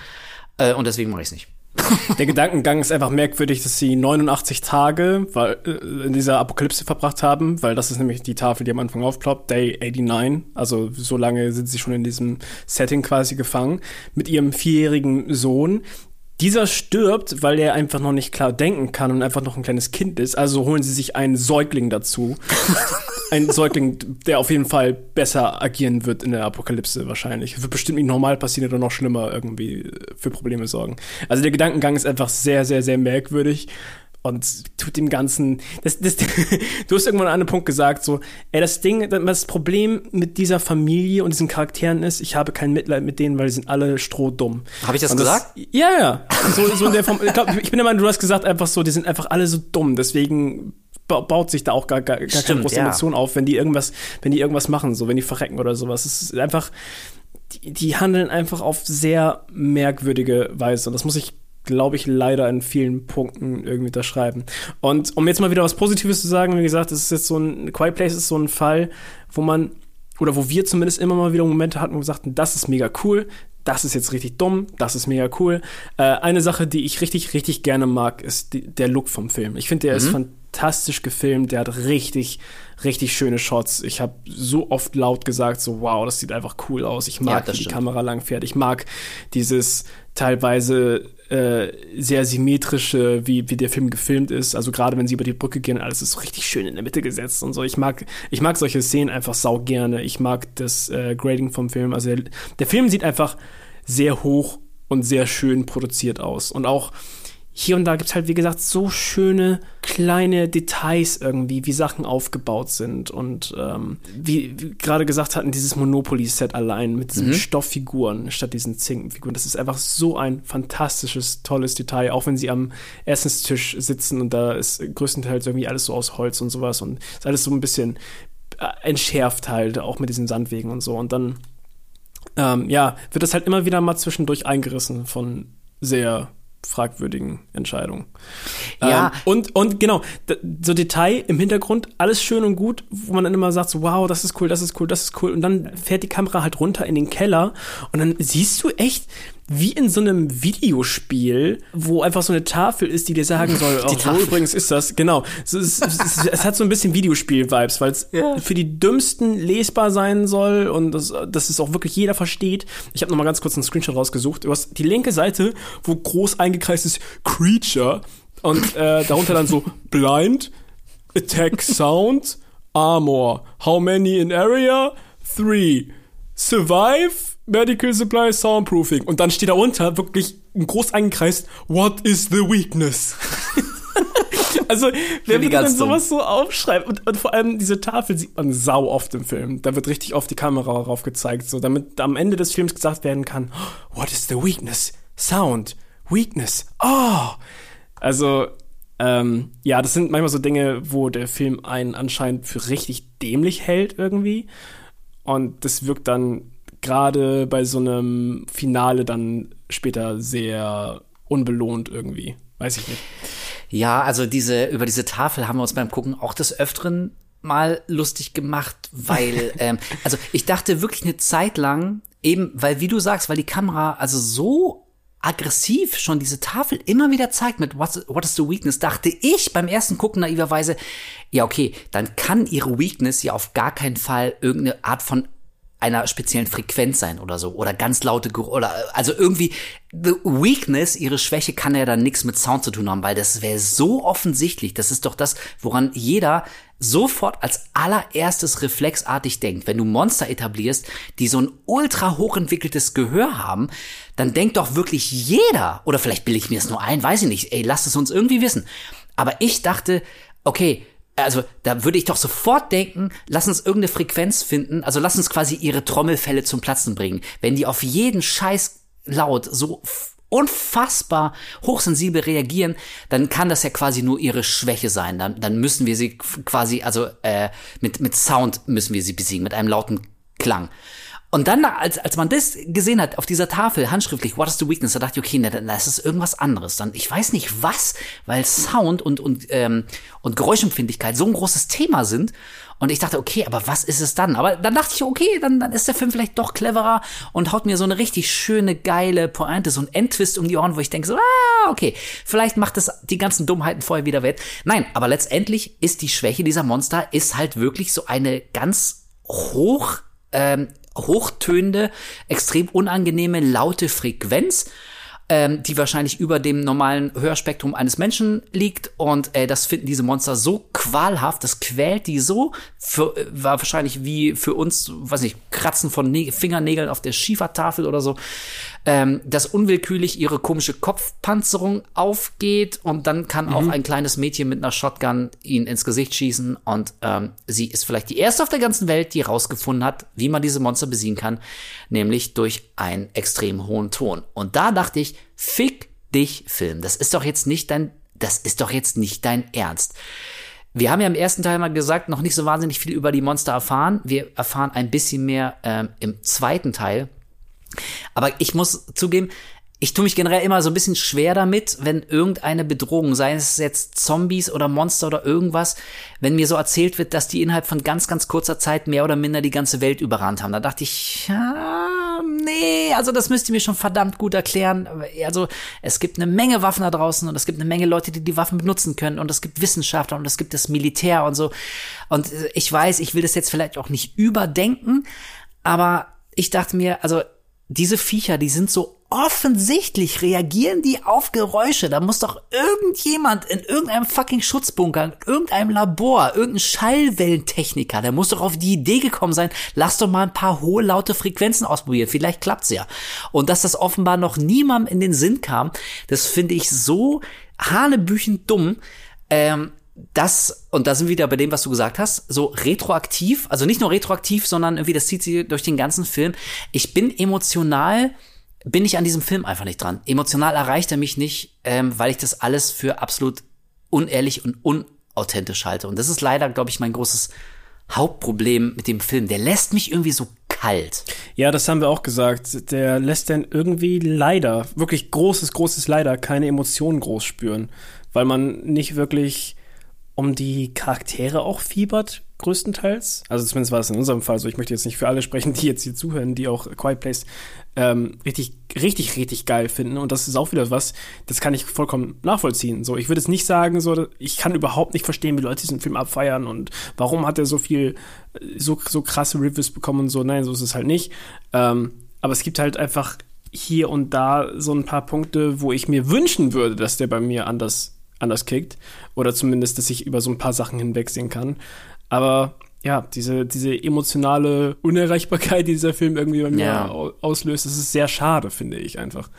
Äh, und deswegen mache ich es nicht. *laughs* Der Gedankengang ist einfach merkwürdig, dass sie 89 Tage weil, äh, in dieser Apokalypse verbracht haben, weil das ist nämlich die Tafel, die am Anfang aufploppt, Day 89. Also so lange sind sie schon in diesem Setting quasi gefangen, mit ihrem vierjährigen Sohn. Dieser stirbt, weil er einfach noch nicht klar denken kann und einfach noch ein kleines Kind ist. Also holen sie sich einen Säugling dazu. *laughs* ein Säugling, der auf jeden Fall besser agieren wird in der Apokalypse wahrscheinlich. Wird bestimmt nicht normal passieren oder noch schlimmer irgendwie für Probleme sorgen. Also der Gedankengang ist einfach sehr, sehr, sehr merkwürdig und tut dem Ganzen. Das, das, *laughs* du hast irgendwann an einem Punkt gesagt, so, ey, das Ding, das Problem mit dieser Familie und diesen Charakteren ist, ich habe kein Mitleid mit denen, weil sie sind alle strohdumm. Habe ich das, das gesagt? Ja, ja. So, so in der Form, ich, glaub, ich bin der Meinung, du hast gesagt einfach so, die sind einfach alle so dumm, deswegen baut sich da auch gar, gar, gar Stimmt, keine große ja. Emotion auf, wenn die irgendwas, wenn die irgendwas machen, so wenn die verrecken oder sowas. Es ist einfach, die, die handeln einfach auf sehr merkwürdige Weise. Und das muss ich, glaube ich, leider in vielen Punkten irgendwie unterschreiben. Und um jetzt mal wieder was Positives zu sagen, wie gesagt, das ist jetzt so ein, Quiet Place ist so ein Fall, wo man, oder wo wir zumindest immer mal wieder Momente hatten, wo wir sagten, das ist mega cool, das ist jetzt richtig dumm, das ist mega cool. Äh, eine Sache, die ich richtig, richtig gerne mag, ist die, der Look vom Film. Ich finde, der mhm. ist fantastisch gefilmt, der hat richtig, richtig schöne Shots. Ich habe so oft laut gesagt, so wow, das sieht einfach cool aus. Ich mag, ja, wie die Kamera lang fährt. Ich mag dieses teilweise äh, sehr symmetrische, wie, wie der Film gefilmt ist. Also gerade wenn sie über die Brücke gehen, alles ist richtig schön in der Mitte gesetzt und so. Ich mag, ich mag solche Szenen einfach sau gerne. Ich mag das äh, Grading vom Film. Also der, der Film sieht einfach sehr hoch und sehr schön produziert aus. Und auch hier und da gibt es halt, wie gesagt, so schöne kleine Details irgendwie, wie Sachen aufgebaut sind. Und ähm, wie, wie gerade gesagt hatten, dieses Monopoly-Set allein mit diesen mhm. Stofffiguren statt diesen Zinkenfiguren. Das ist einfach so ein fantastisches, tolles Detail, auch wenn sie am Essenstisch sitzen und da ist größtenteils irgendwie alles so aus Holz und sowas und ist alles so ein bisschen äh, entschärft halt, auch mit diesen Sandwegen und so. Und dann, ähm, ja, wird das halt immer wieder mal zwischendurch eingerissen von sehr fragwürdigen Entscheidungen. Ja. Ähm, und, und genau, so Detail im Hintergrund, alles schön und gut, wo man dann immer sagt, so, wow, das ist cool, das ist cool, das ist cool. Und dann fährt die Kamera halt runter in den Keller und dann siehst du echt, wie in so einem Videospiel, wo einfach so eine Tafel ist, die dir sagen *laughs* soll, oh, so übrigens ist das, genau. Es, es, es, es hat so ein bisschen Videospiel-Vibes, weil es ja. für die Dümmsten lesbar sein soll und das, dass es auch wirklich jeder versteht. Ich habe noch mal ganz kurz einen Screenshot rausgesucht. Du hast die linke Seite, wo groß eingekreist ist Creature und äh, darunter dann so *laughs* Blind, Attack Sound, Armor, How many in Area? Three. Survive? Medical Supply Soundproofing. Und dann steht da unter wirklich groß eingekreist, What is the weakness? *laughs* also, wer würde denn sowas so aufschreiben? Und, und, vor allem diese Tafel sieht man sau oft im Film. Da wird richtig oft die Kamera drauf gezeigt, so damit am Ende des Films gesagt werden kann, What is the weakness? Sound. Weakness. Oh! Also, ähm, ja, das sind manchmal so Dinge, wo der Film einen anscheinend für richtig dämlich hält irgendwie. Und das wirkt dann gerade bei so einem Finale dann später sehr unbelohnt irgendwie. Weiß ich nicht. Ja, also diese, über diese Tafel haben wir uns beim Gucken auch des Öfteren mal lustig gemacht, weil, *laughs* ähm, also ich dachte wirklich eine Zeit lang, eben, weil wie du sagst, weil die Kamera also so aggressiv schon diese Tafel immer wieder zeigt mit What's, What is the Weakness, dachte ich beim ersten Gucken naiverweise, ja okay, dann kann ihre Weakness ja auf gar keinen Fall irgendeine Art von einer speziellen Frequenz sein oder so oder ganz laute Geruch oder also irgendwie the weakness ihre Schwäche kann ja dann nichts mit Sound zu tun haben, weil das wäre so offensichtlich. Das ist doch das, woran jeder sofort als allererstes reflexartig denkt. Wenn du Monster etablierst, die so ein ultra hochentwickeltes Gehör haben, dann denkt doch wirklich jeder oder vielleicht bilde ich mir das nur ein, weiß ich nicht. Ey, lasst es uns irgendwie wissen. Aber ich dachte, okay, also da würde ich doch sofort denken, lass uns irgendeine Frequenz finden, also lass uns quasi ihre Trommelfälle zum Platzen bringen. Wenn die auf jeden Scheiß laut so unfassbar hochsensibel reagieren, dann kann das ja quasi nur ihre Schwäche sein. Dann, dann müssen wir sie quasi, also äh, mit, mit Sound müssen wir sie besiegen, mit einem lauten Klang. Und dann, als, als man das gesehen hat auf dieser Tafel, handschriftlich, what is the weakness, da dachte ich, okay, na, dann ist irgendwas anderes. Dann, ich weiß nicht was, weil Sound und, und, ähm, und Geräuschempfindlichkeit so ein großes Thema sind. Und ich dachte, okay, aber was ist es dann? Aber dann dachte ich, okay, dann, dann ist der Film vielleicht doch cleverer und haut mir so eine richtig schöne, geile Pointe, so ein Endtwist um die Ohren, wo ich denke so, ah, okay, vielleicht macht es die ganzen Dummheiten vorher wieder wett. Nein, aber letztendlich ist die Schwäche dieser Monster, ist halt wirklich so eine ganz hoch ähm, hochtönende, extrem unangenehme, laute Frequenz, ähm, die wahrscheinlich über dem normalen Hörspektrum eines Menschen liegt. Und äh, das finden diese Monster so qualhaft, das quält die so, für, äh, war wahrscheinlich wie für uns, weiß nicht, Kratzen von ne Fingernägeln auf der Schiefertafel oder so ähm, dass unwillkürlich ihre komische Kopfpanzerung aufgeht und dann kann mhm. auch ein kleines Mädchen mit einer Shotgun ihn ins Gesicht schießen und ähm, sie ist vielleicht die erste auf der ganzen Welt, die herausgefunden hat, wie man diese Monster besiegen kann, nämlich durch einen extrem hohen Ton. Und da dachte ich, fick dich, Film. Das ist doch jetzt nicht dein, das ist doch jetzt nicht dein Ernst. Wir haben ja im ersten Teil mal gesagt, noch nicht so wahnsinnig viel über die Monster erfahren. Wir erfahren ein bisschen mehr ähm, im zweiten Teil. Aber ich muss zugeben, ich tue mich generell immer so ein bisschen schwer damit, wenn irgendeine Bedrohung, sei es jetzt Zombies oder Monster oder irgendwas, wenn mir so erzählt wird, dass die innerhalb von ganz, ganz kurzer Zeit mehr oder minder die ganze Welt überrannt haben. Da dachte ich, ja, nee, also das müsst ihr mir schon verdammt gut erklären. Also es gibt eine Menge Waffen da draußen und es gibt eine Menge Leute, die die Waffen benutzen können und es gibt Wissenschaftler und es gibt das Militär und so. Und ich weiß, ich will das jetzt vielleicht auch nicht überdenken, aber ich dachte mir, also diese Viecher, die sind so offensichtlich, reagieren die auf Geräusche. Da muss doch irgendjemand in irgendeinem fucking Schutzbunker, in irgendeinem Labor, irgendein Schallwellentechniker, der muss doch auf die Idee gekommen sein, lass doch mal ein paar hohe, laute Frequenzen ausprobieren. Vielleicht klappt's ja. Und dass das offenbar noch niemandem in den Sinn kam, das finde ich so hanebüchend dumm. Ähm, das, und da sind wir wieder bei dem, was du gesagt hast, so retroaktiv, also nicht nur retroaktiv, sondern irgendwie, das zieht sich durch den ganzen Film. Ich bin emotional, bin ich an diesem Film einfach nicht dran. Emotional erreicht er mich nicht, ähm, weil ich das alles für absolut unehrlich und unauthentisch halte. Und das ist leider, glaube ich, mein großes Hauptproblem mit dem Film. Der lässt mich irgendwie so kalt. Ja, das haben wir auch gesagt. Der lässt dann irgendwie leider, wirklich großes, großes Leider, keine Emotionen groß spüren. Weil man nicht wirklich um die Charaktere auch fiebert, größtenteils. Also zumindest war es in unserem Fall so. Ich möchte jetzt nicht für alle sprechen, die jetzt hier zuhören, die auch Quiet Place ähm, richtig, richtig, richtig geil finden. Und das ist auch wieder was, das kann ich vollkommen nachvollziehen. So, ich würde es nicht sagen, so, ich kann überhaupt nicht verstehen, wie Leute diesen Film abfeiern und warum hat er so viel, so, so krasse Reviews bekommen und so. Nein, so ist es halt nicht. Ähm, aber es gibt halt einfach hier und da so ein paar Punkte, wo ich mir wünschen würde, dass der bei mir anders anders kickt. Oder zumindest, dass ich über so ein paar Sachen hinwegsehen kann. Aber ja, diese, diese emotionale Unerreichbarkeit, die dieser Film irgendwie bei mir ja. auslöst, das ist sehr schade, finde ich einfach.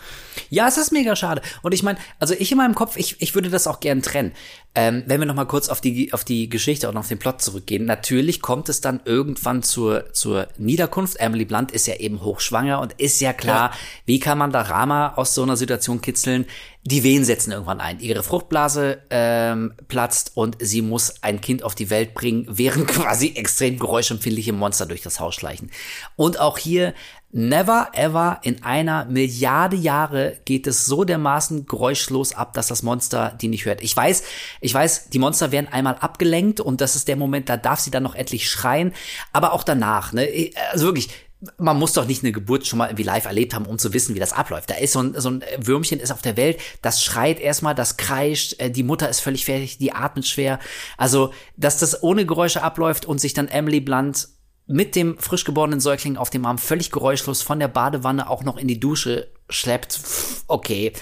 Ja, es ist mega schade. Und ich meine, also ich in meinem Kopf, ich, ich würde das auch gern trennen. Ähm, wenn wir noch mal kurz auf die, auf die Geschichte und auf den Plot zurückgehen. Natürlich kommt es dann irgendwann zur, zur Niederkunft. Emily Blunt ist ja eben hochschwanger und ist ja klar, ja. wie kann man da Rama aus so einer Situation kitzeln? Die Wehen setzen irgendwann ein. Ihre Fruchtblase ähm, platzt und sie muss ein Kind auf die Welt bringen, *laughs* während quasi extrem geräuschempfindliche Monster durch das Haus schleichen. Und auch hier Never ever in einer Milliarde Jahre geht es so dermaßen geräuschlos ab, dass das Monster die nicht hört. Ich weiß, ich weiß, die Monster werden einmal abgelenkt und das ist der Moment, da darf sie dann noch endlich schreien, aber auch danach, ne? Also wirklich, man muss doch nicht eine Geburt schon mal irgendwie live erlebt haben, um zu wissen, wie das abläuft. Da ist so ein, so ein Würmchen ist auf der Welt, das schreit erstmal, das kreischt, äh, die Mutter ist völlig fertig, die atmet schwer. Also, dass das ohne Geräusche abläuft und sich dann Emily Blunt mit dem frisch geborenen Säugling auf dem Arm völlig geräuschlos von der Badewanne auch noch in die Dusche schleppt. Okay.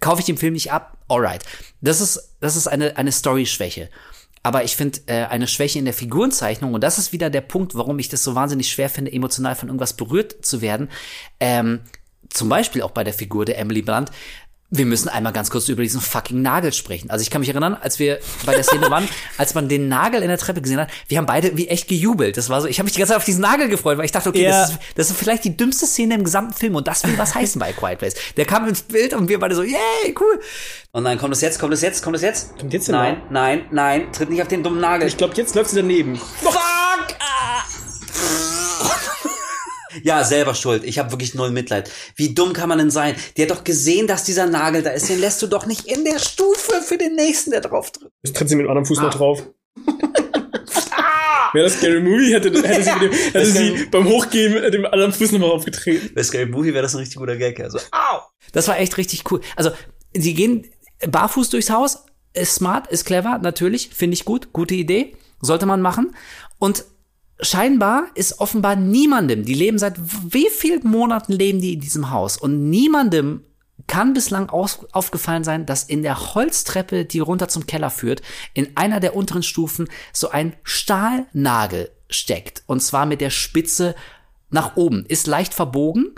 Kaufe ich den Film nicht ab? Alright. Das ist, das ist eine, eine Story-Schwäche. Aber ich finde äh, eine Schwäche in der Figurenzeichnung, und das ist wieder der Punkt, warum ich das so wahnsinnig schwer finde, emotional von irgendwas berührt zu werden. Ähm, zum Beispiel auch bei der Figur der Emily Blunt, wir müssen einmal ganz kurz über diesen fucking Nagel sprechen. Also ich kann mich erinnern, als wir bei der Szene waren, *laughs* als man den Nagel in der Treppe gesehen hat, wir haben beide wie echt gejubelt. Das war so, ich habe mich die ganze Zeit auf diesen Nagel gefreut, weil ich dachte, okay, ja. das, ist, das ist vielleicht die dümmste Szene im gesamten Film und das will was heißen bei Quiet Place. Der kam ins Bild und wir beide so, yay, cool. Und nein, kommt es jetzt, kommt es jetzt, kommt es jetzt? Kommt jetzt Nein, nein, nein, tritt nicht auf den dummen Nagel. Ich glaube, jetzt läuft sie daneben. Fuck! Ah. Ja, selber schuld. Ich habe wirklich null Mitleid. Wie dumm kann man denn sein? Die hat doch gesehen, dass dieser Nagel da ist. Den lässt du doch nicht in der Stufe für den nächsten, der drauf tritt. Jetzt tritt sie mit dem anderen Fuß ah. noch drauf. Wäre das Scary Movie, hätte, hätte sie, dem, hätte sie beim Hochgehen mit dem anderen Fuß nochmal aufgetreten. Bei Scary Movie wäre das ein richtig guter Gag. Also, au! Das war echt richtig cool. Also, sie gehen barfuß durchs Haus. Ist smart, ist clever, natürlich. Finde ich gut. Gute Idee. Sollte man machen. Und scheinbar ist offenbar niemandem, die leben seit wie vielen Monaten leben die in diesem Haus und niemandem kann bislang aufgefallen sein, dass in der Holztreppe, die runter zum Keller führt, in einer der unteren Stufen so ein Stahlnagel steckt. Und zwar mit der Spitze nach oben. Ist leicht verbogen.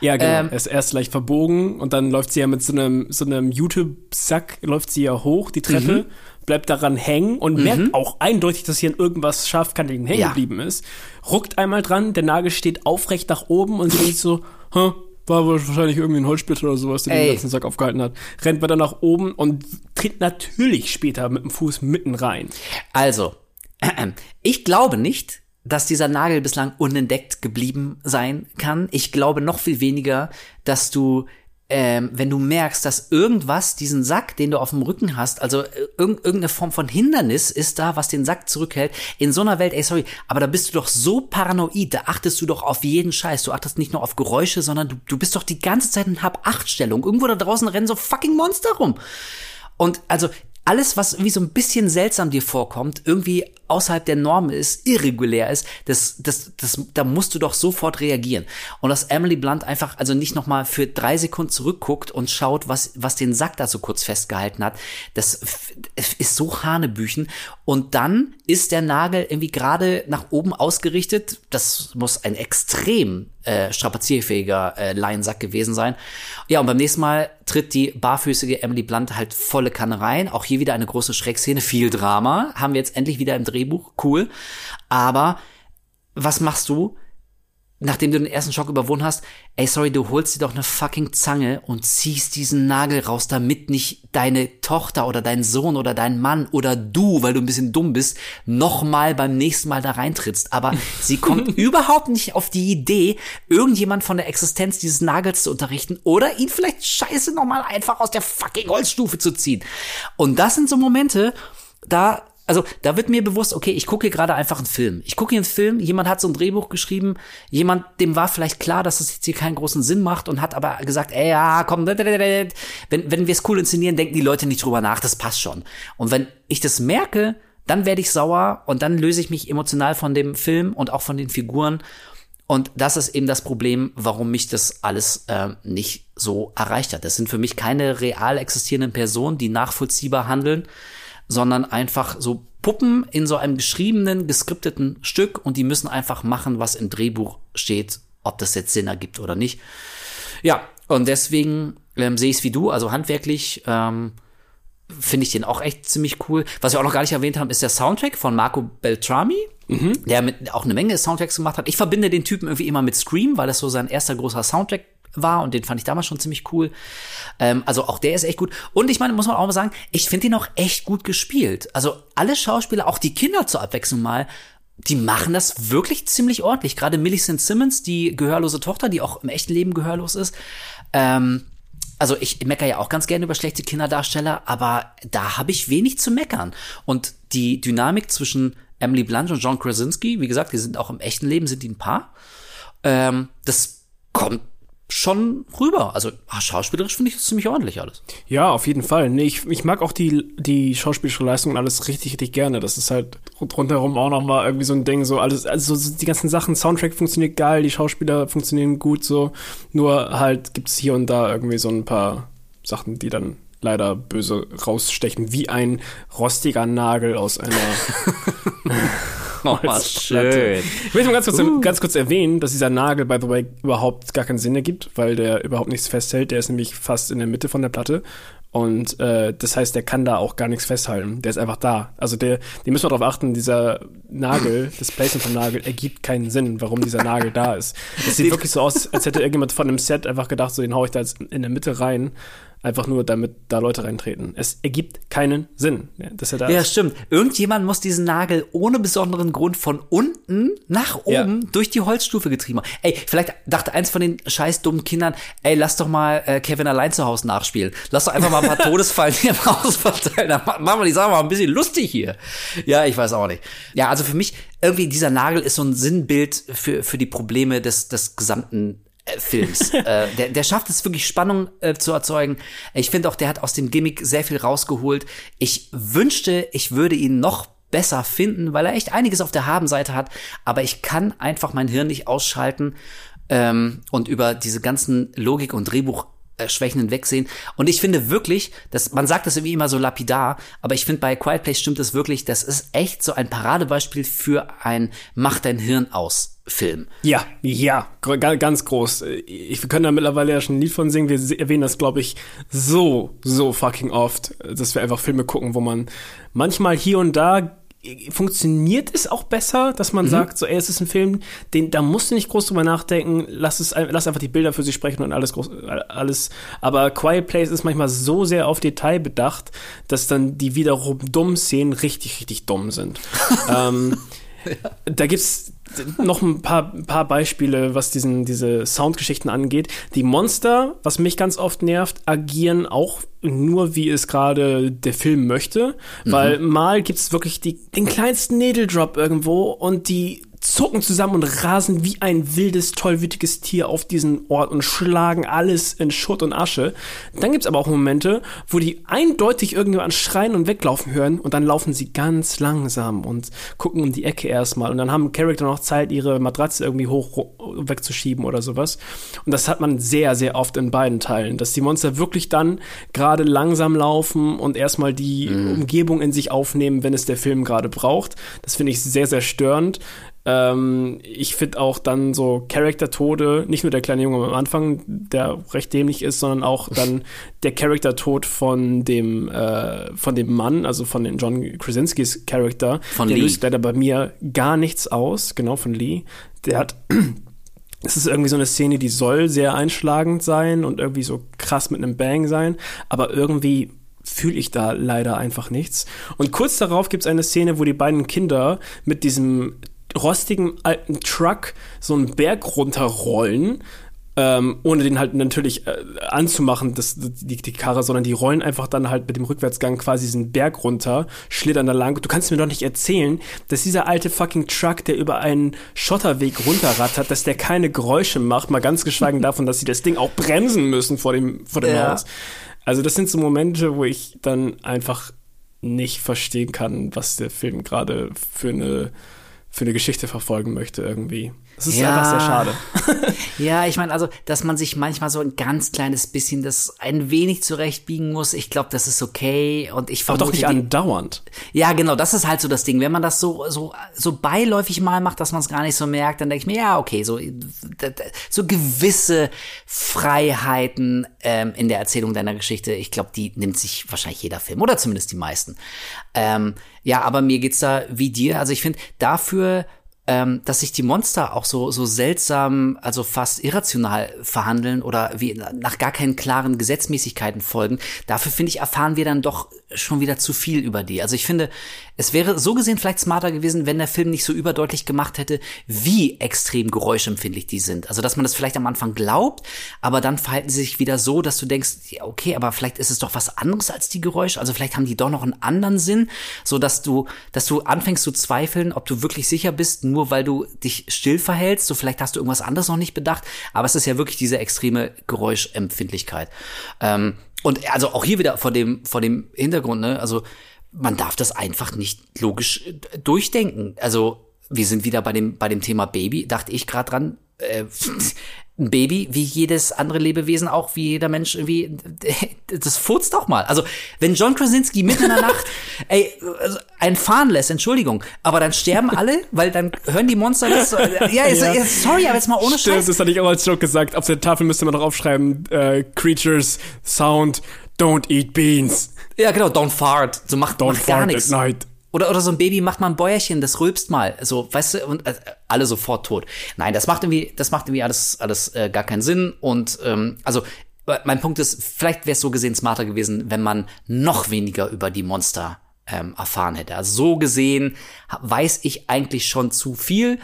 Ja, genau. Ähm, er ist erst leicht verbogen und dann läuft sie ja mit so einem, so einem YouTube-Sack, läuft sie ja hoch, die Treppe. Mhm bleibt daran hängen und mhm. merkt auch eindeutig, dass hier an irgendwas scharfkantigen hängen ja. geblieben ist. Ruckt einmal dran, der Nagel steht aufrecht nach oben und sie denkt so, Hä, war wahrscheinlich irgendwie ein Holzsplitter oder sowas, der Ey. den ganzen Sack aufgehalten hat. Rennt weiter nach oben und tritt natürlich später mit dem Fuß mitten rein. Also, äh, *clears throat* ich glaube nicht, dass dieser Nagel bislang unentdeckt geblieben sein kann. Ich glaube noch viel weniger, dass du ähm, wenn du merkst, dass irgendwas diesen Sack, den du auf dem Rücken hast, also äh, irg irgendeine Form von Hindernis ist da, was den Sack zurückhält, in so einer Welt, ey, sorry, aber da bist du doch so paranoid, da achtest du doch auf jeden Scheiß, du achtest nicht nur auf Geräusche, sondern du, du bist doch die ganze Zeit in Hab-Acht-Stellung. Irgendwo da draußen rennen so fucking Monster rum. Und also alles, was irgendwie so ein bisschen seltsam dir vorkommt, irgendwie außerhalb der Norm ist, irregulär ist, das, das, das, da musst du doch sofort reagieren. Und dass Emily Blunt einfach also nicht nochmal für drei Sekunden zurückguckt und schaut, was, was den Sack da so kurz festgehalten hat, das ist so Hanebüchen. Und dann ist der Nagel irgendwie gerade nach oben ausgerichtet. Das muss ein extrem äh, strapazierfähiger äh, Laiensack gewesen sein. Ja, und beim nächsten Mal tritt die barfüßige Emily Blunt halt volle Kanne rein. Auch hier wieder eine große Schreckszene, viel Drama. Haben wir jetzt endlich wieder im Dreh Drehbuch, cool. Aber was machst du, nachdem du den ersten Schock überwunden hast? Ey, sorry, du holst dir doch eine fucking Zange und ziehst diesen Nagel raus, damit nicht deine Tochter oder dein Sohn oder dein Mann oder du, weil du ein bisschen dumm bist, nochmal beim nächsten Mal da reintrittst. Aber *laughs* sie kommt überhaupt nicht auf die Idee, irgendjemand von der Existenz dieses Nagels zu unterrichten oder ihn vielleicht scheiße nochmal einfach aus der fucking Holzstufe zu ziehen. Und das sind so Momente, da also da wird mir bewusst, okay, ich gucke hier gerade einfach einen Film. Ich gucke hier einen Film, jemand hat so ein Drehbuch geschrieben, jemand, dem war vielleicht klar, dass es das jetzt hier keinen großen Sinn macht und hat aber gesagt, ey, ja, komm, wenn, wenn wir es cool inszenieren, denken die Leute nicht drüber nach, das passt schon. Und wenn ich das merke, dann werde ich sauer und dann löse ich mich emotional von dem Film und auch von den Figuren. Und das ist eben das Problem, warum mich das alles äh, nicht so erreicht hat. Das sind für mich keine real existierenden Personen, die nachvollziehbar handeln sondern einfach so Puppen in so einem geschriebenen, geskripteten Stück und die müssen einfach machen, was im Drehbuch steht, ob das jetzt Sinn ergibt oder nicht. Ja, und deswegen ähm, sehe ich es wie du, also handwerklich ähm, finde ich den auch echt ziemlich cool. Was wir auch noch gar nicht erwähnt haben, ist der Soundtrack von Marco Beltrami, mhm. der mit auch eine Menge Soundtracks gemacht hat. Ich verbinde den Typen irgendwie immer mit Scream, weil das so sein erster großer Soundtrack war und den fand ich damals schon ziemlich cool. Ähm, also auch der ist echt gut. Und ich meine, muss man auch mal sagen, ich finde ihn auch echt gut gespielt. Also alle Schauspieler, auch die Kinder zur Abwechslung mal, die machen das wirklich ziemlich ordentlich. Gerade Millicent Simmons, die gehörlose Tochter, die auch im echten Leben gehörlos ist. Ähm, also ich meckere ja auch ganz gerne über schlechte Kinderdarsteller, aber da habe ich wenig zu meckern. Und die Dynamik zwischen Emily Blunt und John Krasinski, wie gesagt, die sind auch im echten Leben, sind die ein Paar. Ähm, das kommt schon rüber. Also ach, schauspielerisch finde ich das ziemlich ordentlich alles. Ja, auf jeden Fall. Nee, ich, ich mag auch die, die schauspielerische Leistung und alles richtig, richtig gerne. Das ist halt rundherum auch nochmal irgendwie so ein Ding, so alles, also die ganzen Sachen, Soundtrack funktioniert geil, die Schauspieler funktionieren gut, so. Nur halt gibt's hier und da irgendwie so ein paar Sachen, die dann leider böse rausstechen, wie ein rostiger Nagel aus einer *laughs* Oh, schön. Ich möchte mal ganz kurz, uh. ganz kurz erwähnen, dass dieser Nagel, by the way, überhaupt gar keinen Sinn ergibt, weil der überhaupt nichts festhält. Der ist nämlich fast in der Mitte von der Platte. Und äh, das heißt, der kann da auch gar nichts festhalten. Der ist einfach da. Also der, die müssen wir darauf achten, dieser Nagel, *laughs* das Placement vom Nagel, ergibt keinen Sinn, warum dieser Nagel da ist. Es sieht wirklich so aus, als hätte irgendjemand von einem Set einfach gedacht, so den hau ich da jetzt in der Mitte rein einfach nur damit da Leute reintreten. Es ergibt keinen Sinn, dass er da Ja, ist. stimmt. Irgendjemand muss diesen Nagel ohne besonderen Grund von unten nach oben ja. durch die Holzstufe getrieben haben. Ey, vielleicht dachte eins von den scheiß dummen Kindern, ey, lass doch mal äh, Kevin allein zu Hause nachspielen. Lass doch einfach mal ein paar *laughs* Todesfallen hier im Haus verteilen. Dann machen wir die Sache mal ein bisschen lustig hier. Ja, ich weiß auch nicht. Ja, also für mich irgendwie dieser Nagel ist so ein Sinnbild für für die Probleme des des gesamten Films. *laughs* äh, der, der schafft es wirklich Spannung äh, zu erzeugen. Ich finde auch, der hat aus dem Gimmick sehr viel rausgeholt. Ich wünschte, ich würde ihn noch besser finden, weil er echt einiges auf der Habenseite hat. Aber ich kann einfach mein Hirn nicht ausschalten ähm, und über diese ganzen Logik- und Drehbuch Schwächen hinwegsehen. Und ich finde wirklich, dass man sagt das irgendwie immer so lapidar, aber ich finde bei Quiet Place stimmt es wirklich, das ist echt so ein Paradebeispiel für ein Mach dein Hirn aus Film. Ja, ja, ganz groß. Ich, wir können da mittlerweile ja schon ein Lied von singen. Wir erwähnen das, glaube ich, so, so fucking oft, dass wir einfach Filme gucken, wo man manchmal hier und da funktioniert es auch besser, dass man mhm. sagt, so, ey, es ist ein Film, den, da musst du nicht groß drüber nachdenken, lass es, lass einfach die Bilder für sich sprechen und alles groß, alles. Aber Quiet Place ist manchmal so sehr auf Detail bedacht, dass dann die wiederum dummen Szenen richtig, richtig dumm sind. *laughs* ähm, ja. Da gibt's noch ein paar, paar Beispiele, was diesen, diese Soundgeschichten angeht. Die Monster, was mich ganz oft nervt, agieren auch nur, wie es gerade der Film möchte. Mhm. Weil mal gibt es wirklich die, den kleinsten Needle Drop irgendwo und die zucken zusammen und rasen wie ein wildes, tollwütiges Tier auf diesen Ort und schlagen alles in Schutt und Asche. Dann gibt's aber auch Momente, wo die eindeutig irgendjemand schreien und weglaufen hören und dann laufen sie ganz langsam und gucken um die Ecke erstmal und dann haben Charakter noch Zeit, ihre Matratze irgendwie hoch wegzuschieben oder sowas. Und das hat man sehr, sehr oft in beiden Teilen, dass die Monster wirklich dann gerade langsam laufen und erstmal die mhm. Umgebung in sich aufnehmen, wenn es der Film gerade braucht. Das finde ich sehr, sehr störend. Ähm, ich finde auch dann so Charaktertode, nicht nur der kleine Junge am Anfang, der recht dämlich ist, sondern auch *laughs* dann der Charaktertod von dem äh, von dem Mann, also von den John Krasinskis Charakter. Von der Lee. löst leider bei mir gar nichts aus, genau von Lee. Der hat *clears throat* es ist irgendwie so eine Szene, die soll sehr einschlagend sein und irgendwie so krass mit einem Bang sein, aber irgendwie fühle ich da leider einfach nichts. Und kurz darauf gibt es eine Szene, wo die beiden Kinder mit diesem rostigen alten Truck so einen Berg runterrollen, ähm, ohne den halt natürlich äh, anzumachen, das, die, die Karre, sondern die rollen einfach dann halt mit dem Rückwärtsgang quasi diesen Berg runter, schlittern da lang. Du kannst mir doch nicht erzählen, dass dieser alte fucking Truck, der über einen Schotterweg runterrattert, dass der keine Geräusche macht, mal ganz geschweigen *laughs* davon, dass sie das Ding auch bremsen müssen vor dem, vor dem ja. Haus. Also das sind so Momente, wo ich dann einfach nicht verstehen kann, was der Film gerade für eine für eine Geschichte verfolgen möchte irgendwie. Das ist ja. einfach sehr schade. *laughs* ja, ich meine, also, dass man sich manchmal so ein ganz kleines bisschen das ein wenig zurechtbiegen muss, ich glaube, das ist okay. Und ich vermute, Aber doch nicht andauernd. Ja, genau, das ist halt so das Ding. Wenn man das so, so, so beiläufig mal macht, dass man es gar nicht so merkt, dann denke ich mir, ja, okay, so, so gewisse Freiheiten ähm, in der Erzählung deiner Geschichte, ich glaube, die nimmt sich wahrscheinlich jeder Film oder zumindest die meisten. Ähm, ja, aber mir geht's da wie dir. Also ich finde, dafür ähm, dass sich die Monster auch so, so seltsam, also fast irrational verhandeln oder wie nach gar keinen klaren Gesetzmäßigkeiten folgen. Dafür finde ich, erfahren wir dann doch schon wieder zu viel über die. Also ich finde, es wäre so gesehen vielleicht smarter gewesen, wenn der Film nicht so überdeutlich gemacht hätte, wie extrem geräuschempfindlich die sind. Also dass man das vielleicht am Anfang glaubt, aber dann verhalten sie sich wieder so, dass du denkst, ja, okay, aber vielleicht ist es doch was anderes als die Geräusche. Also vielleicht haben die doch noch einen anderen Sinn, so dass du, dass du anfängst zu zweifeln, ob du wirklich sicher bist, nur weil du dich still verhältst. So vielleicht hast du irgendwas anderes noch nicht bedacht. Aber es ist ja wirklich diese extreme Geräuschempfindlichkeit. Ähm, und also auch hier wieder vor dem, vor dem Hintergrund, ne, also man darf das einfach nicht logisch äh, durchdenken. Also wir sind wieder bei dem, bei dem Thema Baby, dachte ich gerade dran. Äh, *laughs* ein Baby, wie jedes andere Lebewesen auch, wie jeder Mensch irgendwie, *laughs* das furzt doch mal. Also, wenn John Krasinski mitten in der Nacht, *laughs* ey, also einen fahren lässt, Entschuldigung, aber dann sterben alle, weil dann hören die Monster das, ja, ist, ja. sorry, aber jetzt mal ohne Stimmt, Scheiß. das hatte ich auch als Joke gesagt. Auf der Tafel müsste man doch aufschreiben, äh, Creatures, Sound, don't eat beans. Ja, genau, don't fart, so macht, Don't macht gar fart nichts. at night. Oder, oder so ein Baby macht mal ein Bäuerchen, das rülpst mal. So, weißt du, und äh, alle sofort tot. Nein, das macht irgendwie, das macht irgendwie alles, alles äh, gar keinen Sinn. Und ähm, also mein Punkt ist, vielleicht wäre es so gesehen smarter gewesen, wenn man noch weniger über die Monster ähm, erfahren hätte. Also so gesehen weiß ich eigentlich schon zu viel,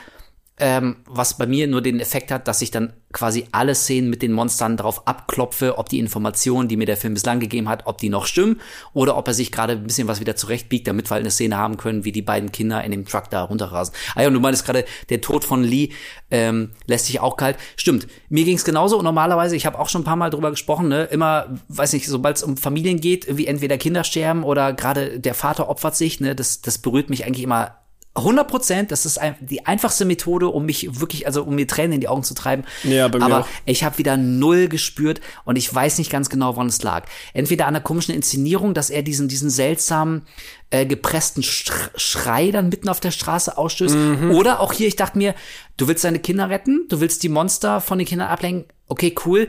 ähm, was bei mir nur den Effekt hat, dass ich dann quasi alle Szenen mit den Monstern darauf abklopfe, ob die Informationen, die mir der Film bislang gegeben hat, ob die noch stimmen oder ob er sich gerade ein bisschen was wieder zurechtbiegt, damit wir halt eine Szene haben können, wie die beiden Kinder in dem Truck da runterrasen. Ah ja, und du meinst gerade, der Tod von Lee ähm, lässt sich auch kalt. Stimmt, mir ging's genauso und normalerweise, ich habe auch schon ein paar Mal drüber gesprochen, ne, immer, weiß nicht, sobald es um Familien geht, irgendwie entweder Kinder sterben oder gerade der Vater opfert sich, ne, das, das berührt mich eigentlich immer 100 Prozent, das ist ein, die einfachste Methode, um mich wirklich, also um mir Tränen in die Augen zu treiben. Ja, bei mir Aber auch. ich habe wieder null gespürt und ich weiß nicht ganz genau, woran es lag. Entweder an der komischen Inszenierung, dass er diesen, diesen seltsamen, äh, gepressten Sch- Schrei dann mitten auf der Straße ausstößt. Oder auch hier, ich dachte mir, du willst deine Kinder retten, du willst die Monster von den Kindern ablenken. Okay, cool.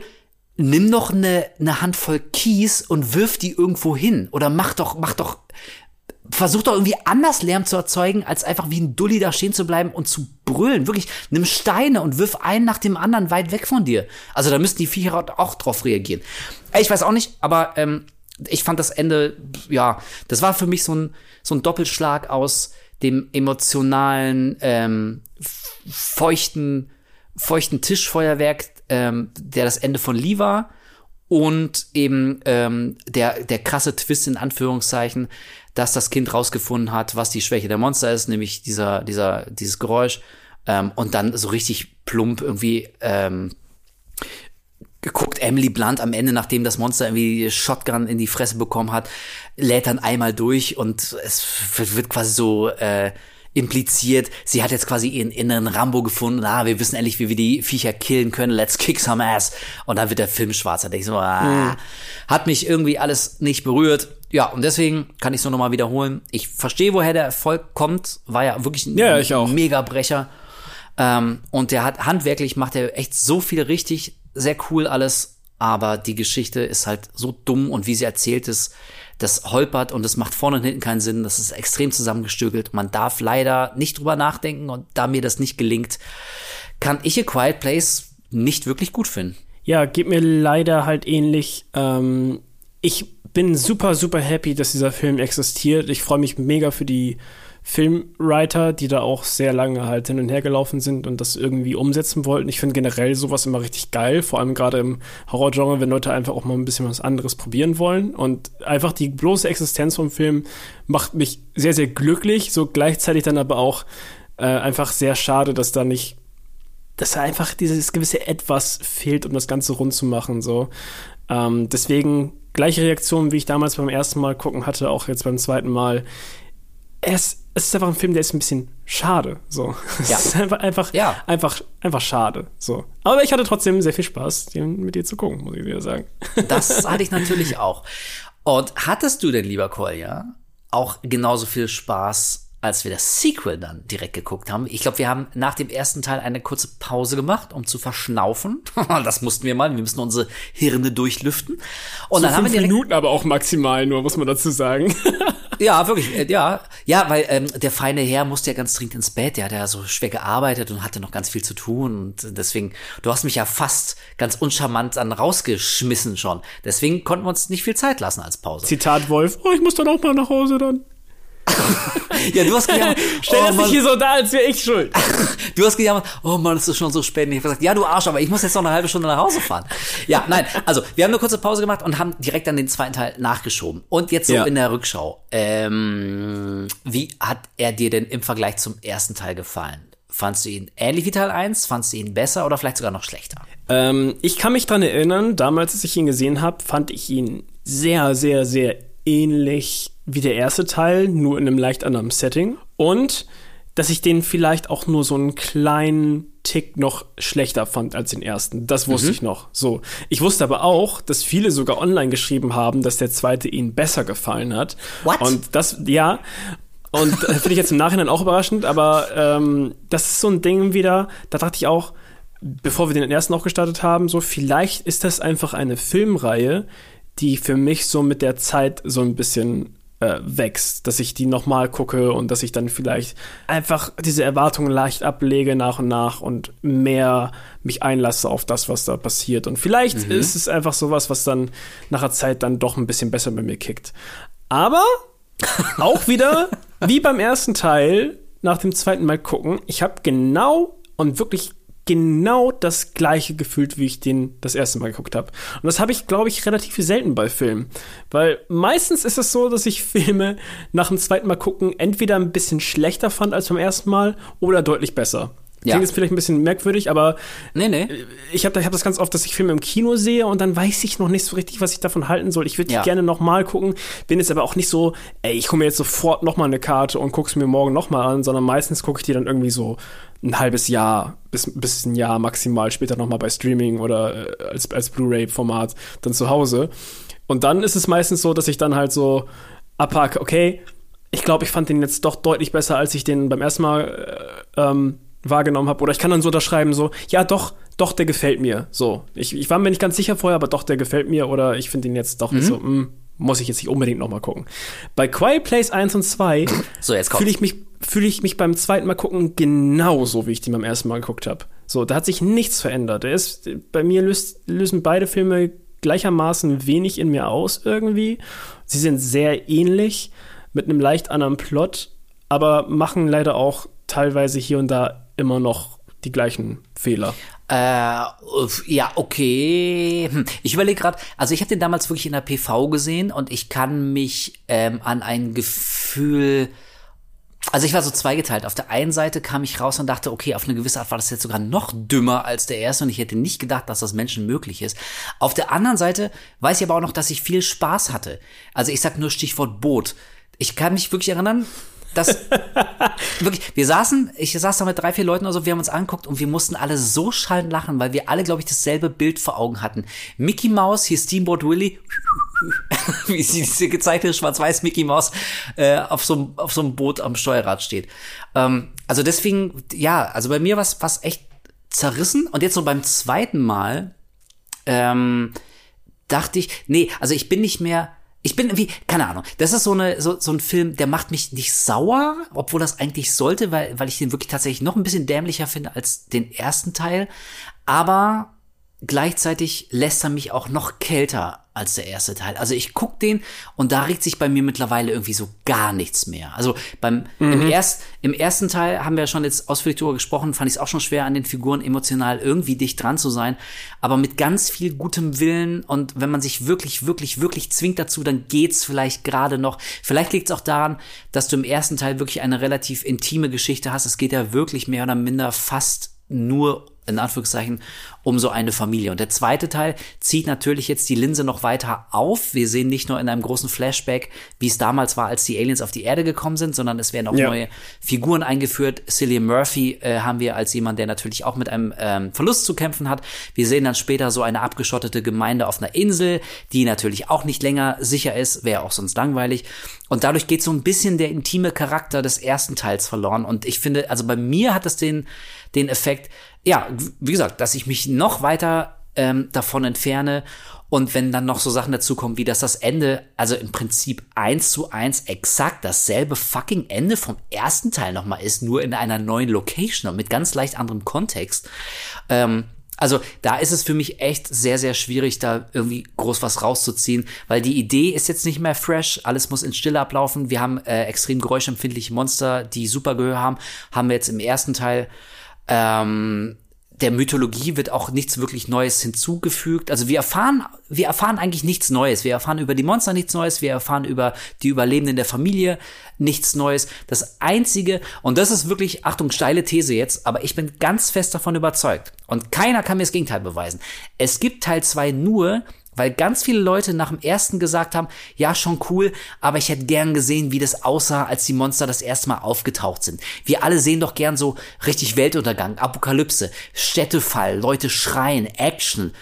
Nimm doch eine, eine Handvoll Kies und wirf die irgendwo hin. Oder mach doch, mach doch, versuch doch irgendwie anders Lärm zu erzeugen, als einfach wie ein Dulli da stehen zu bleiben und zu brüllen. Wirklich, nimm Steine und wirf einen nach dem anderen weit weg von dir. Also da müssten die Viecher auch drauf reagieren. Ich weiß auch nicht, aber ähm, ich fand das Ende, ja, das war für mich so ein, so ein Doppelschlag aus dem emotionalen, ähm, feuchten, feuchten Tischfeuerwerk, ähm, der das Ende von Lee war und eben ähm, der, der krasse Twist in Anführungszeichen, dass das Kind rausgefunden hat, was die Schwäche der Monster ist, nämlich dieser, dieser, dieses Geräusch. Ähm, und dann so richtig plump irgendwie ähm, geguckt, Emily Blunt am Ende, nachdem das Monster irgendwie Shotgun in die Fresse bekommen hat, lädt dann einmal durch und es wird quasi so äh, impliziert, sie hat jetzt quasi ihren inneren Rambo gefunden, ah, wir wissen endlich, wie wir die Viecher killen können, let's kick some ass. Und dann wird der Film schwarz. Da denke ich so, ah, hat mich irgendwie alles nicht berührt. Ja, und deswegen kann ich es nur nochmal wiederholen. Ich verstehe, woher der Erfolg kommt. War ja wirklich ein Ja. Megabrecher. Ähm, und der hat handwerklich macht er echt so viel richtig, sehr cool alles, aber die Geschichte ist halt so dumm und wie sie erzählt ist, das holpert und es macht vorne und hinten keinen Sinn, das ist extrem zusammengestückelt. Man darf leider nicht drüber nachdenken und da mir das nicht gelingt, kann ich A Quiet Place nicht wirklich gut finden. Ja, geht mir leider halt ähnlich. Ähm, ich bin super, super happy, dass dieser Film existiert. Ich freue mich mega für die Filmwriter, die da auch sehr lange halt hin und her gelaufen sind und das irgendwie umsetzen wollten. Ich finde generell sowas immer richtig geil, vor allem gerade im Horrorgenre, wenn Leute einfach auch mal ein bisschen was anderes probieren wollen. Und einfach die bloße Existenz vom Film macht mich sehr, sehr glücklich, so gleichzeitig dann aber auch äh, einfach sehr schade, dass da nicht dass da einfach dieses gewisse Etwas fehlt, um das Ganze rund zu machen. So. Ähm, deswegen gleiche Reaktion, wie ich damals beim ersten Mal gucken hatte, auch jetzt beim zweiten Mal. Es, es ist einfach ein Film, der ist ein bisschen schade. So. *laughs* Es Ja. ist einfach, einfach, Ja. einfach, einfach schade. So. Aber ich hatte trotzdem sehr viel Spaß, den mit dir zu gucken, muss ich wieder sagen. *laughs* Das hatte ich natürlich auch. Und hattest du denn, lieber Kolja, auch genauso viel Spaß, als wir das Sequel dann direkt geguckt haben? Ich glaube, wir haben nach dem ersten Teil eine kurze Pause gemacht, um zu verschnaufen. *laughs* das mussten wir mal. Wir müssen unsere Hirne durchlüften. Und dann haben wir direkt Minuten aber auch maximal nur, muss man dazu sagen. *laughs* Ja, wirklich, äh, ja. Ja, weil ähm, der feine Herr musste ja ganz dringend ins Bett. Der hat ja so schwer gearbeitet und hatte noch ganz viel zu tun. Und deswegen, du hast mich ja fast ganz uncharmant dann rausgeschmissen schon. Deswegen konnten wir uns nicht viel Zeit lassen als Pause. Zitat Wolf, oh, ich muss dann auch mal nach Hause dann. Ja, du hast gejammert. *laughs* Stell oh, das nicht hier so da, als wäre ich schuld. du hast gejammert, oh Mann, es ist schon so spät. Und ich habe gesagt, ja, du Arsch, aber ich muss jetzt noch eine halbe Stunde nach Hause fahren. Ja, nein, also wir haben eine kurze Pause gemacht und haben direkt dann den zweiten Teil nachgeschoben. Und jetzt so Ja. in der Rückschau. Ähm, wie hat er dir denn im Vergleich zum ersten Teil gefallen? Fandst du ihn ähnlich wie Teil 1? Fandst du ihn besser oder vielleicht sogar noch schlechter? Ähm, ich kann mich dran erinnern, damals, als ich ihn gesehen habe, fand ich ihn sehr, sehr, sehr ähnlich wie der erste Teil, nur in einem leicht anderen Setting. Und dass ich den vielleicht auch nur so einen kleinen Tick noch schlechter fand als den ersten. Das wusste ich noch. So. Ich wusste aber auch, dass viele sogar online geschrieben haben, dass der zweite ihnen besser gefallen hat. What? Und das, ja. Und äh, finde ich jetzt im Nachhinein auch überraschend, aber ähm, das ist so ein Ding wieder, da dachte ich auch, bevor wir den ersten auch gestartet haben, so vielleicht ist das einfach eine Filmreihe, die für mich so mit der Zeit so ein bisschen äh, wächst, dass ich die nochmal gucke und dass ich dann vielleicht einfach diese Erwartungen leicht ablege nach und nach und mehr mich einlasse auf das, was da passiert. Und vielleicht ist es einfach sowas, was dann nach der Zeit dann doch ein bisschen besser bei mir kickt. Aber *laughs* auch wieder, wie beim ersten Teil, nach dem zweiten Mal gucken, ich habe genau und wirklich genau das gleiche gefühlt, wie ich den das erste Mal geguckt habe. Und das habe ich, glaube ich, relativ selten bei Filmen. Weil meistens ist es so, dass ich *laughs* Filme nach dem zweiten Mal gucken entweder ein bisschen schlechter fand als beim ersten Mal oder deutlich besser. Ja. Klingt jetzt vielleicht ein bisschen merkwürdig, aber Nee, nee. ich habe ich hab das ganz oft, dass ich Filme im Kino sehe und dann weiß ich noch nicht so richtig, was ich davon halten soll. Ich würde die Ja. gerne noch mal gucken, bin jetzt aber auch nicht so, ey, ich hole mir jetzt sofort noch mal eine Karte und guck's mir morgen noch mal an, sondern meistens gucke ich die dann irgendwie so ein halbes Jahr bis, bis ein Jahr maximal später noch mal bei Streaming oder äh, als, als Blu-ray-Format dann zu Hause. Und dann ist es meistens so, dass ich dann halt so abhake, okay, ich glaube, ich fand den jetzt doch deutlich besser, als ich den beim ersten Mal äh, ähm, wahrgenommen habe. Oder ich kann dann so unterschreiben, so, ja, doch, doch, der gefällt mir. So. Ich, ich war mir nicht ganz sicher vorher, aber doch, der gefällt mir. Oder ich finde ihn jetzt doch nicht so, mm, muss ich jetzt nicht unbedingt noch mal gucken. Bei Quiet Place 1 und 2 So, fühle ich mich fühle ich mich beim zweiten Mal gucken genauso, wie ich den beim ersten Mal geguckt habe. So, da hat sich nichts verändert. Der ist, bei mir löst, lösen beide Filme gleichermaßen wenig in mir aus irgendwie. Sie sind sehr ähnlich, mit einem leicht anderen Plot, aber machen leider auch teilweise hier und da immer noch die gleichen Fehler. Äh, ja, okay. Hm. Ich überlege gerade, also ich habe den damals wirklich in der PV gesehen und ich kann mich ähm, an ein Gefühl, also ich war so zweigeteilt. Auf der einen Seite kam ich raus und dachte, okay, auf eine gewisse Art war das jetzt sogar noch dümmer als der erste und ich hätte nicht gedacht, dass das Menschen möglich ist. Auf der anderen Seite weiß ich aber auch noch, dass ich viel Spaß hatte. Also ich sag nur Stichwort Boot. Ich kann mich wirklich erinnern, dass *laughs* wirklich, wir saßen, ich saß da mit drei, vier Leuten oder so, wir haben uns angeguckt und wir mussten alle so schallend lachen, weil wir alle, glaube ich, dasselbe Bild vor Augen hatten. Mickey Mouse, hier Steamboat Willie, *laughs* wie sie diese gezeichnete schwarz-weiß Mickey Mouse äh, auf so einem auf so einem Boot am Steuerrad steht. Ähm, also deswegen, ja, also bei mir war es echt zerrissen und jetzt so beim zweiten Mal ähm, dachte ich, nee, also ich bin nicht mehr, ich bin irgendwie, keine Ahnung, das ist so, eine, so, so ein Film, der macht mich nicht sauer, obwohl das eigentlich sollte, weil, weil ich den wirklich tatsächlich noch ein bisschen dämlicher finde als den ersten Teil, aber gleichzeitig lässt er mich auch noch kälter als der erste Teil. Also ich guck den und da regt sich bei mir mittlerweile irgendwie so gar nichts mehr. Also beim im, erst, im ersten Teil haben wir ja schon jetzt ausführlich darüber gesprochen, fand ich es auch schon schwer an den Figuren emotional irgendwie dicht dran zu sein, aber mit ganz viel gutem Willen und wenn man sich wirklich wirklich wirklich zwingt dazu, dann geht's vielleicht gerade noch. Vielleicht liegt es auch daran, dass du im ersten Teil wirklich eine relativ intime Geschichte hast. Es geht ja wirklich mehr oder minder fast nur in Anführungszeichen um so eine Familie. Und der zweite Teil zieht natürlich jetzt die Linse noch weiter auf. Wir sehen nicht nur in einem großen Flashback, wie es damals war, als die Aliens auf die Erde gekommen sind, sondern es werden auch Ja. neue Figuren eingeführt. Cillian Murphy äh, haben wir als jemand, der natürlich auch mit einem ähm, Verlust zu kämpfen hat. Wir sehen dann später so eine abgeschottete Gemeinde auf einer Insel, die natürlich auch nicht länger sicher ist, wäre auch sonst langweilig. Und dadurch geht so ein bisschen der intime Charakter des ersten Teils verloren. Und ich finde, also bei mir hat es den, den Effekt, ja, wie gesagt, dass ich mich noch weiter ähm, davon entferne. Und wenn dann noch so Sachen dazu kommen, wie dass das Ende, also im Prinzip eins zu eins exakt dasselbe fucking Ende vom ersten Teil nochmal ist, nur in einer neuen Location und mit ganz leicht anderem Kontext. Ähm, also da ist es für mich echt sehr, sehr schwierig, da irgendwie groß was rauszuziehen, weil die Idee ist jetzt nicht mehr fresh, alles muss in Stille ablaufen. Wir haben äh, extrem geräuschempfindliche Monster, die super Gehör haben, haben wir jetzt im ersten Teil. Ähm, der Mythologie wird auch nichts wirklich Neues hinzugefügt. Also wir erfahren, wir erfahren eigentlich nichts Neues. Wir erfahren über die Monster nichts Neues. Wir erfahren über die Überlebenden der Familie nichts Neues. Das einzige, und das ist wirklich, Achtung, steile These jetzt, aber ich bin ganz fest davon überzeugt. Und keiner kann mir das Gegenteil beweisen. Es gibt Teil zwei nur, weil ganz viele Leute nach dem ersten gesagt haben, ja, schon cool, aber ich hätte gern gesehen, wie das aussah, als die Monster das erste Mal aufgetaucht sind. Wir alle sehen doch gern so richtig Weltuntergang, Apokalypse, Städtefall, Leute schreien, Action.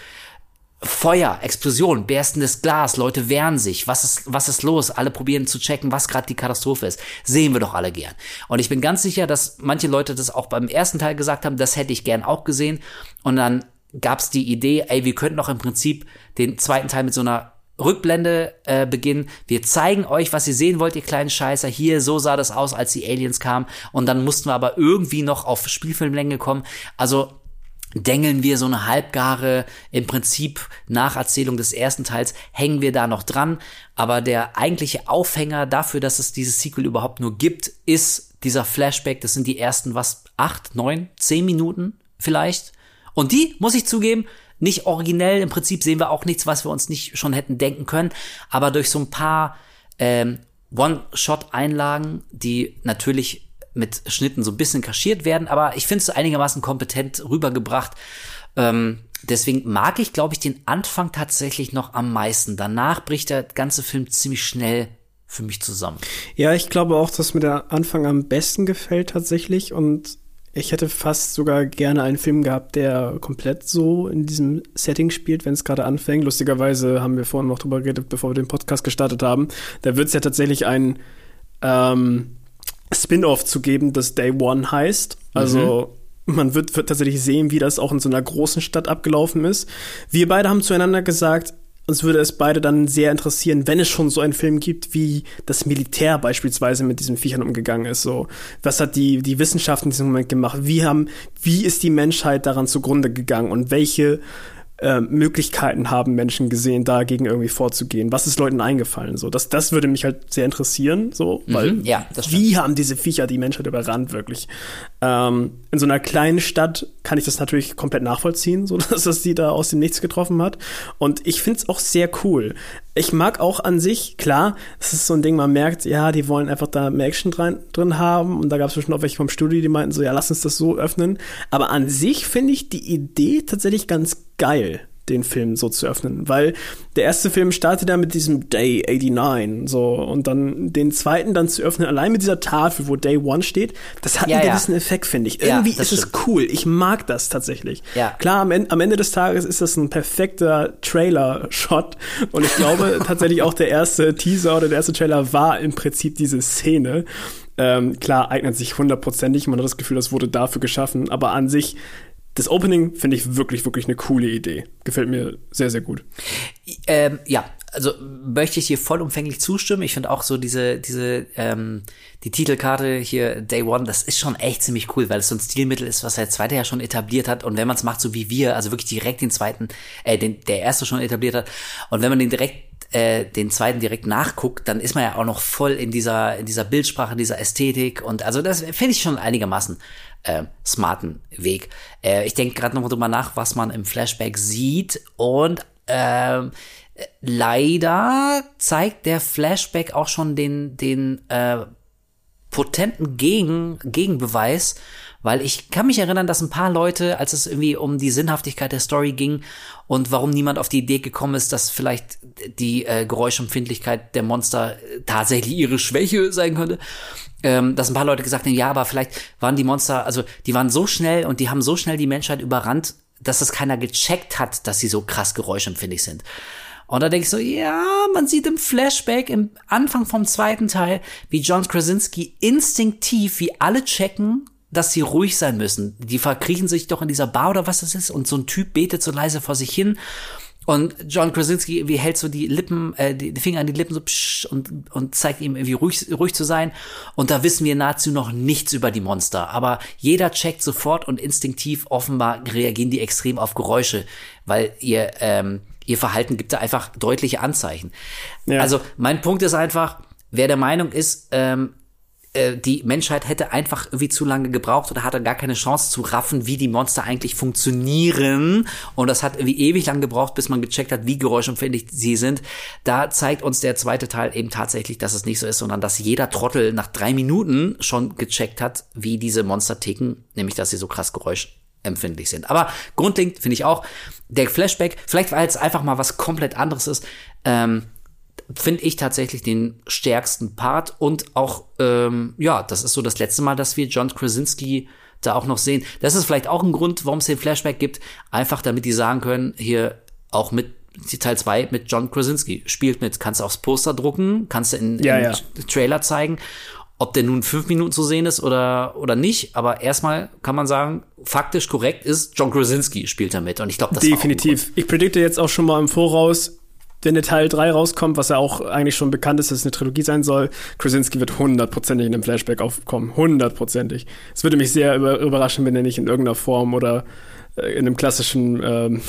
Feuer, Explosion, berstendes Glas, Leute wehren sich, was ist, was ist los? Alle probieren zu checken, was gerade die Katastrophe ist. Sehen wir doch alle gern. Und ich bin ganz sicher, dass manche Leute das auch beim ersten Teil gesagt haben, das hätte ich gern auch gesehen. Und dann gab es die Idee, ey, wir könnten doch im Prinzip den zweiten Teil mit so einer Rückblende äh, beginnen. Wir zeigen euch, was ihr sehen wollt, ihr kleinen Scheißer. Hier, so sah das aus, als die Aliens kamen. Und dann mussten wir aber irgendwie noch auf Spielfilmlänge kommen. Also dengeln wir so eine halbgare, im Prinzip Nacherzählung des ersten Teils, hängen wir da noch dran. Aber der eigentliche Aufhänger dafür, dass es dieses Sequel überhaupt nur gibt, ist dieser Flashback. Das sind die ersten, was, acht, neun, zehn Minuten vielleicht. Und die, muss ich zugeben, nicht originell. Im Prinzip sehen wir auch nichts, was wir uns nicht schon hätten denken können. Aber durch so ein paar ähm, One-Shot-Einlagen, die natürlich mit Schnitten so ein bisschen kaschiert werden, aber ich finde es einigermaßen kompetent rübergebracht. Ähm, deswegen mag ich, glaube ich, den Anfang tatsächlich noch am meisten. Danach bricht der ganze Film ziemlich schnell für mich zusammen. Ja, ich glaube auch, dass mir der Anfang am besten gefällt tatsächlich und ich hätte fast sogar gerne einen Film gehabt, der komplett so in diesem Setting spielt, wenn es gerade anfängt. Lustigerweise haben wir vorhin noch drüber geredet, bevor wir den Podcast gestartet haben. Da wird es ja tatsächlich ein ähm, Spin-off zu geben, das Day One heißt. Also mhm. man wird, wird tatsächlich sehen, wie das auch in so einer großen Stadt abgelaufen ist. Wir beide haben zueinander gesagt, uns würde es beide dann sehr interessieren, wenn es schon so einen Film gibt, wie das Militär beispielsweise mit diesen Viechern umgegangen ist. So, was hat die, die Wissenschaft in diesem Moment gemacht? Wie haben, wie ist die Menschheit daran zugrunde gegangen und welche äh, Möglichkeiten haben Menschen gesehen, dagegen irgendwie vorzugehen? Was ist Leuten eingefallen? So, das, das würde mich halt sehr interessieren, so, mhm, weil ja, wie haben diese Viecher die Menschheit überrannt, wirklich? Ähm, in so einer kleinen Stadt kann ich das natürlich komplett nachvollziehen, so *laughs* dass das die da aus dem Nichts getroffen hat. Und ich finde es auch sehr cool. Ich mag auch an sich, klar, es ist so ein Ding, man merkt, ja, die wollen einfach da mehr Action drin, drin haben. Und da gab es bestimmt auch welche vom Studio, die meinten so, ja, lass uns das so öffnen. Aber an sich finde ich die Idee tatsächlich ganz geil den Film so zu öffnen, weil der erste Film startet ja mit diesem Day 89 so und dann den zweiten dann zu öffnen, allein mit dieser Tafel, wo Day One steht, das hat Ja, einen ja. gewissen Effekt, finde ich. Irgendwie Ja, ist es stimmt. cool. Ich mag das tatsächlich. Ja. Klar, am Ende, am Ende des Tages ist das ein perfekter Trailer-Shot und ich glaube *laughs* tatsächlich auch der erste Teaser oder der erste Trailer war im Prinzip diese Szene. Ähm, klar, eignet sich hundertprozentig, man hat das Gefühl, das wurde dafür geschaffen, aber an sich das Opening finde ich wirklich, wirklich eine coole Idee. Gefällt mir sehr, sehr gut. Ähm, ja, also möchte ich hier vollumfänglich zustimmen. Ich finde auch so diese, diese, ähm, die Titelkarte hier Day One, das ist schon echt ziemlich cool, weil es so ein Stilmittel ist, was der zweite ja schon etabliert hat. Und wenn man es macht, so wie wir, also wirklich direkt den zweiten, äh, den, der erste schon etabliert hat, und wenn man den direkt äh, den zweiten direkt nachguckt, dann ist man ja auch noch voll in dieser, in dieser Bildsprache, dieser Ästhetik. Und also das finde ich schon einigermaßen äh, smarten Weg. Äh, ich denke gerade noch mal drüber nach, was man im Flashback sieht. Und äh, leider zeigt der Flashback auch schon den, den äh, potenten Gegen, Gegenbeweis, weil ich kann mich erinnern, dass ein paar Leute, als es irgendwie um die Sinnhaftigkeit der Story ging und warum niemand auf die Idee gekommen ist, dass vielleicht die äh, Geräuschempfindlichkeit der Monster äh, tatsächlich ihre Schwäche sein könnte, ähm, dass ein paar Leute gesagt haben, ja, aber vielleicht waren die Monster, also die waren so schnell und die haben so schnell die Menschheit überrannt, dass das keiner gecheckt hat, dass sie so krass geräuschempfindlich sind. Und da denke ich so, ja, man sieht im Flashback, im Anfang vom zweiten Teil, wie John Krasinski instinktiv, wie alle checken, dass sie ruhig sein müssen. Die verkriechen sich doch in dieser Bar oder was das ist und so ein Typ betet so leise vor sich hin und John Krasinski wie hält so die Lippen, äh, die Finger an die Lippen so psch, und, und zeigt ihm irgendwie ruhig, ruhig zu sein. Und da wissen wir nahezu noch nichts über die Monster. Aber jeder checkt sofort und instinktiv offenbar reagieren die extrem auf Geräusche, weil ihr, ähm, ihr Verhalten gibt da einfach deutliche Anzeichen. Ja. Also mein Punkt ist einfach, wer der Meinung ist, ähm, äh, die Menschheit hätte einfach irgendwie zu lange gebraucht oder hatte gar keine Chance zu raffen, wie die Monster eigentlich funktionieren. Und das hat irgendwie ewig lang gebraucht, bis man gecheckt hat, wie geräuschempfindlich sie sind. Da zeigt uns der zweite Teil eben tatsächlich, dass es nicht so ist, sondern dass jeder Trottel nach drei Minuten schon gecheckt hat, wie diese Monster ticken, nämlich dass sie so krass geräuschempfindlich sind. Aber grundlegend finde ich auch, der Flashback, vielleicht weil es einfach mal was komplett anderes ist, ähm, finde ich tatsächlich den stärksten Part und auch, ähm, ja, das ist so das letzte Mal, dass wir John Krasinski da auch noch sehen. Das ist vielleicht auch ein Grund, warum es den Flashback gibt, einfach damit die sagen können, hier auch mit Teil 2 mit John Krasinski spielt mit, kannst du aufs Poster drucken, kannst du in, ja, in ja. Trailer zeigen. Ob der nun fünf Minuten zu sehen ist oder, oder nicht, aber erstmal kann man sagen, faktisch korrekt ist, John Krasinski spielt damit. Und ich glaube, das Definitiv. Ich predikte jetzt auch schon mal im Voraus, wenn der Teil 3 rauskommt, was ja auch eigentlich schon bekannt ist, dass es eine Trilogie sein soll, Krasinski wird hundertprozentig in einem Flashback aufkommen. Hundertprozentig. Es würde mich sehr über überraschen, wenn er nicht in irgendeiner Form oder äh, in einem klassischen, ähm,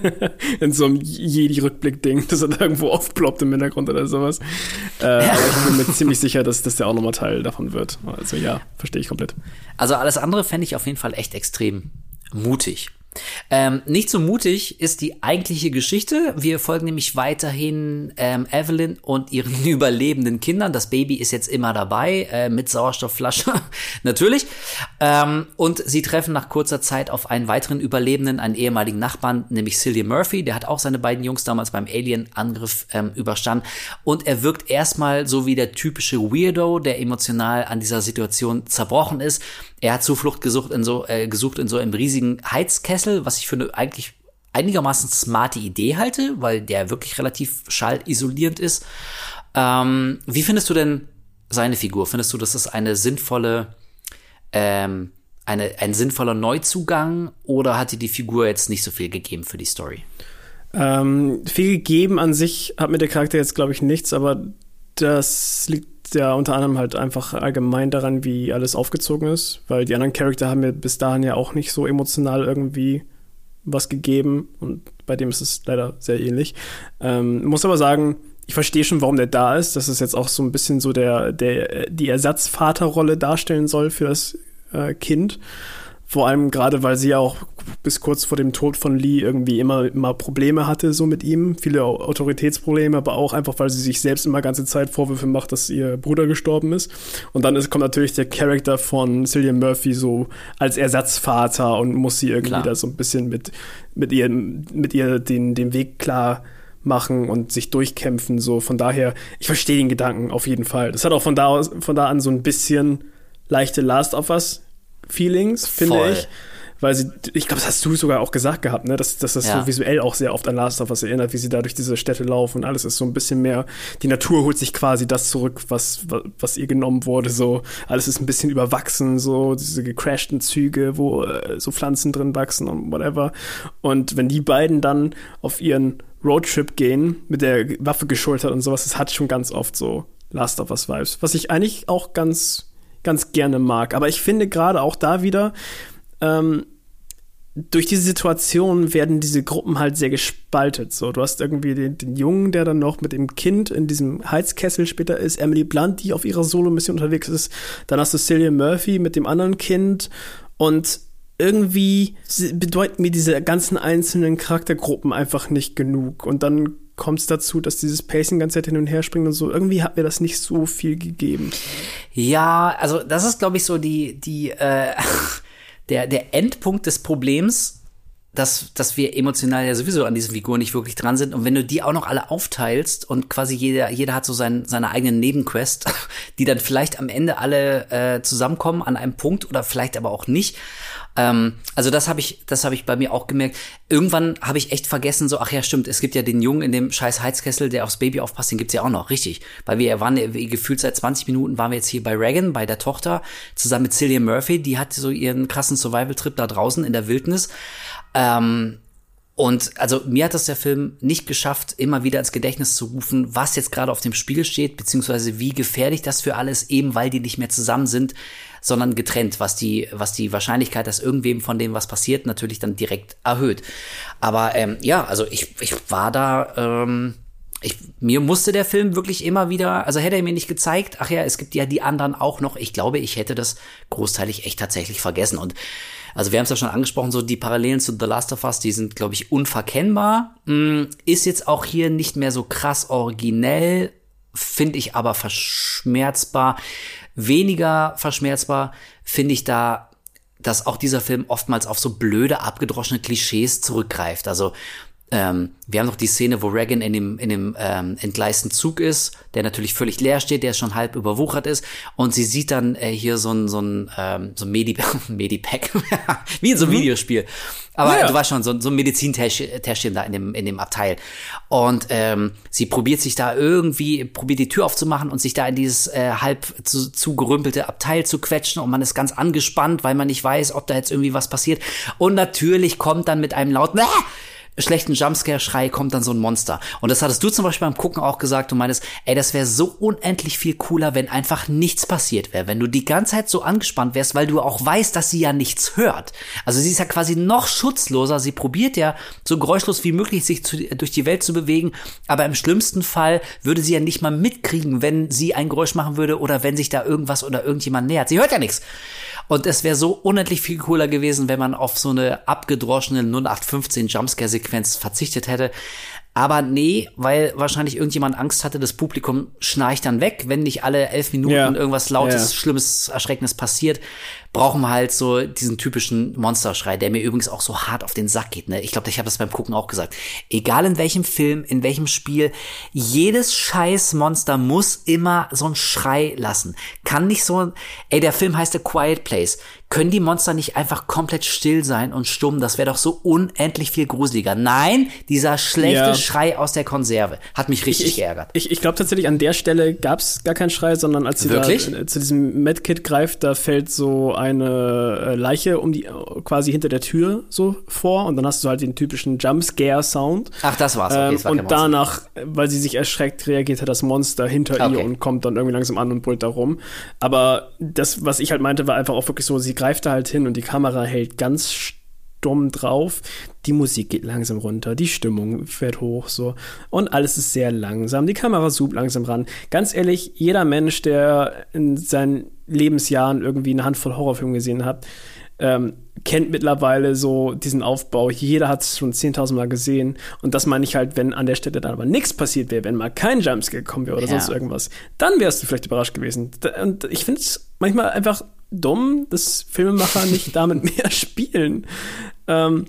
*laughs* in so einem Jedi-Rückblick-Ding, dass er da irgendwo aufploppt im Hintergrund oder sowas. Äh, aber ich bin mir ziemlich sicher, dass das der auch nochmal Teil davon wird. Also ja, verstehe ich komplett. Also alles andere fände ich auf jeden Fall echt extrem mutig. Ähm, nicht so mutig ist die eigentliche Geschichte. Wir folgen nämlich weiterhin ähm, Evelyn und ihren *laughs* überlebenden Kindern. Das Baby ist jetzt immer dabei, äh, mit Sauerstoffflasche, *laughs* natürlich. Ähm, und sie treffen nach kurzer Zeit auf einen weiteren Überlebenden, einen ehemaligen Nachbarn, nämlich Cillian Murphy. Der hat auch seine beiden Jungs damals beim Alien-Angriff ähm, überstanden. Und er wirkt erstmal so wie der typische Weirdo, der emotional an dieser Situation zerbrochen ist. Er hat Zuflucht gesucht in so, äh, gesucht in so einem riesigen Heizkessel, was ich für eine eigentlich einigermaßen smarte Idee halte, weil der wirklich relativ schallisolierend ist. Ähm, wie findest du denn seine Figur? Findest du, das ist eine sinnvolle, ähm, eine, ein sinnvoller Neuzugang oder hat dir die Figur jetzt nicht so viel gegeben für die Story? Ähm, viel gegeben an sich hat mir der Charakter jetzt, glaube ich, nichts, aber das liegt ja unter anderem halt einfach allgemein daran, wie alles aufgezogen ist, weil die anderen Charakter haben mir bis dahin ja auch nicht so emotional irgendwie was gegeben und bei dem ist es leider sehr ähnlich. Ähm, muss aber sagen, ich verstehe schon, warum der da ist, dass es jetzt auch so ein bisschen so der, der die Ersatzvaterrolle darstellen soll für das äh, Kind. Vor allem gerade, weil sie ja auch bis kurz vor dem Tod von Lee irgendwie immer, immer Probleme hatte, so mit ihm. Viele Autoritätsprobleme, aber auch einfach, weil sie sich selbst immer ganze Zeit Vorwürfe macht, dass ihr Bruder gestorben ist. Und dann ist, kommt natürlich der Charakter von Cillian Murphy so als Ersatzvater und muss sie irgendwie klar. da so ein bisschen mit, mit ihr, mit ihr den, den Weg klar machen und sich durchkämpfen. So von daher, ich verstehe den Gedanken auf jeden Fall. Das hat auch von da aus, von da an so ein bisschen leichte Last of Us Feelings, finde Voll. ich. Weil sie, ich glaube, das hast du sogar auch gesagt gehabt, ne? Dass, dass das ja. so visuell auch sehr oft an Last of Us erinnert, wie sie da durch diese Städte laufen und alles ist so ein bisschen mehr, die Natur holt sich quasi das zurück, was, was ihr genommen wurde, so. Alles ist ein bisschen überwachsen, so, diese gecrashten Züge, wo äh, so Pflanzen drin wachsen und whatever. Und wenn die beiden dann auf ihren Roadtrip gehen, mit der Waffe geschultert und sowas, das hat schon ganz oft so Last of Us Vibes. Was ich eigentlich auch ganz ganz gerne mag. Aber ich finde gerade auch da wieder, ähm, durch diese Situation werden diese Gruppen halt sehr gespaltet. So, du hast irgendwie den, den, Jungen, der dann noch mit dem Kind in diesem Heizkessel später ist, Emily Blunt, die auf ihrer Solo-Mission unterwegs ist. Dann hast du Cillian Murphy mit dem anderen Kind und irgendwie bedeuten mir diese ganzen einzelnen Charaktergruppen einfach nicht genug. Und dann kommt es dazu, dass dieses Pacing ganz Zeit hin und her springt und so. Irgendwie hat mir das nicht so viel gegeben. Ja, also das ist, glaube ich, so die, die, äh, *laughs* der, der Endpunkt des Problems, dass, dass wir emotional ja sowieso an diesen Figuren nicht wirklich dran sind. Und wenn du die auch noch alle aufteilst und quasi jeder, jeder hat so sein, seine eigenen Nebenquest, *laughs* die dann vielleicht am Ende alle äh, zusammenkommen an einem Punkt oder vielleicht aber auch nicht. Ähm, also das habe ich, das habe ich bei mir auch gemerkt. Irgendwann habe ich echt vergessen, so, ach ja, stimmt, es gibt ja den Jungen in dem scheiß Heizkessel, der aufs Baby aufpasst, den gibt's ja auch noch, richtig. Weil wir waren gefühlt seit 20 Minuten waren wir jetzt hier bei Reagan, bei der Tochter, zusammen mit Cillian Murphy, die hat so ihren krassen Survival-Trip da draußen in der Wildnis. Ähm, und also mir hat das der Film nicht geschafft, immer wieder ins Gedächtnis zu rufen, was jetzt gerade auf dem Spiel steht, beziehungsweise wie gefährlich das für alles, eben weil die nicht mehr zusammen sind, sondern getrennt, was die, was die Wahrscheinlichkeit, dass irgendwem von dem was passiert, natürlich dann direkt erhöht. Aber ähm, ja, also ich, ich war da, ähm, ich, mir musste der Film wirklich immer wieder, also hätte er mir nicht gezeigt, ach ja, es gibt ja die anderen auch noch. Ich glaube, ich hätte das großteilig echt tatsächlich vergessen. Und also wir haben es ja schon angesprochen, so die Parallelen zu The Last of Us, die sind, glaube ich, unverkennbar. Mm, ist jetzt auch hier nicht mehr so krass originell, finde ich aber verschmerzbar. Weniger verschmerzbar finde ich da, dass auch dieser Film oftmals auf so blöde, abgedroschene Klischees zurückgreift. Also ähm, wir haben noch die Szene, wo Reagan in dem, in dem ähm, entgleisten Zug ist, der natürlich völlig leer steht, der schon halb überwuchert ist. Und sie sieht dann äh, hier so ein, so ein, ähm, so ein Medi *laughs* Medipack, *laughs* wie in so einem mhm. Videospiel. Aber ja. du weißt schon, so, so ein Medizintäschchen da in dem, in dem Abteil. Und ähm, sie probiert sich da irgendwie, probiert die Tür aufzumachen und sich da in dieses äh, halb zu, zugerümpelte Abteil zu quetschen. Und man ist ganz angespannt, weil man nicht weiß, ob da jetzt irgendwie was passiert. Und natürlich kommt dann mit einem lauten schlechten Jumpscare-Schrei kommt dann so ein Monster. Und das hattest du zum Beispiel beim Gucken auch gesagt, du meinst, ey, das wäre so unendlich viel cooler, wenn einfach nichts passiert wäre. Wenn du die ganze Zeit so angespannt wärst, weil du auch weißt, dass sie ja nichts hört. Also sie ist ja quasi noch schutzloser. Sie probiert ja so geräuschlos wie möglich sich zu, durch die Welt zu bewegen. Aber im schlimmsten Fall würde sie ja nicht mal mitkriegen, wenn sie ein Geräusch machen würde oder wenn sich da irgendwas oder irgendjemand nähert. Sie hört ja nichts. Und es wäre so unendlich viel cooler gewesen, wenn man auf so eine abgedroschene 0815 Jumpscare-Sequenz verzichtet hätte. Aber nee, weil wahrscheinlich irgendjemand Angst hatte, das Publikum schnarcht dann weg, wenn nicht alle elf Minuten ja. irgendwas Lautes, ja. Schlimmes, Erschreckendes passiert brauchen wir halt so diesen typischen Monsterschrei, der mir übrigens auch so hart auf den Sack geht. Ne? Ich glaube, ich habe das beim Gucken auch gesagt. Egal in welchem Film, in welchem Spiel, jedes scheiß Monster muss immer so einen Schrei lassen. Kann nicht so, ey, der Film heißt A Quiet Place. Können die Monster nicht einfach komplett still sein und stumm? Das wäre doch so unendlich viel gruseliger. Nein, dieser schlechte ja. Schrei aus der Konserve hat mich richtig ich, geärgert. Ich, ich glaube tatsächlich, an der Stelle gab es gar keinen Schrei, sondern als sie Wirklich? da zu diesem Medkit greift, da fällt so eine äh, Leiche um die quasi hinter der Tür so vor und dann hast du halt den typischen Jumpscare-Sound. Ach, das war's. Okay, ähm, war und danach, weil sie sich erschreckt, reagiert hat das Monster hinter okay. ihr und kommt dann irgendwie langsam an und brüllt da rum. Aber das, was ich halt meinte, war einfach auch wirklich so, sie greift da halt hin und die Kamera hält ganz stumm drauf. Die Musik geht langsam runter, die Stimmung fährt hoch so und alles ist sehr langsam. Die Kamera zoomt langsam ran. Ganz ehrlich, jeder Mensch, der in seinen Lebensjahren irgendwie eine Handvoll Horrorfilme gesehen hat, ähm, kennt mittlerweile so diesen Aufbau. Jeder hat es schon 10.000 Mal gesehen. Und das meine ich halt, wenn an der Stelle dann aber nichts passiert wäre, wenn mal kein Jumpscare gekommen wäre oder ja. sonst irgendwas, dann wärst du vielleicht überrascht gewesen. Und ich finde es manchmal einfach dumm, dass Filmemacher nicht *laughs* damit mehr spielen. Ähm,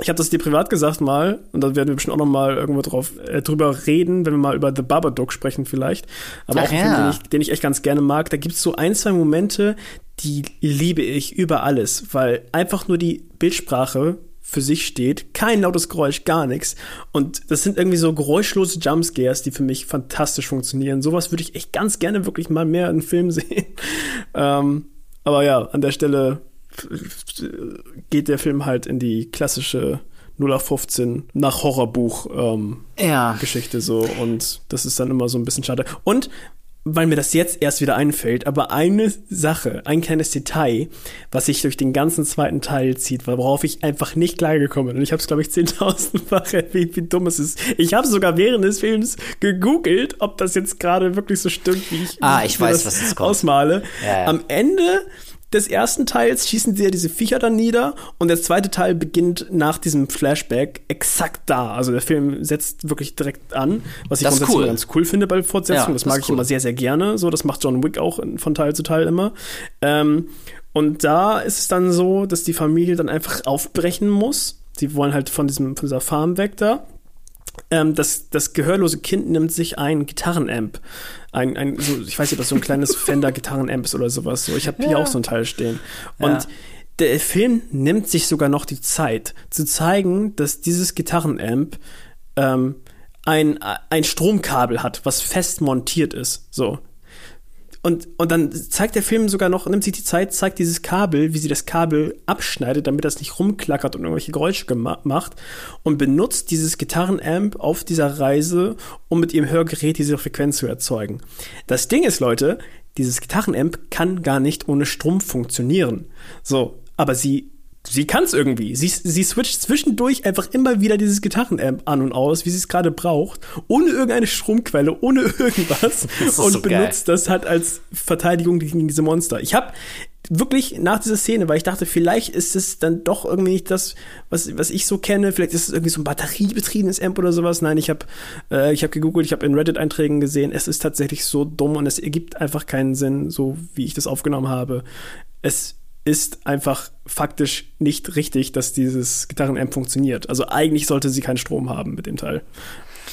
ich habe das dir privat gesagt mal, und da werden wir bestimmt auch noch mal irgendwo drauf, äh, drüber reden, wenn wir mal über The Babadook sprechen vielleicht. Aber Ach auch ja. Film, den ich, den ich echt ganz gerne mag. Da gibt es so ein, zwei Momente, die liebe ich über alles, weil einfach nur die Bildsprache für sich steht, kein lautes Geräusch, gar nichts. Und das sind irgendwie so geräuschlose Jumpscares, die für mich fantastisch funktionieren. Sowas würde ich echt ganz gerne wirklich mal mehr in Filmen *laughs* sehen. ähm, aber ja, an der Stelle geht der Film halt in die klassische 0815 nach Horrorbuch ähm, ja. Geschichte so und das ist dann immer so ein bisschen schade. Und weil mir das jetzt erst wieder einfällt, aber eine Sache, ein kleines Detail, was sich durch den ganzen zweiten Teil zieht, worauf ich einfach nicht klargekommen bin. Und ich habe es, glaube ich, *laughs* 10.000-fach wie, wie dumm es ist. Ich habe sogar während des Films gegoogelt, ob das jetzt gerade wirklich so stimmt, wie ich, ah, ich weiß, was das ausmale. Ja, ja. Am Ende des ersten Teils schießen sie ja diese Viecher dann nieder und der zweite Teil beginnt nach diesem Flashback exakt da. Also der Film setzt wirklich direkt an, was ich grundsätzlich cool. ganz cool finde bei Fortsetzungen. Ja, das, das mag ich cool. immer sehr, sehr gerne. So, das macht John Wick auch von Teil zu Teil immer. Ähm, und da ist es dann so, dass die Familie dann einfach aufbrechen muss Sie wollen halt von diesem, von dieser Farm weg da. Ähm, das, das gehörlose Kind nimmt sich ein Gitarrenamp. Ein, ein, so, ich weiß nicht, ob das so ein kleines *laughs* Fender-Gitarrenamp ist oder sowas. So, ich habe hier Ja. auch so ein Teil stehen. Und Ja. der Film nimmt sich sogar noch die Zeit, zu zeigen, dass dieses Gitarrenamp ähm, ein, ein Stromkabel hat, was fest montiert ist. So. Und, und dann zeigt der Film sogar noch, nimmt sich die Zeit, zeigt dieses Kabel, wie sie das Kabel abschneidet, damit das nicht rumklackert und irgendwelche Geräusche macht und benutzt dieses Gitarrenamp auf dieser Reise, um mit ihrem Hörgerät diese Frequenz zu erzeugen. Das Ding ist, Leute, dieses Gitarrenamp kann gar nicht ohne Strom funktionieren. So, aber sie Sie kann es irgendwie. Sie, sie switcht zwischendurch einfach immer wieder dieses Gitarrenamp an und aus, wie sie es gerade braucht, ohne irgendeine Stromquelle, ohne *laughs* irgendwas *laughs* und so geil. benutzt das halt als Verteidigung gegen diese Monster. Ich habe wirklich nach dieser Szene, weil ich dachte, vielleicht ist es dann doch irgendwie nicht das, was, was ich so kenne. Vielleicht ist es irgendwie so ein batteriebetriebenes Amp oder sowas. Nein, ich habe äh, ich habe gegoogelt, ich habe in Reddit-Einträgen gesehen, es ist tatsächlich so dumm und es ergibt einfach keinen Sinn, so wie ich das aufgenommen habe. Es ist einfach faktisch nicht richtig, dass dieses Gitarrenamp funktioniert. Also eigentlich sollte sie keinen Strom haben mit dem Teil.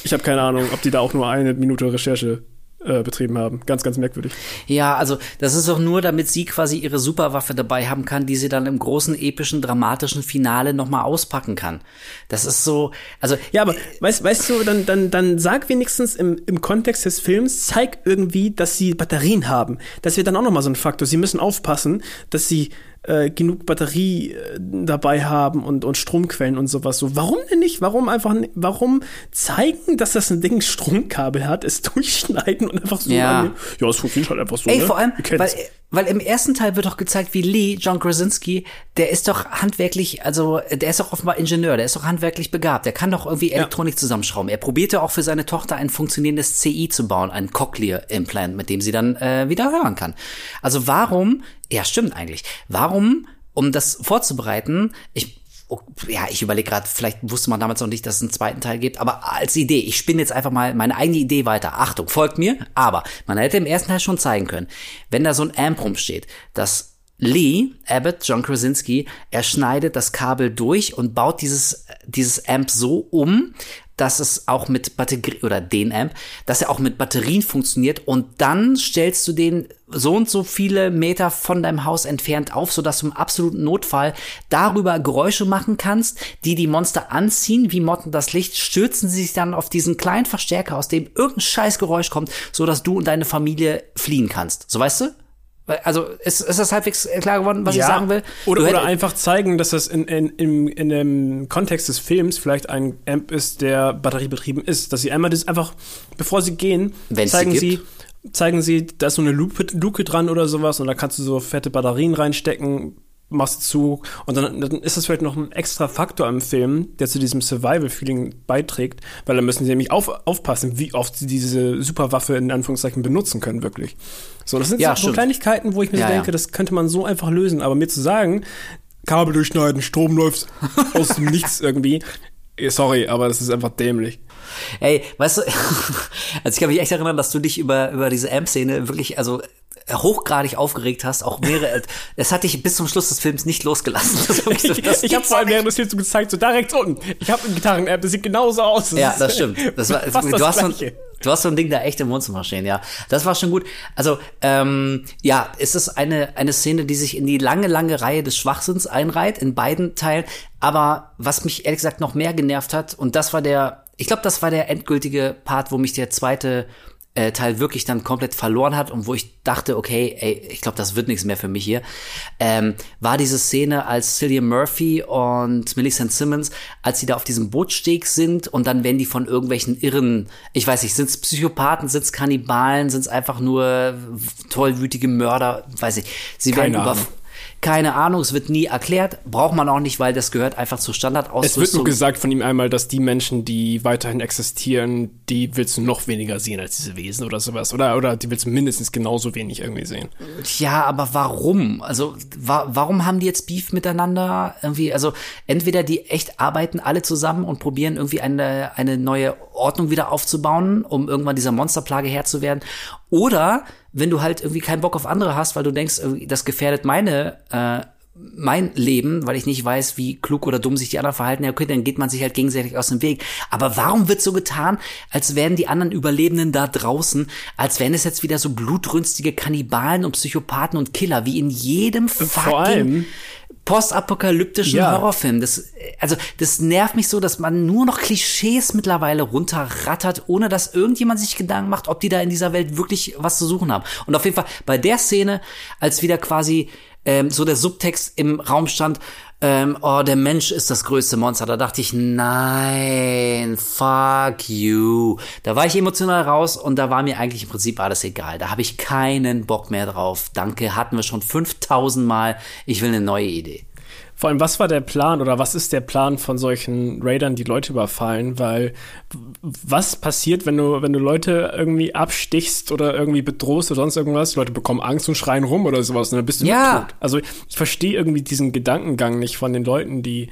Ich habe keine Ahnung, ob die da auch nur eine Minute Recherche äh, betrieben haben. Ganz, ganz merkwürdig. Ja, also das ist doch nur, damit sie quasi ihre Superwaffe dabei haben kann, die sie dann im großen, epischen, dramatischen Finale nochmal auspacken kann. Das ist so, also Ja, aber weißt, weißt du, dann, dann, dann sag wenigstens im, im Kontext des Films, zeig irgendwie, dass sie Batterien haben. Das wird dann auch nochmal so ein Faktor. Sie müssen aufpassen, dass sie äh, genug Batterie äh, dabei haben und, und Stromquellen und sowas. So, warum denn nicht? Warum einfach, warum zeigen, dass das ein Ding Stromkabel hat, es *laughs* durchschneiden und einfach so, Ja. ja, es funktioniert halt einfach so. Ey, ne? vor allem, weil, weil im ersten Teil wird doch gezeigt, wie Lee, John Krasinski, der ist doch handwerklich, also der ist doch offenbar Ingenieur, der ist doch handwerklich begabt, der kann doch irgendwie Elektronik zusammenschrauben. Er probierte auch für seine Tochter ein funktionierendes CI zu bauen, ein Cochlear-Implant, mit dem sie dann äh, wieder hören kann. Also warum, ja stimmt eigentlich, warum, um das vorzubereiten, ich ja, ich überlege gerade, vielleicht wusste man damals noch nicht, dass es einen zweiten Teil gibt, aber als Idee, ich spinne jetzt einfach mal meine eigene Idee weiter. Achtung, folgt mir, aber man hätte im ersten Teil schon zeigen können, wenn da so ein Amp rumsteht, dass Lee, Abbott, John Krasinski, er schneidet das Kabel durch und baut dieses, dieses Amp so um, dass es auch mit Batterie oder den Amp, dass er auch mit Batterien funktioniert und dann stellst du den so und so viele Meter von deinem Haus entfernt auf, sodass du im absoluten Notfall darüber Geräusche machen kannst, die die Monster anziehen, wie Motten das Licht, stürzen sie sich dann auf diesen kleinen Verstärker, aus dem irgendein scheiß Geräusch kommt, sodass du und deine Familie fliehen kannst. So weißt du? Also ist, ist das halbwegs klar geworden, was ich sagen will? Oder, oder einfach zeigen, dass das in, in, im, in dem Kontext des Films vielleicht ein Amp ist, der batteriebetrieben ist. Dass sie einmal das einfach, bevor sie gehen, Wenn's sie zeigen gibt. sie, zeigen sie, da ist so eine Lupe, Luke dran oder sowas und da kannst du so fette Batterien reinstecken, machst zu und dann, dann ist das vielleicht noch ein extra Faktor im Film, der zu diesem Survival-Feeling beiträgt, weil dann müssen sie nämlich auf, aufpassen, wie oft sie diese Superwaffe in Anführungszeichen benutzen können, wirklich. So, das sind Ja, so stimmt. Kleinigkeiten, wo ich mir Ja, so ja. denke, das könnte man so einfach lösen, aber mir zu sagen, Kabel durchschneiden, Strom läuft aus dem Nichts irgendwie. eh, Sorry, aber das ist einfach dämlich. Ey, weißt du, *laughs* also ich kann mich echt erinnern, dass du dich über, über diese Amp-Szene wirklich, also hochgradig aufgeregt hast, auch mehrere, *laughs* es hat dich bis zum Schluss des Films nicht losgelassen. Das ist wirklich so, Ich, das ich habe gibt's vor allem während des Films gezeigt, so da rechts unten. Ich habe eine Gitarren-App, das sieht genauso aus. Ja, das stimmt. Das war, *laughs* du, das hast so, ein- du hast so ein Ding da echt im Wohnzimmer stehen, ja. Das war schon gut. Also, ähm, ja, es ist eine, eine Szene, die sich in die lange, lange Reihe des Schwachsinns einreiht, in beiden Teilen. Aber was mich ehrlich gesagt noch mehr genervt hat, und das war der, ich glaube, das war der endgültige Part, wo mich der zweite äh, Teil wirklich dann komplett verloren hat und wo ich dachte, okay, ey, ich glaube, das wird nichts mehr für mich hier, ähm, war diese Szene, als Cillian Murphy und Millicent Simmons, als sie da auf diesem Bootsteg sind und dann werden die von irgendwelchen irren, ich weiß nicht, sind es Psychopathen, sind es Kannibalen, sind es einfach nur tollwütige Mörder, weiß ich. Sie Keine werden über. Keine Ahnung, es wird nie erklärt, braucht man auch nicht, weil das gehört einfach zur Es wird Standardausrüstung. nur gesagt von ihm einmal, dass die Menschen, die weiterhin existieren, die willst du noch weniger sehen als diese Wesen oder sowas. Oder, oder die willst du mindestens genauso wenig irgendwie sehen. Ja, aber warum? Also wa warum haben die jetzt Beef miteinander? Irgendwie, also entweder die echt arbeiten alle zusammen und probieren irgendwie eine eine neue Ordnung wieder aufzubauen, um irgendwann dieser Monsterplage Herr zu werden, oder wenn du halt irgendwie keinen Bock auf andere hast, weil du denkst, das gefährdet meine äh, mein Leben, weil ich nicht weiß, wie klug oder dumm sich die anderen verhalten. Ja, okay, dann geht man sich halt gegenseitig aus dem Weg. Aber warum wird so getan, als wären die anderen Überlebenden da draußen, als wären es jetzt wieder so blutrünstige Kannibalen und Psychopathen und Killer, wie in jedem fucking postapokalyptischen Ja. Horrorfilm. Das, also, das nervt mich so, dass man nur noch Klischees mittlerweile runterrattert, ohne dass irgendjemand sich Gedanken macht, ob die da in dieser Welt wirklich was zu suchen haben. Und auf jeden Fall bei der Szene, als wieder quasi ähm, so der Subtext im Raum stand, ähm, oh, der Mensch ist das größte Monster. Da dachte ich, nein, fuck you. Da war ich emotional raus und da war mir eigentlich im Prinzip alles egal. Da habe ich keinen Bock mehr drauf. Danke, hatten wir schon 5000 Mal. Ich will eine neue Idee. Vor allem, was war der Plan oder was ist der Plan von solchen Raidern, die Leute überfallen? Weil was passiert, wenn du, wenn du Leute irgendwie abstichst oder irgendwie bedrohst oder sonst irgendwas? Die Leute bekommen Angst und schreien rum oder sowas und dann bist du Ja. tot. Also ich verstehe irgendwie diesen Gedankengang nicht von den Leuten, die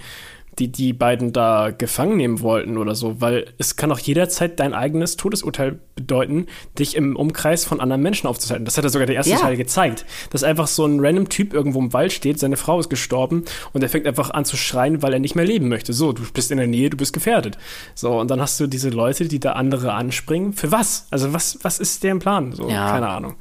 die die beiden da gefangen nehmen wollten oder so, weil es kann auch jederzeit dein eigenes Todesurteil bedeuten, dich im Umkreis von anderen Menschen aufzuhalten. Das hat ja sogar der erste Ja. Teil gezeigt, dass einfach so ein random Typ irgendwo im Wald steht, seine Frau ist gestorben und er fängt einfach an zu schreien, weil er nicht mehr leben möchte. So, du bist in der Nähe, du bist gefährdet. So, und dann hast du diese Leute, die da andere anspringen. Für was? Also was, was ist deren Plan? So, Ja. keine Ahnung.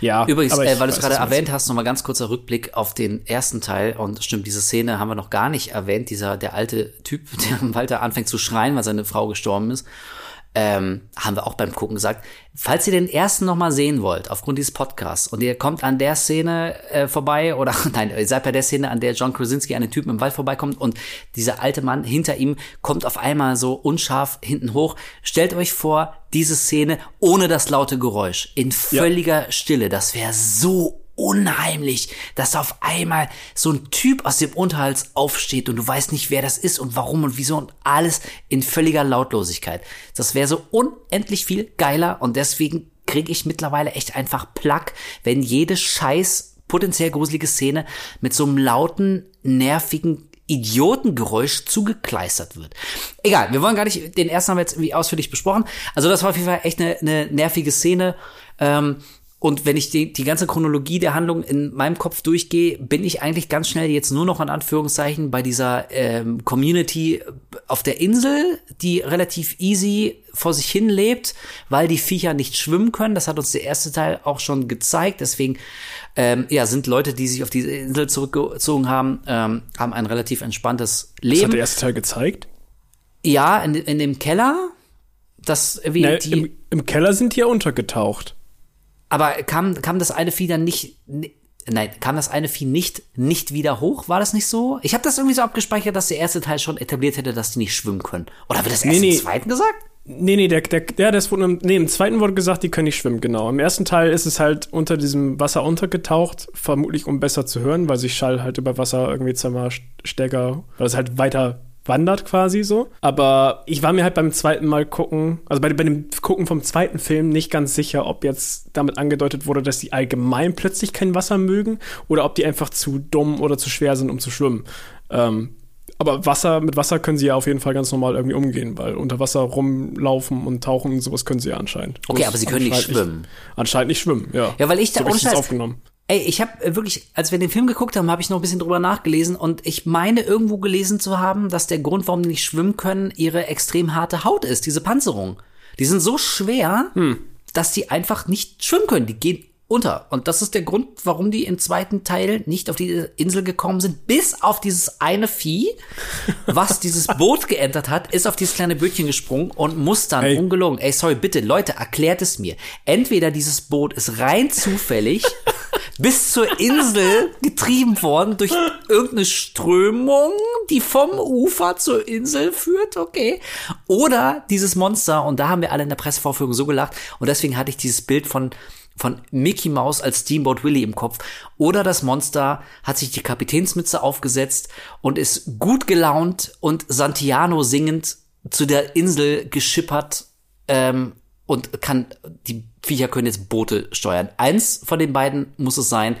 Ja, Übrigens, äh, weil du es gerade erwähnt hast, nochmal ganz kurzer Rückblick auf den ersten Teil. Und stimmt, diese Szene haben wir noch gar nicht erwähnt. Dieser, der alte Typ, *laughs* der im Walter anfängt zu schreien, weil seine Frau gestorben ist. Ähm, haben wir auch beim Gucken gesagt. Falls ihr den ersten noch mal sehen wollt, aufgrund dieses Podcasts, und ihr kommt an der Szene äh, vorbei, oder *laughs* nein, ihr seid bei der Szene, an der John Krasinski an den Typen im Wald vorbeikommt und dieser alte Mann hinter ihm kommt auf einmal so unscharf hinten hoch. Stellt euch vor, diese Szene ohne das laute Geräusch, in völliger Stille. Das wäre so unheimlich, dass auf einmal so ein Typ aus dem Unterhals aufsteht und du weißt nicht, wer das ist und warum und wieso und alles in völliger Lautlosigkeit. Das wäre so unendlich viel geiler und deswegen kriege ich mittlerweile echt einfach Plack, wenn jede scheiß potenziell gruselige Szene mit so einem lauten, nervigen Idiotengeräusch zugekleistert wird. Egal, wir wollen gar nicht, den ersten haben wir jetzt irgendwie ausführlich besprochen. Also das war auf jeden Fall echt eine, eine nervige Szene. Ähm, und wenn ich die, die ganze Chronologie der Handlung in meinem Kopf durchgehe, bin ich eigentlich ganz schnell jetzt nur noch in Anführungszeichen bei dieser ähm, Community auf der Insel, die relativ easy vor sich hin lebt, weil die Viecher nicht schwimmen können. Das hat uns der erste Teil auch schon gezeigt. Deswegen ähm, ja, sind Leute, die sich auf diese Insel zurückgezogen haben, ähm, haben ein relativ entspanntes Das Leben. hat der erste Teil gezeigt. Ja, in, in dem Keller. Das irgendwie Na, die, im, Im Keller sind die ja untergetaucht. Aber kam, kam das eine Vieh dann nicht, ni- nein, kam das eine Vieh nicht, nicht wieder hoch? War das nicht so? Ich habe das irgendwie so abgespeichert, dass der erste Teil schon etabliert hätte, dass die nicht schwimmen können. Oder wird das erst Nee, nee. im zweiten gesagt? Nee, nee, der, der, der, das wurde im, nee, im zweiten wurde gesagt, die können nicht schwimmen, genau. Im ersten Teil ist es halt unter diesem Wasser untergetaucht, vermutlich um besser zu hören, weil sich Schall halt über Wasser irgendwie zweimal stärker, weil es halt weiter wandert quasi so. Aber ich war mir halt beim zweiten Mal gucken, also bei, bei dem Gucken vom zweiten Film nicht ganz sicher, ob jetzt damit angedeutet wurde, dass die allgemein plötzlich kein Wasser mögen oder ob die einfach zu dumm oder zu schwer sind, um zu schwimmen. Ähm, aber Wasser, mit Wasser können sie ja auf jeden Fall ganz normal irgendwie umgehen, weil unter Wasser rumlaufen und tauchen und sowas können sie ja anscheinend. Okay, aber sie können nicht schwimmen. anscheinend nicht schwimmen, ja. Ja, weil ich da- so ich aufgenommen. Ey, ich habe wirklich, als wir den Film geguckt haben, habe ich noch ein bisschen drüber nachgelesen und ich meine irgendwo gelesen zu haben, dass der Grund, warum die nicht schwimmen können, ihre extrem harte Haut ist, diese Panzerung. Die sind so schwer, dass die einfach nicht schwimmen können. Die gehen unter. Und das ist der Grund, warum die im zweiten Teil nicht auf die Insel gekommen sind, bis auf dieses eine Vieh, was *laughs* dieses Boot geentert hat, ist auf dieses kleine Bötchen gesprungen und muss dann Ey. ungelogen. Ey, sorry, bitte, Leute, erklärt es mir. Entweder dieses Boot ist rein zufällig *laughs* bis zur Insel getrieben worden durch irgendeine Strömung, die vom Ufer zur Insel führt, okay. Oder dieses Monster, und da haben wir alle in der Pressevorführung so gelacht, und deswegen hatte ich dieses Bild von von Mickey Mouse als Steamboat Willie im Kopf. Oder das Monster hat sich die Kapitänsmütze aufgesetzt und ist gut gelaunt und Santiano singend zu der Insel geschippert ähm, und kann, die Viecher können jetzt Boote steuern. Eins von den beiden muss es sein.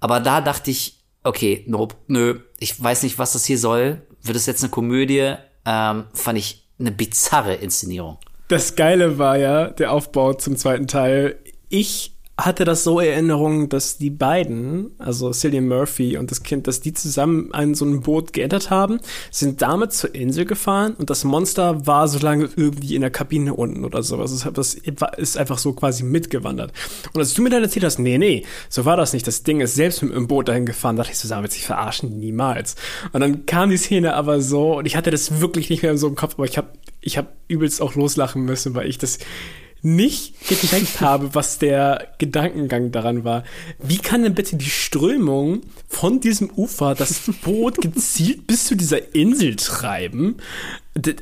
Aber da dachte ich, okay, nope, nö, ich weiß nicht, was das hier soll. Wird es jetzt eine Komödie? Ähm, fand ich eine bizarre Inszenierung. Das Geile war ja der Aufbau zum zweiten Teil. Ich hatte das so Erinnerungen, dass die beiden, also Cillian Murphy und das Kind, dass die zusammen an so einem Boot geentert haben, sind damit zur Insel gefahren und das Monster war so lange irgendwie in der Kabine unten oder sowas. Das ist einfach so quasi mitgewandert. Und als du mir dann erzählt hast, nee, nee, so war das nicht. Das Ding ist selbst mit dem Boot dahin gefahren, dachte ich so, damit sich verarschen, niemals. Und dann kam die Szene aber so und ich hatte das wirklich nicht mehr so im Kopf, aber ich habe ich hab übelst auch loslachen müssen, weil ich das nicht gecheckt habe, was der Gedankengang daran war. Wie kann denn bitte die Strömung von diesem Ufer das Boot gezielt *laughs* bis zu dieser Insel treiben?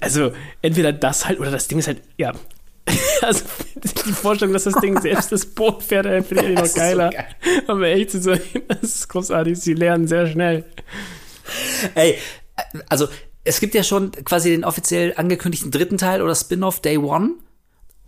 Also entweder das halt oder das Ding ist halt, ja. *laughs* Also die Vorstellung, dass das Ding *laughs* selbst das Boot fährt, finde ich noch geiler. So. Aber echt zu sein, das ist großartig. Sie lernen sehr schnell. Ey, also es gibt ja schon quasi den offiziell angekündigten dritten Teil oder Spin-off Day One,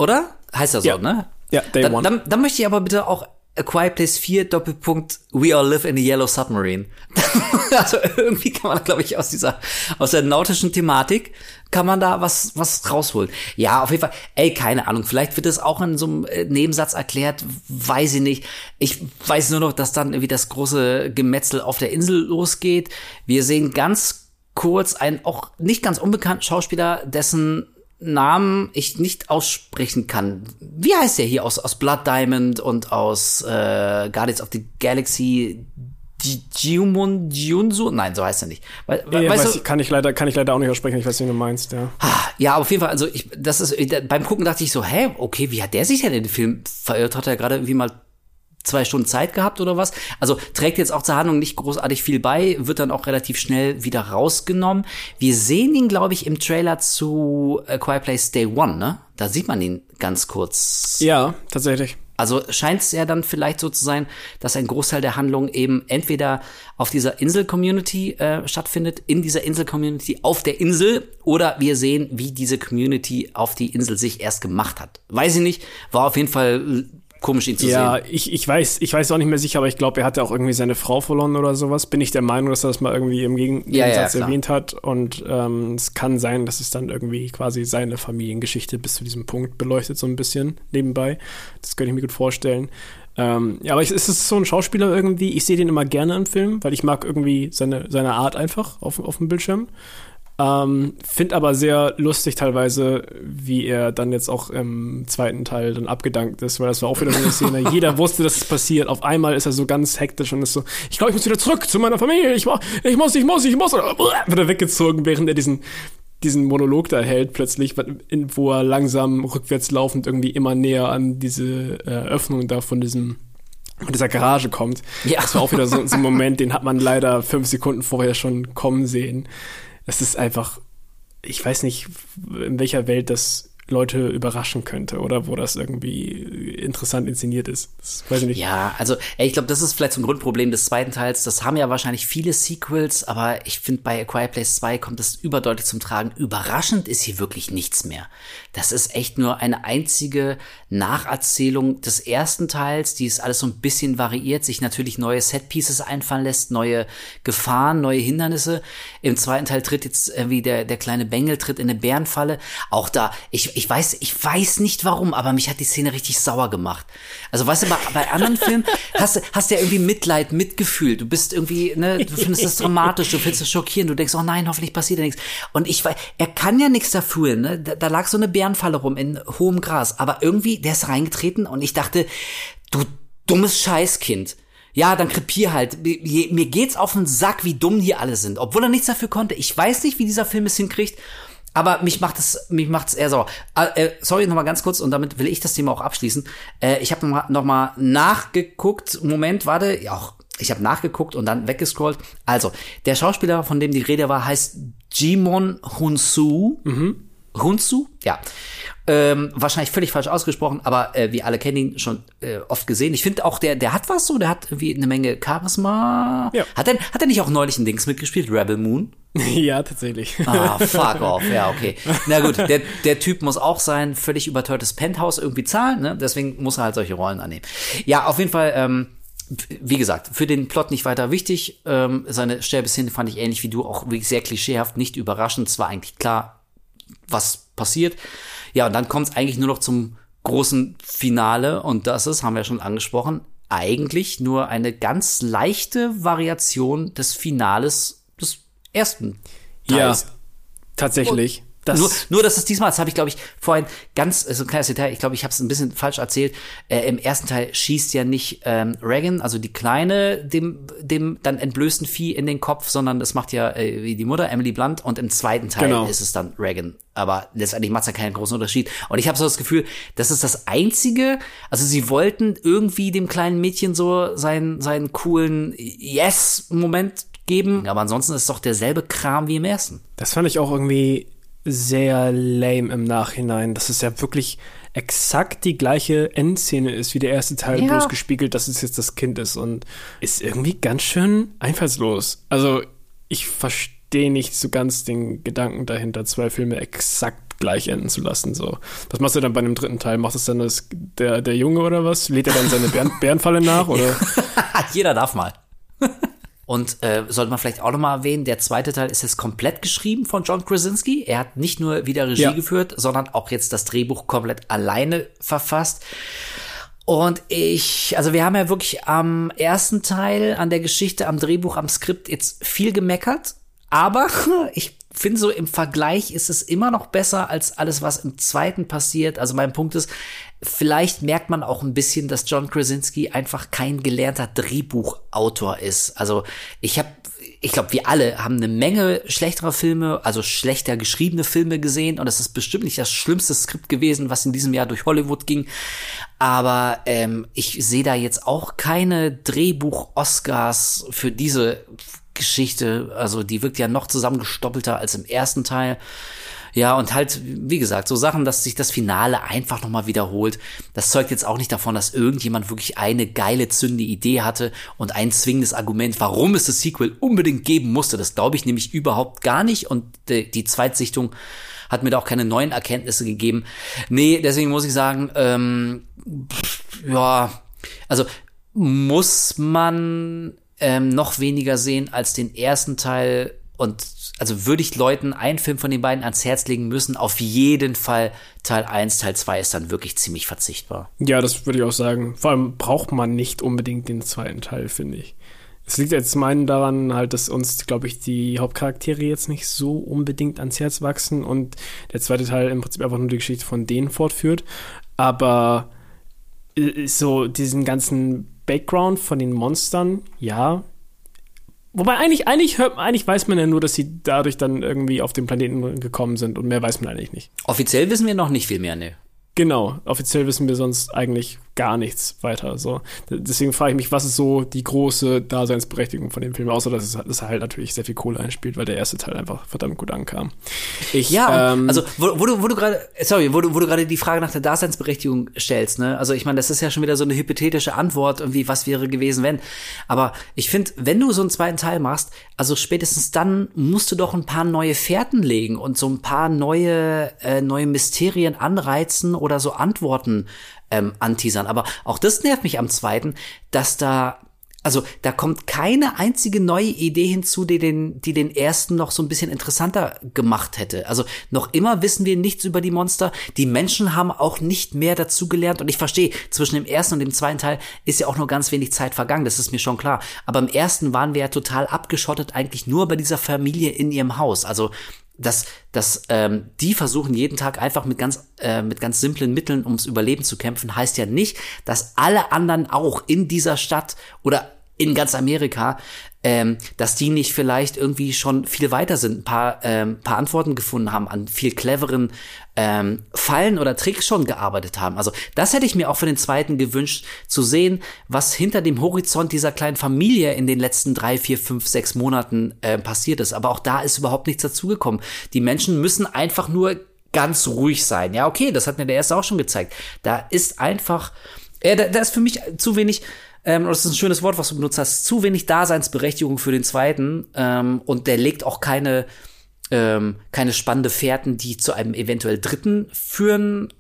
oder? Heißt ja so, ja. ne? Ja, Day dann, One. Dann, dann möchte ich aber bitte auch A Quiet Place 4 Doppelpunkt We All Live in a Yellow Submarine. *laughs* also irgendwie kann man, glaube ich, aus dieser, aus der nautischen Thematik kann man da was, was rausholen. Ja, auf jeden Fall. Ey, keine Ahnung. Vielleicht wird es auch in so einem äh, Nebensatz erklärt. Weiß ich nicht. Ich weiß nur noch, dass dann irgendwie das große Gemetzel auf der Insel losgeht. Wir sehen ganz kurz einen auch nicht ganz unbekannten Schauspieler, dessen Namen ich nicht aussprechen kann. Wie heißt der hier aus, aus Blood Diamond und aus äh, Guardians of the Galaxy? Jiumun Jiunsu? Nein, so heißt er nicht. We ja, weißt weiß, du, kann ich leider kann ich leider auch nicht aussprechen. Ich weiß nicht, wie du meinst. Ja. Ja, auf jeden Fall. Also ich, das ist beim Gucken dachte ich so, hä, okay, wie hat der sich denn in den Film verirrt? Hat er gerade irgendwie mal zwei Stunden Zeit gehabt oder was. Also trägt jetzt auch zur Handlung nicht großartig viel bei, wird dann auch relativ schnell wieder rausgenommen. Wir sehen ihn, glaube ich, im Trailer zu A Quiet Place Day One, ne? Da sieht man ihn ganz kurz. Ja, tatsächlich. Also scheint es ja dann vielleicht so zu sein, dass ein Großteil der Handlung eben entweder auf dieser Insel-Community äh, stattfindet, in dieser Insel-Community auf der Insel, oder wir sehen, wie diese Community auf die Insel sich erst gemacht hat. Weiß ich nicht, war auf jeden Fall komisch, ihn zu ja, sehen. Ja, ich, ich weiß, ich weiß auch nicht mehr sicher, aber ich glaube, er hatte auch irgendwie seine Frau verloren oder sowas. Bin ich der Meinung, dass er das mal irgendwie im Gegensatz ja, ja, erwähnt hat. Und ähm, es kann sein, dass es dann irgendwie quasi seine Familiengeschichte bis zu diesem Punkt beleuchtet, so ein bisschen nebenbei. Das könnte ich mir gut vorstellen. Ähm, ja, aber es ist so ein Schauspieler irgendwie, ich sehe den immer gerne im Film, weil ich mag irgendwie seine, seine Art einfach auf, auf dem Bildschirm. Ähm, Find aber sehr lustig teilweise, wie er dann jetzt auch im zweiten Teil dann abgedankt ist, weil das war auch wieder so eine Szene. *laughs* Jeder wusste, dass es passiert. Auf einmal ist er so ganz hektisch und ist so, ich glaube, ich muss wieder zurück zu meiner Familie. Ich, ich muss, ich muss, ich muss. Oder wird er weggezogen, während er diesen, diesen Monolog da hält plötzlich, wo er langsam rückwärts laufend irgendwie immer näher an diese äh, Öffnung da von diesem von dieser Garage kommt. Ja. Das war auch wieder so, so ein Moment, den hat man leider fünf Sekunden vorher schon kommen sehen es ist einfach, ich weiß nicht, in welcher Welt das Leute überraschen könnte oder wo das irgendwie interessant inszeniert ist. Das weiß ich nicht. Ja, also ey, ich glaube, das ist vielleicht so ein Grundproblem des zweiten Teils. Das haben ja wahrscheinlich viele Sequels, aber ich finde, bei A Quiet Place 2 kommt es überdeutlich zum Tragen. Überraschend ist hier wirklich nichts mehr. Das ist echt nur eine einzige Nacherzählung des ersten Teils, die ist alles so ein bisschen variiert, sich natürlich neue Setpieces einfallen lässt, neue Gefahren, neue Hindernisse. Im zweiten Teil tritt jetzt irgendwie der, der kleine Bengel tritt in eine Bärenfalle. Auch da, ich, ich weiß, ich weiß nicht warum, aber mich hat die Szene richtig sauer gemacht. Also weißt du, bei, bei anderen Filmen hast, hast du ja irgendwie Mitleid, Mitgefühl. Du bist irgendwie, ne, du findest das *laughs* dramatisch, du findest es schockierend, du denkst, oh nein, hoffentlich passiert ja nichts. Und ich weiß, er kann ja nichts dafür, ne? Da, da lag so eine Bärenfalle rum in hohem Gras. Aber irgendwie, der ist reingetreten und ich dachte, du dummes Scheißkind. Ja, dann krepier halt. Mir geht's auf den Sack, wie dumm die alle sind. Obwohl er nichts dafür konnte. Ich weiß nicht, wie dieser Film es hinkriegt. Aber mich macht es, mich macht es eher sauer. Äh, äh sorry, nochmal ganz kurz und damit will ich das Thema auch abschließen. Äh, ich habe nochmal noch mal nachgeguckt. Moment, warte, ja, auch, ich habe nachgeguckt und dann weggescrollt. Also, der Schauspieler, von dem die Rede war, heißt Jimon Hunsu. Mhm. Hunsu? Ja. Ähm, wahrscheinlich völlig falsch ausgesprochen, aber äh, wir alle kennen ihn schon äh, oft gesehen. Ich finde auch, der, der hat was so, der hat irgendwie eine Menge Charisma. Ja. Hat er, hat er nicht auch neulich ein Dings mitgespielt, Rebel Moon? *laughs* Ja, tatsächlich. Ah, *laughs* fuck off. Ja, okay. Na gut, der, der Typ muss auch sein völlig überteuertes Penthouse irgendwie zahlen, ne? Deswegen muss er halt solche Rollen annehmen. Ja, auf jeden Fall, ähm, wie gesagt, für den Plot nicht weiter wichtig. Ähm, seine Sterbeszene fand ich ähnlich wie du, auch wirklich sehr klischeehaft, nicht überraschend. Es war eigentlich klar, was passiert. Ja, und dann kommt es eigentlich nur noch zum großen Finale und das ist, haben wir schon angesprochen, eigentlich nur eine ganz leichte Variation des Finales ersten Teils. Ja, tatsächlich. Das nur, nur, dass es diesmal, das habe ich, glaube ich, vorhin ganz, so ein kleines Detail, ich glaube, ich habe es ein bisschen falsch erzählt. Äh, Im ersten Teil schießt ja nicht ähm, Reagan, also die Kleine, dem, dem dann entblößten Vieh in den Kopf, sondern das macht ja äh, wie die Mutter, Emily Blunt, und im zweiten Teil genau. ist es dann Reagan. Aber letztendlich macht es ja keinen großen Unterschied. Und ich habe so das Gefühl, das ist das Einzige, also sie wollten irgendwie dem kleinen Mädchen so seinen, seinen coolen Yes-Moment geben, aber ansonsten ist es doch derselbe Kram wie im ersten. Das fand ich auch irgendwie sehr lame im Nachhinein. Das ist ja wirklich exakt die gleiche Endszene ist wie der erste Teil, ja. bloß gespiegelt, dass es jetzt das Kind ist und ist irgendwie ganz schön einfallslos. Also ich verstehe nicht so ganz den Gedanken dahinter, zwei Filme exakt gleich enden zu lassen. So, was machst du dann bei dem dritten Teil? Macht es dann das, der, der Junge oder was? Lädt er dann seine Bären, *laughs* Bärenfalle nach oder? *laughs* Jeder darf mal. *laughs* Und äh, sollte man vielleicht auch nochmal erwähnen, der zweite Teil ist jetzt komplett geschrieben von John Krasinski. Er hat nicht nur wieder Regie ja. geführt, sondern auch jetzt das Drehbuch komplett alleine verfasst. Und ich, also wir haben ja wirklich am ersten Teil, an der Geschichte, am Drehbuch, am Skript jetzt viel gemeckert. Aber *laughs* ich finde so im Vergleich ist es immer noch besser als alles, was im zweiten passiert. Also mein Punkt ist, Vielleicht merkt man auch ein bisschen, dass John Krasinski einfach kein gelernter Drehbuchautor ist. Also ich habe, ich glaube, wir alle haben eine Menge schlechterer Filme, also schlechter geschriebene Filme gesehen und es ist bestimmt nicht das schlimmste Skript gewesen, was in diesem Jahr durch Hollywood ging. Aber ähm, ich sehe da jetzt auch keine Drehbuch-Oscars für diese Geschichte. Also die wirkt ja noch zusammengestoppelter als im ersten Teil. Ja, und halt, wie gesagt, so Sachen, dass sich das Finale einfach nochmal wiederholt. Das zeugt jetzt auch nicht davon, dass irgendjemand wirklich eine geile, zündende Idee hatte und ein zwingendes Argument, warum es das Sequel unbedingt geben musste. Das glaube ich nämlich überhaupt gar nicht. Und die, die Zweitsichtung hat mir da auch keine neuen Erkenntnisse gegeben. Nee, deswegen muss ich sagen, ähm, ja, also muss man ähm, noch weniger sehen als den ersten Teil und also würde ich Leuten einen Film von den beiden ans Herz legen müssen, auf jeden Fall Teil 1, Teil 2 ist dann wirklich ziemlich verzichtbar. Ja, das würde ich auch sagen. Vor allem braucht man nicht unbedingt den zweiten Teil, finde ich. Es liegt jetzt meinen daran, halt, dass uns, glaube ich, die Hauptcharaktere jetzt nicht so unbedingt ans Herz wachsen und der zweite Teil im Prinzip einfach nur die Geschichte von denen fortführt. Aber äh, so diesen ganzen Background von den Monstern, ja, Wobei eigentlich, eigentlich hört, eigentlich weiß man ja nur, dass sie dadurch dann irgendwie auf den Planeten gekommen sind und mehr weiß man eigentlich nicht. Offiziell wissen wir noch nicht viel mehr, ne? Genau, offiziell wissen wir sonst eigentlich gar nichts weiter. So. Deswegen frage ich mich, was ist so die große Daseinsberechtigung von dem Film, außer dass, es, dass er halt natürlich sehr viel Kohle einspielt, weil der erste Teil einfach verdammt gut ankam. Ich, ja, ähm, also wo, wo du, wo du gerade, sorry, wo du, wo du gerade die Frage nach der Daseinsberechtigung stellst, ne? Also ich meine, das ist ja schon wieder so eine hypothetische Antwort, irgendwie, was wäre gewesen, wenn. Aber ich finde, wenn du so einen zweiten Teil machst, also spätestens dann musst du doch ein paar neue Fährten legen und so ein paar neue, äh, neue Mysterien anreizen oder so Antworten ähm, anteasern. Aber auch das nervt mich am zweiten, dass da also da kommt keine einzige neue Idee hinzu, die den, die den ersten noch so ein bisschen interessanter gemacht hätte. Also noch immer wissen wir nichts über die Monster. Die Menschen haben auch nicht mehr dazugelernt. Und ich verstehe, zwischen dem ersten und dem zweiten Teil ist ja auch nur ganz wenig Zeit vergangen. Das ist mir schon klar. Aber im ersten waren wir ja total abgeschottet, eigentlich nur bei dieser Familie in ihrem Haus. Also dass, dass ähm, die versuchen jeden Tag einfach mit ganz, äh, mit ganz simplen Mitteln ums Überleben zu kämpfen, heißt ja nicht, dass alle anderen auch in dieser Stadt oder in ganz Amerika ähm, dass die nicht vielleicht irgendwie schon viel weiter sind, ein paar, ähm, paar Antworten gefunden haben, an viel cleveren ähm, Fallen oder Tricks schon gearbeitet haben. Also das hätte ich mir auch für den zweiten gewünscht, zu sehen, was hinter dem Horizont dieser kleinen Familie in den letzten drei, vier, fünf, sechs Monaten äh, passiert ist. Aber auch da ist überhaupt nichts dazugekommen. Die Menschen müssen einfach nur ganz ruhig sein. Ja, okay, das hat mir der erste auch schon gezeigt. Da ist einfach, äh, da, da ist für mich zu wenig ähm, das ist ein schönes Wort, was du benutzt hast, zu wenig Daseinsberechtigung für den zweiten ähm, und der legt auch keine, ähm, keine spannende Fährten, die zu einem eventuell dritten führen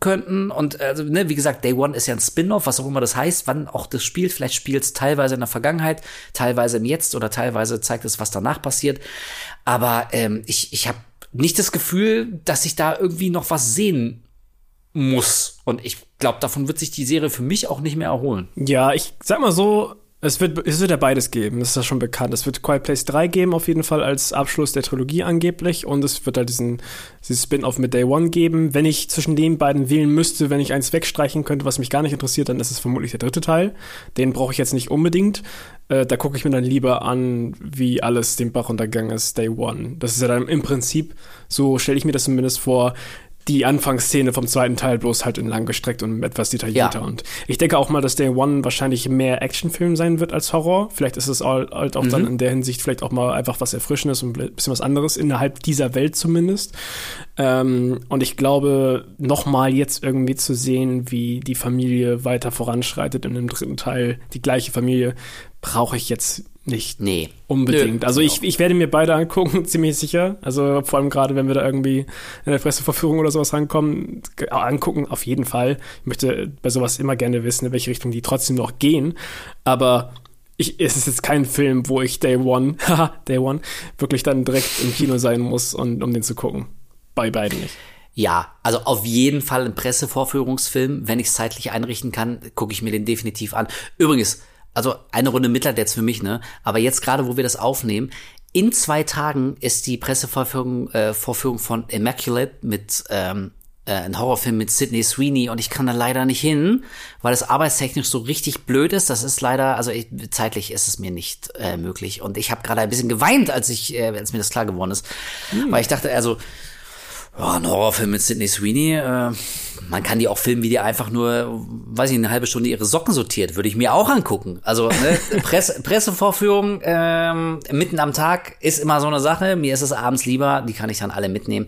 könnten. Und also, ne, wie gesagt, Day One ist ja ein Spin-off, was auch immer das heißt, wann auch das spielt. Vielleicht spielt es teilweise in der Vergangenheit, teilweise im Jetzt oder teilweise zeigt es, was danach passiert. Aber ähm, ich, ich habe nicht das Gefühl, dass ich da irgendwie noch was sehen muss Und ich glaube, davon wird sich die Serie für mich auch nicht mehr erholen. Ja, ich sag mal so, es wird, es wird ja beides geben, das ist ja schon bekannt. Es wird Quiet Place 3 geben, auf jeden Fall als Abschluss der Trilogie angeblich. Und es wird halt diesen, diesen Spin-off mit Day One geben. Wenn ich zwischen den beiden wählen müsste, wenn ich eins wegstreichen könnte, was mich gar nicht interessiert, dann ist es vermutlich der dritte Teil. Den brauche ich jetzt nicht unbedingt. Äh, da gucke ich mir dann lieber an, wie alles den Bach untergegangen ist, Day One. Das ist ja dann im Prinzip, so stelle ich mir das zumindest vor, die Anfangsszene vom zweiten Teil bloß halt in lang gestreckt und etwas detaillierter. Ja. Und ich denke auch mal, dass Day One wahrscheinlich mehr Actionfilm sein wird als Horror. Vielleicht ist es halt auch dann in der Hinsicht vielleicht auch mal einfach was Erfrischendes und ein bisschen was anderes innerhalb dieser Welt zumindest. Ähm, und ich glaube, nochmal jetzt irgendwie zu sehen, wie die Familie weiter voranschreitet in dem dritten Teil, die gleiche Familie, brauche ich jetzt nicht Nee. unbedingt. Nö, also ich, ich werde mir beide angucken, *laughs* ziemlich sicher. Also vor allem gerade, wenn wir da irgendwie in der Presseverführung oder sowas rankommen, g- angucken, auf jeden Fall. Ich möchte bei sowas immer gerne wissen, in welche Richtung die trotzdem noch gehen. Aber ich, es ist jetzt kein Film, wo ich Day One, *laughs* haha, Day One, wirklich dann direkt im Kino sein muss, und, um den zu gucken. Bei beiden nicht. Ja, also auf jeden Fall ein Pressevorführungsfilm. Wenn ich es zeitlich einrichten kann, gucke ich mir den definitiv an. Übrigens, also eine Runde Mitleid jetzt für mich, ne? Aber jetzt gerade, wo wir das aufnehmen, in zwei Tagen ist die Pressevorführung äh, Vorführung von Immaculate mit ähm, äh, ein Horrorfilm mit Sidney Sweeney und ich kann da leider nicht hin, weil es arbeitstechnisch so richtig blöd ist. Das ist leider, also ich, zeitlich ist es mir nicht äh, möglich. Und ich habe gerade ein bisschen geweint, als ich, äh, als mir das klar geworden ist, weil ich dachte, also ja, ein Horrorfilm mit Sidney Sweeney, äh, man kann die auch filmen, wie die einfach nur, weiß ich, eine halbe Stunde ihre Socken sortiert, würde ich mir auch angucken. Also ne, *laughs* Presse, Pressevorführung ähm, mitten am Tag ist immer so eine Sache. Mir ist es abends lieber, die kann ich dann alle mitnehmen.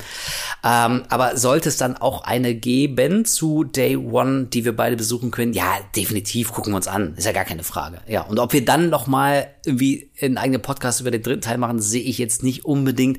Ähm, aber sollte es dann auch eine geben zu Day One, die wir beide besuchen können, ja, definitiv gucken wir uns an, ist ja gar keine Frage. Ja, und ob wir dann noch mal irgendwie einen eigenen Podcast über den dritten Teil machen, sehe ich jetzt nicht unbedingt.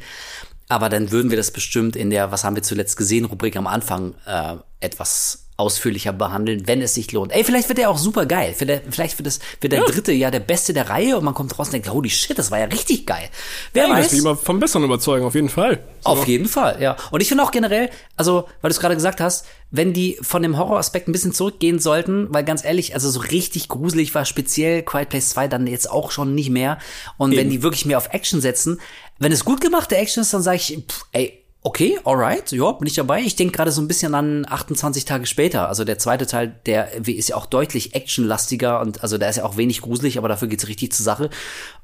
Aber dann würden wir das bestimmt in der Was haben wir zuletzt gesehen Rubrik am Anfang äh, etwas ausführlicher behandeln, wenn es sich lohnt. Ey, vielleicht wird der auch super geil. Vielleicht vielleicht wird, das, wird der dritte ja der beste der Reihe und man kommt raus und denkt, holy shit, das war ja richtig geil. Wer Ey, weiß? ich mal vom Besseren überzeugen, auf jeden Fall. Auf jeden Fall, ja. Und ich finde auch generell, also, weil du es gerade gesagt hast, wenn die von dem Horroraspekt ein bisschen zurückgehen sollten, weil ganz ehrlich, also so richtig gruselig war speziell Quiet Place 2 dann jetzt auch schon nicht mehr. Und wenn die wirklich mehr auf Action setzen, wenn es gut gemachte Action ist, dann sage ich, pff, ey, okay, alright, ja, bin ich dabei. Ich denke gerade so ein bisschen an 28 Tage später. Also der zweite Teil, der ist ja auch deutlich actionlastiger und also da ist ja auch wenig gruselig, aber dafür geht's richtig zur Sache.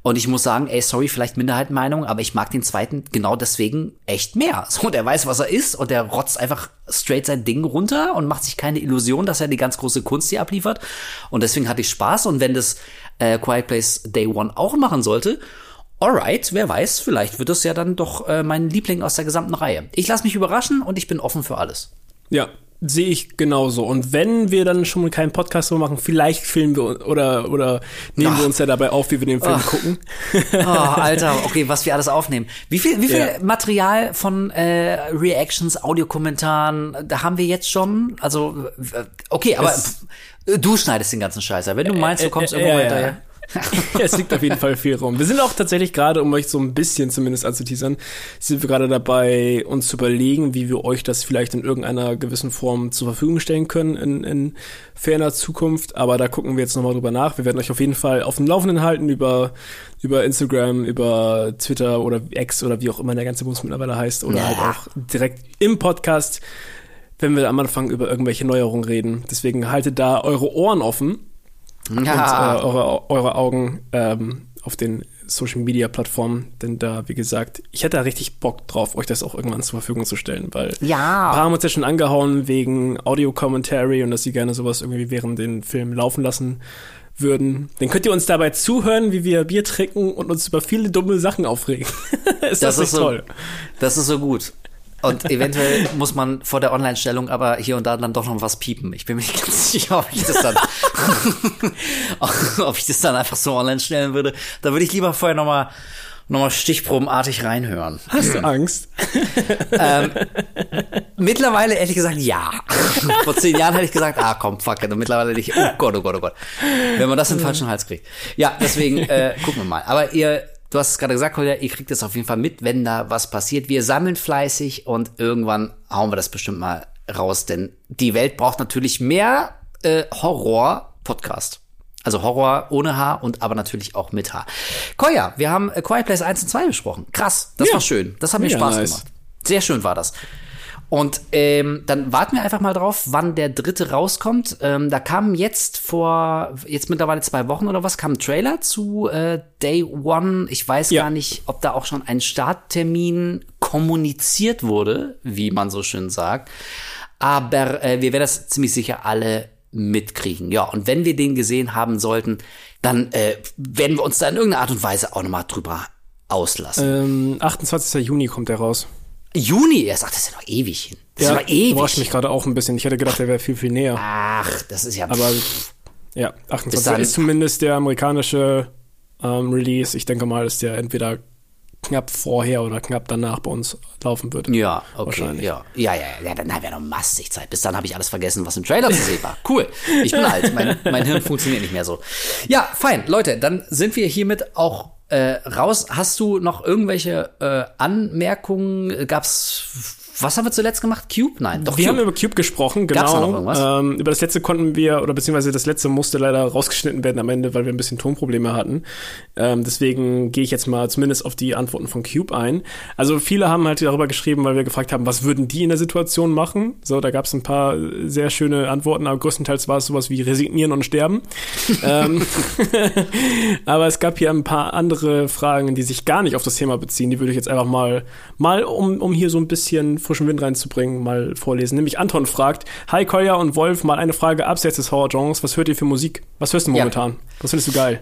Und ich muss sagen, ey, sorry, vielleicht Minderheitenmeinung, aber ich mag den zweiten genau deswegen echt mehr. *laughs* So, der weiß, was er ist und der rotzt einfach straight sein Ding runter und macht sich keine Illusion, dass er die ganz große Kunst hier abliefert. Und deswegen hatte ich Spaß. Und wenn das äh, Quiet Place Day One auch machen sollte, Alright, wer weiß, vielleicht wird es ja dann doch äh, mein Liebling aus der gesamten Reihe. Ich lasse mich überraschen und ich bin offen für alles. Ja, sehe ich genauso. Und wenn wir dann schon mal keinen Podcast so machen, vielleicht filmen wir oder oder nehmen wir Ach. uns ja dabei auf, wie wir den Film Ach. gucken. Oh, *laughs* Alter, okay, was wir alles aufnehmen. Wie viel, wie viel Ja. Material von äh, Reactions, Audiokommentaren, da haben wir jetzt schon? Also, äh, okay, aber Es- du schneidest den ganzen Scheiß. Wenn du meinst, du kommst äh, irgendwo ja, hinterher. *laughs* es liegt auf jeden Fall viel rum. Wir sind auch tatsächlich gerade, um euch so ein bisschen zumindest anzuteasern, sind wir gerade dabei, uns zu überlegen, wie wir euch das vielleicht in irgendeiner gewissen Form zur Verfügung stellen können in, in ferner Zukunft. Aber da gucken wir jetzt nochmal drüber nach. Wir werden euch auf jeden Fall auf dem Laufenden halten über, über Instagram, über Twitter oder X oder wie auch immer der ganze Bums mittlerweile heißt. Oder Ja. halt auch direkt im Podcast, wenn wir am Anfang über irgendwelche Neuerungen reden. Deswegen haltet da eure Ohren offen und äh, eure, eure Augen ähm, auf den Social Media Plattformen, denn da, wie gesagt, ich hätte da richtig Bock drauf, euch das auch irgendwann zur Verfügung zu stellen, weil Ja. ein paar haben uns ja schon angehauen wegen Audio-Commentary und dass sie gerne sowas irgendwie während den Film laufen lassen würden. Dann könnt ihr uns dabei zuhören, wie wir Bier trinken und uns über viele dumme Sachen aufregen. *laughs* ist das, Das nicht ist so- toll? Das ist so gut. Und eventuell muss man vor der Online-Stellung aber hier und da dann doch noch was piepen. Ich bin mir nicht ganz sicher, ob ich das dann, *laughs* ob ich das dann einfach so online stellen würde. Da würde ich lieber vorher nochmal noch mal stichprobenartig reinhören. Hast du Angst? Mittlerweile ehrlich gesagt ja. *laughs* Vor zehn Jahren hätte ich gesagt, ah komm, fuck it. Und mittlerweile nicht, oh Gott, oh Gott, oh Gott. Wenn man das in den falschen Hals kriegt. Ja, deswegen äh, gucken wir mal. Aber ihr, du hast es gerade gesagt, Kolja, ihr kriegt es auf jeden Fall mit, wenn da was passiert. Wir sammeln fleißig und irgendwann hauen wir das bestimmt mal raus, denn die Welt braucht natürlich mehr äh, Horror-Podcast. Also Horror ohne Haar und aber natürlich auch mit Haar. Koya, wir haben äh, Quiet Place 1 und 2 besprochen. Krass, das Ja. war schön. Das hat mir Ja, Spaß nice. gemacht. Sehr schön war das. Und ähm, dann warten wir einfach mal drauf, wann der dritte rauskommt. Ähm, da kam jetzt vor, jetzt mittlerweile zwei Wochen oder was, kam ein Trailer zu äh, Day One. Ich weiß Ja. gar nicht, ob da auch schon ein Starttermin kommuniziert wurde, wie man so schön sagt. Aber äh, wir werden das ziemlich sicher alle mitkriegen. Ja, und wenn wir den gesehen haben sollten, dann äh, werden wir uns da in irgendeiner Art und Weise auch nochmal drüber auslassen. Ähm, 28. Juni kommt der raus. Juni erst, ach, das ist ja noch ewig hin. Das ist ja noch überrascht ewig. mich gerade auch ein bisschen. Ich hätte gedacht, der wäre viel, viel näher. Ach, das ist ja. Aber ja, 28. dahin- ist zumindest der amerikanische ähm, Release. Ich denke mal, dass der entweder knapp vorher oder knapp danach bei uns laufen wird. ja, okay, Wahrscheinlich. ja. Ja, ja, ja, dann haben wir noch massig Zeit. Bis dann habe ich alles vergessen, was im Trailer zu sehen war. Cool. Ich bin *laughs* alt. Mein, mein Hirn funktioniert nicht mehr so. Ja, fein. Leute, dann sind wir hiermit auch äh, raus. Hast du noch irgendwelche äh, Anmerkungen? Gab's, was haben wir zuletzt gemacht? Cube? Nein, doch Wir Cube. haben über Cube gesprochen, genau. Gab's da noch irgendwas? Ähm, über das letzte konnten wir, oder beziehungsweise das letzte musste leider rausgeschnitten werden am Ende, weil wir ein bisschen Tonprobleme hatten. Ähm, deswegen gehe ich jetzt mal zumindest auf die Antworten von Cube ein. Also viele haben halt darüber geschrieben, weil wir gefragt haben, was würden die in der Situation machen? So, da gab es ein paar sehr schöne Antworten, aber größtenteils war es sowas wie resignieren und sterben. *laughs* ähm, *laughs* aber es gab hier ein paar andere Fragen, die sich gar nicht auf das Thema beziehen. Die würde ich jetzt einfach mal, mal um, um hier so ein bisschen frischen Wind reinzubringen, mal vorlesen. Nämlich Anton fragt, Hi Kolja und Wolf, mal eine Frage abseits des Horror-Genres. Was hört ihr für Musik? Was hörst du Ja. momentan? Was findest du geil?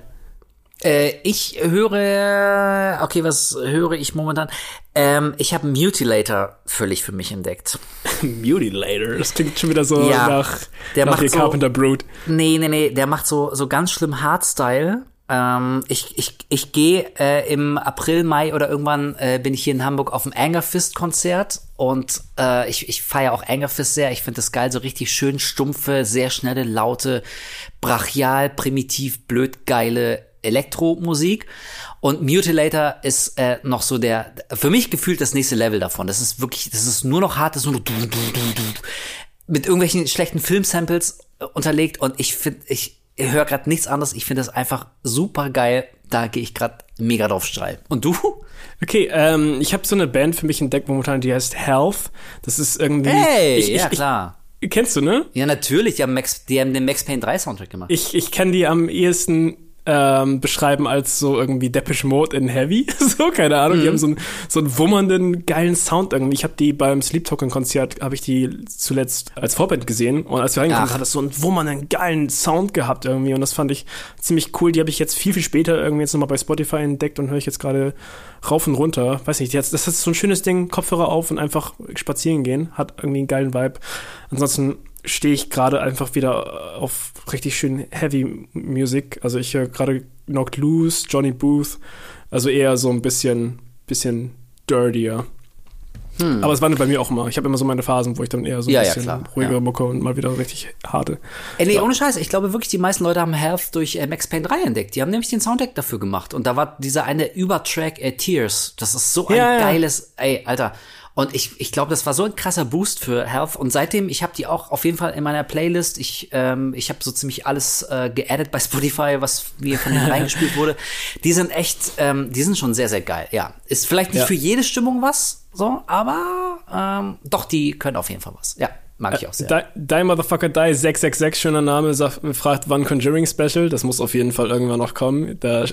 Äh, ich höre, okay, was höre ich momentan? Ähm, ich habe Mutilator völlig für mich entdeckt. *laughs* Mutilator. Das klingt schon wieder so Ja, nach, der nach macht so- Carpenter Brood. Nee, nee, nee, der macht so, so ganz schlimm Hardstyle. Ähm, ich ich, ich gehe äh, im April, Mai oder irgendwann äh, bin ich hier in Hamburg auf dem Anger Fist Konzert und äh, ich, ich feiere auch Anger Fist sehr. Ich finde das geil, so richtig schön stumpfe, sehr schnelle, laute, brachial, primitiv, blöd geile Elektromusik. Und Mutilator ist äh, noch so der, für mich gefühlt das nächste Level davon. Das ist wirklich, das ist nur noch hart, das ist nur du, du, du, du, mit irgendwelchen schlechten Filmsamples äh, unterlegt und ich finde, ich höre gerade nichts anderes. Ich finde das einfach super geil. Da gehe ich gerade mega drauf steil. Und du? Okay, ähm, ich habe so eine Band für mich entdeckt momentan, die heißt Health. Das ist irgendwie. Hey, ich, ich, ja klar. Ich, kennst du, ne? Ja, natürlich. Die haben, Max, die haben den Max Payne 3 Soundtrack gemacht. Ich, ich kann die am ehesten ähm, beschreiben als so irgendwie Depeche Mode in Heavy. *laughs* so, keine Ahnung. Mhm. Die haben so einen, so einen wummernden, geilen Sound irgendwie. Ich habe die beim Sleep Token Konzert, habe ich die zuletzt als Vorband gesehen. Und als wir reingekommen hat das so einen wummernden, geilen Sound gehabt irgendwie. Und das fand ich ziemlich cool. Die habe ich jetzt viel, viel später irgendwie jetzt nochmal bei Spotify entdeckt und höre ich jetzt gerade rauf und runter. Weiß nicht, jetzt, das ist so ein schönes Ding, Kopfhörer auf und einfach spazieren gehen. Hat irgendwie einen geilen Vibe. Ansonsten stehe ich gerade einfach wieder auf richtig schön Heavy Music. Also ich höre gerade Knocked Loose, Johnny Booth, also eher so ein bisschen, bisschen dirtier. Aber es wandelt bei mir auch immer. Ich habe immer so meine Phasen, wo ich dann eher so ein Hm. Ja, ja, bisschen klar. ruhigere Ja. Mucke und mal wieder richtig harte. Ey, nee, Ja. ohne Scheiß. Ich glaube wirklich, die meisten Leute haben Health durch äh, Max Payne 3 entdeckt. Die haben nämlich den Soundtrack dafür gemacht. Und da war dieser eine Übertrack äh, Tears. Das ist so ein Ja, ja. geiles, ey, Alter. Und ich, ich glaube, das war so ein krasser Boost für Health. Und seitdem, ich habe die auch auf jeden Fall in meiner Playlist. Ich, ähm, ich habe so ziemlich alles äh, geaddet bei *laughs* Spotify, was mir von denen *laughs* reingespielt wurde. Die sind echt, ähm, die sind schon sehr, sehr geil. Ja, ist vielleicht nicht Ja. für jede Stimmung was, so, aber ähm, doch, die können auf jeden Fall was. Ja, mag ich auch sehr. Die, die Motherfucker Die 666, schöner Name, sagt, fragt, wann Conjuring Special? Das muss auf jeden Fall irgendwann noch kommen. Da,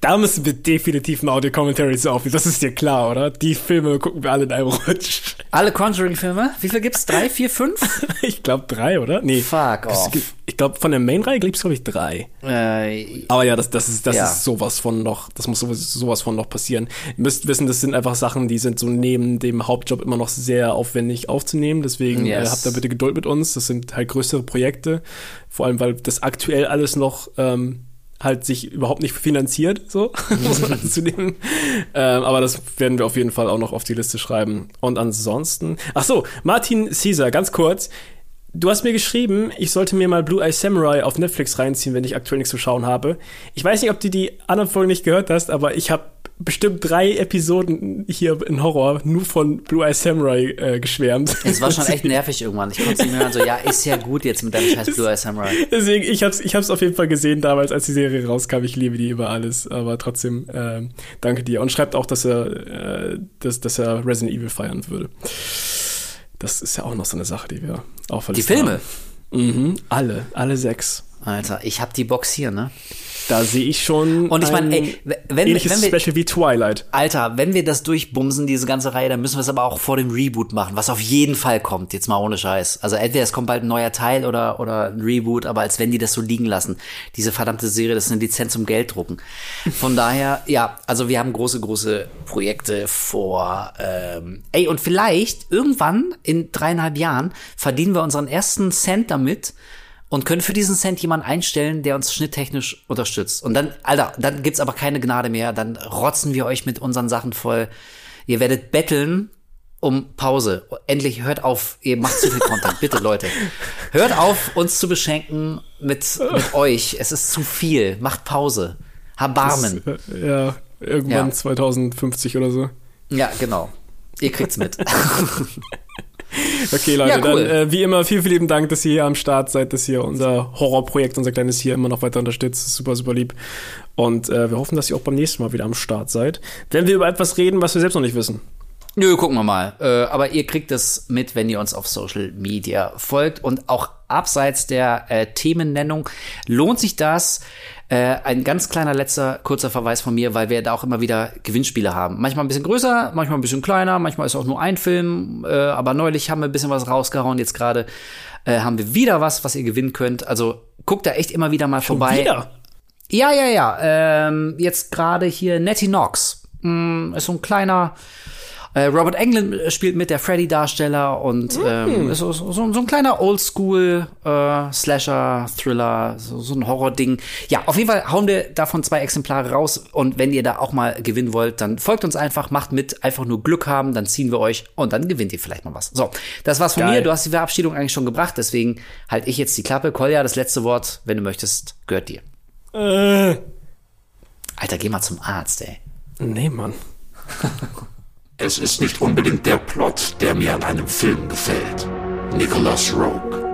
da müssen wir definitiv ein Audio-Commentary zu aufnehmen. Das ist dir klar, oder? Die Filme gucken wir alle in einem Rutsch. Alle Conjuring-Filme? Wie viel gibt's? Drei, vier, fünf? *laughs* Ich glaube drei, oder? Nee. Fuck off. Ich glaube, von der Main-Reihe gibt's glaube ich, drei. Äh, Aber ja, das, das ist, das Ja. ist sowas von noch, das muss sowas, sowas von noch passieren. Ihr müsst wissen, das sind einfach Sachen, die sind so neben dem Hauptjob immer noch sehr aufwendig aufzunehmen. Deswegen Yes. äh, habt da bitte Geduld mit uns. Das sind halt größere Projekte. Vor allem, weil das aktuell alles noch ähm, halt sich überhaupt nicht finanziert, so, *laughs* muss man anzunehmen. Ähm, aber das werden wir auf jeden Fall auch noch auf die Liste schreiben. Und ansonsten, ach so, Martin Caesar, ganz kurz. Du hast mir geschrieben, ich sollte mir mal Blue Eye Samurai auf Netflix reinziehen, wenn ich aktuell nichts zu schauen habe. Ich weiß nicht, ob du die anderen Folgen nicht gehört hast, aber ich habe bestimmt drei Episoden hier in Horror nur von Blue Eye Samurai äh, geschwärmt. Es war schon echt *laughs* nervig irgendwann. Ich konnte hören, so, ja, ist ja gut jetzt mit deinem scheiß Blue Eye Samurai. *laughs* Deswegen, ich hab's, ich hab's auf jeden Fall gesehen damals, als die Serie rauskam. Ich liebe die über alles. Aber trotzdem, äh, danke dir. Und schreibt auch, dass er, äh, dass, dass er Resident Evil feiern würde. Das ist ja auch noch so eine Sache, die wir auch Die Filme? Haben. Mhm, alle, alle sechs. Alter, ich hab die Box hier, ne? Da sehe ich schon. Und ich meine, ey, wenn, ähnliches wenn wir, Special wie Twilight. Alter, wenn wir das durchbumsen, diese ganze Reihe, dann müssen wir es aber auch vor dem Reboot machen, was auf jeden Fall kommt, jetzt mal ohne Scheiß. Also entweder es kommt bald ein neuer Teil oder, oder ein Reboot, aber als wenn die das so liegen lassen. Diese verdammte Serie, das ist eine Lizenz zum Geld drucken. Von daher, ja, also wir haben große, große Projekte vor. Ähm, ey, und vielleicht irgendwann in dreieinhalb Jahren verdienen wir unseren ersten Cent damit, und können für diesen Cent jemanden einstellen, der uns schnitttechnisch unterstützt. Und dann, Alter, dann gibt's aber keine Gnade mehr. Dann rotzen wir euch mit unseren Sachen voll. Ihr werdet betteln um Pause. Endlich hört auf, ihr macht zu viel Content. *laughs* Bitte, Leute. Hört auf, uns zu beschenken mit, mit *laughs* euch. Es ist zu viel. Macht Pause. Habarmen. Das, äh, ja, irgendwann ja. 2050 oder so. Ja, genau. Ihr kriegt's mit. *laughs* *laughs* Okay, Leute, ja, cool. dann äh, wie immer vielen, vielen Dank, dass ihr hier am Start seid, dass ihr unser Horrorprojekt, unser kleines hier immer noch weiter unterstützt. Super, super lieb. Und äh, wir hoffen, dass ihr auch beim nächsten Mal wieder am Start seid. Wenn wir über etwas reden, was wir selbst noch nicht wissen. Nö, gucken wir mal. Äh, aber ihr kriegt es mit, wenn ihr uns auf Social Media folgt. Und auch abseits der äh, Themennennung lohnt sich das. Äh, ein ganz kleiner letzter kurzer Verweis von mir, weil wir da auch immer wieder Gewinnspiele haben. Manchmal ein bisschen größer, manchmal ein bisschen kleiner, manchmal ist auch nur ein Film. Äh, aber neulich haben wir ein bisschen was rausgehauen. Jetzt gerade äh, haben wir wieder was, was ihr gewinnen könnt. Also guckt da echt immer wieder mal Schon vorbei. Wieder? Ja, ja, ja. Ähm, jetzt gerade hier Nettie Knox. Mm, ist so ein kleiner äh, Robert Englund spielt mit, der Freddy-Darsteller und ähm, ist so, so, so ein kleiner Oldschool äh, Slasher, Thriller, so, so ein Horror-Ding. Ja, auf jeden Fall hauen wir davon zwei Exemplare raus und wenn ihr da auch mal gewinnen wollt, dann folgt uns einfach, macht mit, einfach nur Glück haben, dann ziehen wir euch und dann gewinnt ihr vielleicht mal was. So, das war's von Geil. mir. Du hast die Verabschiedung eigentlich schon gebracht, deswegen halte ich jetzt die Klappe. Kolja, das letzte Wort, wenn du möchtest, gehört dir. Äh. Alter, geh mal zum Arzt, ey. Nee, Mann. *laughs* Es ist nicht unbedingt der Plot, der mir an einem Film gefällt. Nicholas Rogue.